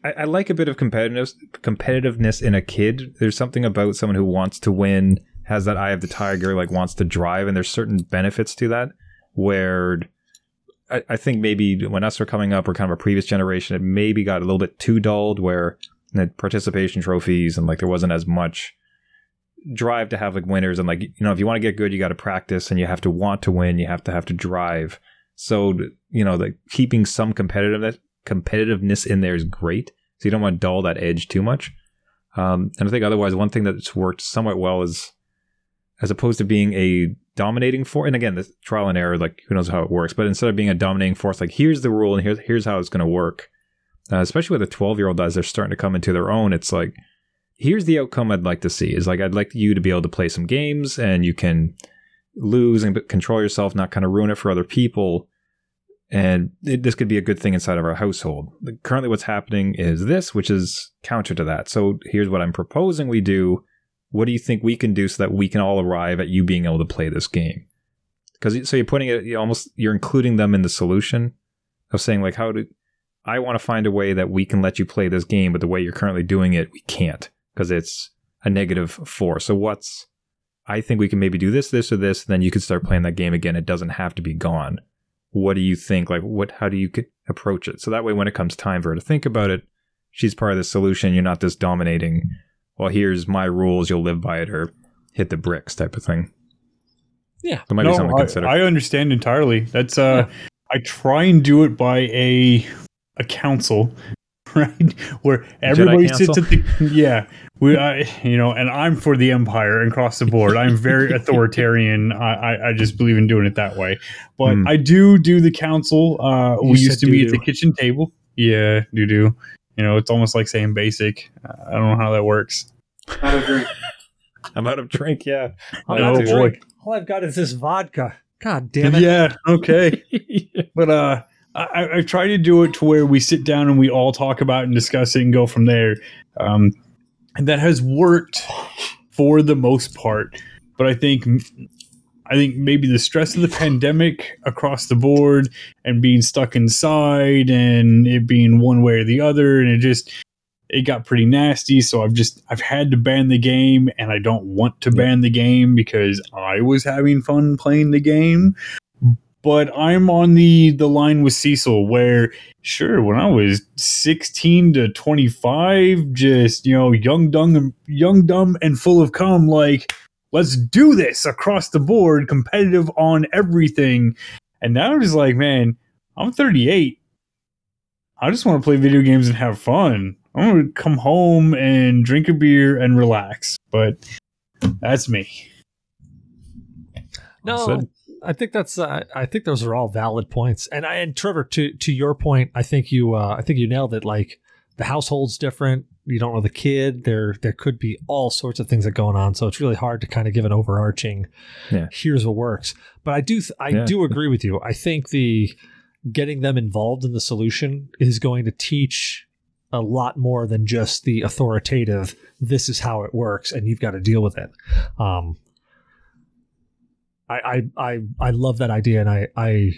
E: I, I like a bit of competitiveness. Competitiveness in a kid. There's something about someone who wants to win, has that eye of the tiger, like wants to drive, and there's certain benefits to that where I, I, think maybe when us were coming up or kind of a previous generation, it maybe got a little bit too dulled where the participation trophies and like there wasn't as much drive to have like winners. And like you know if you want to get good you got to practice and you have to want to win you have to have to drive. So you know the keeping some competitiveness competitiveness in there is great. So you don't want to dull that edge too much. Um, and i think otherwise one thing that's worked somewhat well is as opposed to being a dominating force. And again, this trial and error, like who knows how it works. But instead of being a dominating force, like here's the rule and here's here's how it's going to work. Uh, especially with a 12 year old as they're starting to come into their own, it's like here's the outcome I'd like to see. Is like I'd like you to be able to play some games and you can lose and control yourself, not kind of ruin it for other people. And it, this could be a good thing inside of our household. Currently, what's happening is this, which is counter to that. So here's what I'm proposing we do what do you think we can do so that we can all arrive at you being able to play this game? Because so you're putting it, you almost you're including them in the solution of saying like, how do I want to find a way that we can let you play this game, but the way you're currently doing it, we can't because it's a four. So what's I think we can maybe do this, this, or this, and then you can start playing that game again. It doesn't have to be gone. What do you think? Like, what? How do you approach it? So that way, when it comes time for her to think about it, she's part of the solution. You're not this dominating well, here's my rules, you'll live by it, or hit the bricks type of thing.
B: Yeah,
C: that might no, be something to consider. I, I understand entirely. That's uh, yeah. I try and do it by a a council, right, where everybody sits at the yeah. We, I, you know, and I'm for the empire and across the board. I'm very authoritarian. I, I, I, just believe in doing it that way. But mm. I do do the council. Uh, we used to meet at the kitchen table. Yeah, do do. You know, it's almost like saying basic. I don't know how that works.
E: Out of drink. I'm out of drink. Yeah.
B: I'm oh boy. All I've got is this vodka. God damn it.
C: Yeah. Okay. but uh, I, I try to do it to where we sit down and we all talk about and discuss it and go from there. Um, and that has worked for the most part. But I think I think maybe the stress of the pandemic across the board and being stuck inside and it being one way or the other and it just it got pretty nasty. So I've just I've had to ban the game and I don't want to ban the game because I was having fun playing the game. But I'm on the the line with Cecil where sure when I was 16 to 25 just you know young dumb young dumb and full of cum like let's do this across the board, competitive on everything. And now I'm just like, man, I'm 38. I just want to play video games and have fun. I want to come home and drink a beer and relax. But that's me.
B: No, I think that's. Uh, I think those are all valid points. And I and Trever, to to your point, I think you. Uh, I think you nailed it. Like the household's different you don't know the kid. There there could be all sorts of things that going on. So it's really hard to kind of give an overarching. Yeah. Here's what works. But I do th- I yeah. do agree with you. I think the getting them involved in the solution is going to teach a lot more than just the authoritative. This is how it works, and you've got to deal with it. Um, I I I, I love that idea, and I I.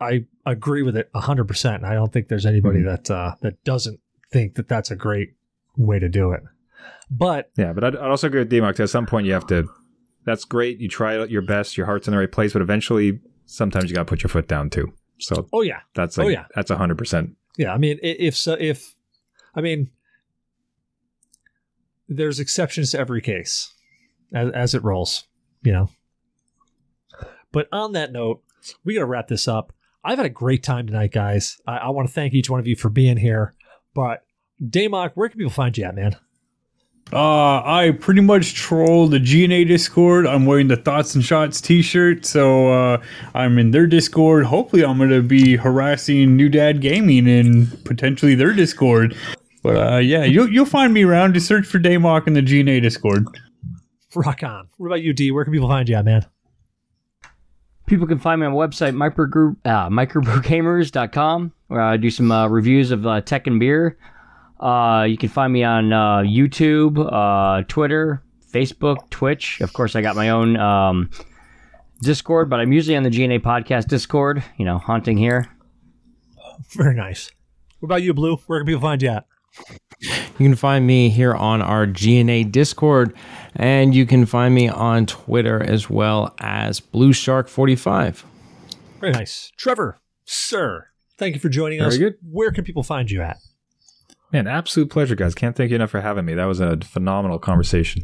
B: I, I agree with it 100%. I don't think there's anybody mm-hmm. that uh, that doesn't think that that's a great way to do it. But
E: yeah, but I'd, I'd also agree with Damok. At some point, you have to. That's great. You try your best. Your heart's in the right place, but eventually, sometimes you got to put your foot down too. So
B: oh yeah,
E: that's oh, like, oh yeah, that's hundred percent.
B: Yeah, I mean, if so, if I mean, there's exceptions to every case as, as it rolls, you know. But on that note, we got to wrap this up. I've had a great time tonight, guys. I, I want to thank each one of you for being here. But Damok, where can people find you at, man?
C: Uh, I pretty much troll the GNA Discord. I'm wearing the Thoughts and Shots T-shirt, so uh, I'm in their Discord. Hopefully, I'm gonna be harassing New Dad Gaming and potentially their Discord. But uh, yeah, you'll you'll find me around. Just search for Damok in the GNA Discord.
B: Rock on. What about you, D? Where can people find you at, man?
D: People can find me on my website, microgroup, uh, microbrewgamerz.com, where I do some uh, reviews of uh, tech and beer. Uh, you can find me on uh, YouTube, uh, Twitter, Facebook, Twitch. Of course, I got my own um, Discord, but I'm usually on the GNA Podcast Discord, you know, haunting here.
B: Very nice. What about you, Blue? Where can people find you at?
F: You can find me here on our GNA Discord, and you can find me on Twitter as well as Blueshark45.
B: Very nice. Trever, sir, thank you for joining
E: Very
B: us.
E: good.
B: Where can people find you at?
E: Man, absolute pleasure, guys. Can't thank you enough for having me. That was a phenomenal conversation.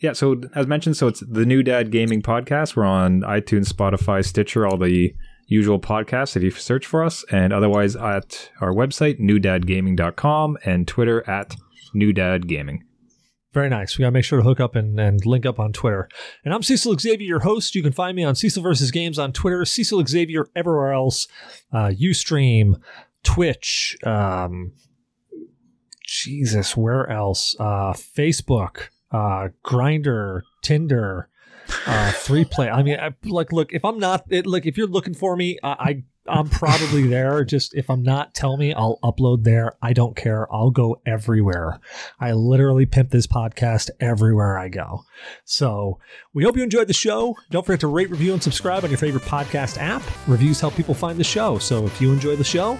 E: Yeah, so as mentioned, so it's the New Dad Gaming Podcast. We're on iTunes, Spotify, Stitcher, all the usual podcasts if you search for us, and otherwise at our website, newdadgaming.com, and Twitter at newdadgaming.
B: Very nice. We got to make sure to hook up and, and link up on Twitter. And I'm Cecil Xavier, your host. You can find me on Cecil versus Games on Twitter, Cecil Xavier everywhere else, uh, Ustream, Twitch, um, Jesus, where else? Uh, Facebook, uh, Grindr, Tinder, uh, Three Play. I mean, I, like, look, if I'm not, it, look, if you're looking for me, I, I I'm probably there. Just if I'm not, tell me. I'll upload there. I don't care. I'll go everywhere. I literally pimp this podcast everywhere I go. So we hope you enjoyed the show. Don't forget to rate, review, and subscribe on your favorite podcast app. Reviews help people find the show. So if you enjoy the show,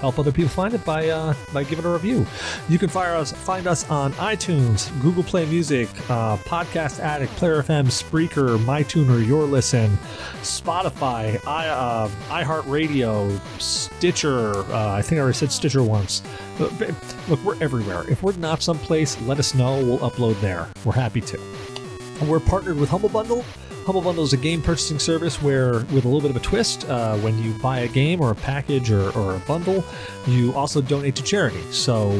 B: help other people find it by uh, by giving a review. You can fire us, find us on iTunes, Google Play Music, uh, Podcast Addict, Player FM, Spreaker, MyTuner, YourListen, Spotify, i uh, iHeartRadio, Stitcher. Uh, I think I already said Stitcher once. Uh, Look, we're everywhere. If we're not someplace, let us know. We'll upload there. We're happy to. We're partnered with Humble Bundle. Humble Bundle is a game purchasing service where, with a little bit of a twist, uh, when you buy a game or a package or, or a bundle, you also donate to charity. So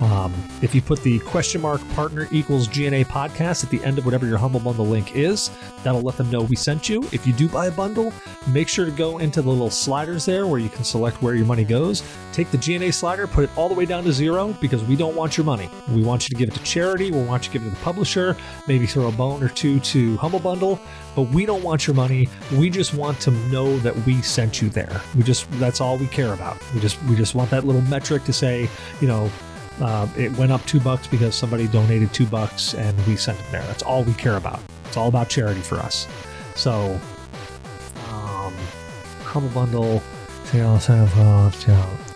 B: um, if you put the question mark partner equals GNA podcast at the end of whatever your Humble Bundle link is, that'll let them know we sent you. If you do buy a bundle, make sure to go into the little sliders there where you can select where your money goes. Take the GNA slider, put it all the way down to zero because we don't want your money. We want you to give it to charity. We want you to give it to the publisher. Maybe throw a bone or two to Humble Bundle, but we don't want your money. We just want to know that we sent you there. We just that's all we care about. We just we just want that little metric to say, you know, uh, it went up two bucks because somebody donated two bucks and we sent it there. That's all we care about. It's all about charity for us. So, um, Humble Bundle.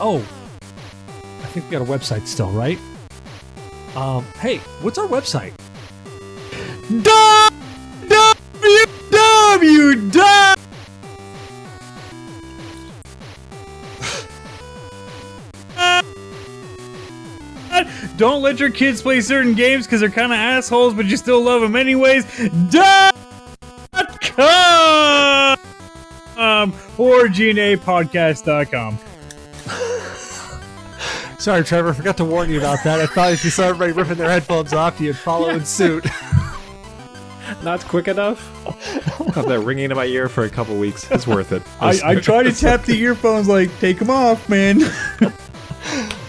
B: Oh, I think we got a website still, right? Um, hey, what's our website?
C: www. Don't let your kids play certain games because they're kind of assholes, but you still love them anyways. Dot com or GNApodcast.com.
B: Sorry, Trever, I forgot to warn you about that. I thought if you saw everybody ripping their headphones off, you'd follow in suit.
E: Not quick enough. Have that ringing in my ear for a couple weeks. It's worth it.
C: I, I try to tap the earphones like, take them off, man.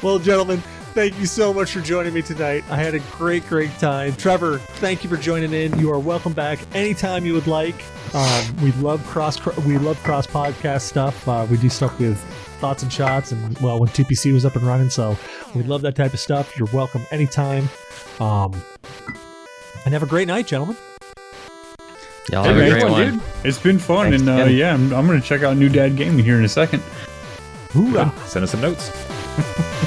B: Well, gentlemen, thank you so much for joining me tonight. I had a great, great time. Trever, thank you for joining in. You are welcome back anytime you would like. Um, we love cross. We love cross podcast stuff. Uh, we do stuff with thoughts and shots, and well, when TPC was up and running, so we love that type of stuff. You're welcome anytime. Um, and have a great night, gentlemen.
A: Y'all
C: Hey,
A: have a great
C: fun,
A: one.
C: dude. It's been fun,
E: Thanks
C: and uh, yeah, I'm, I'm gonna check out New Dad Gaming here in a second.
B: Hoorah.
E: Send us some notes.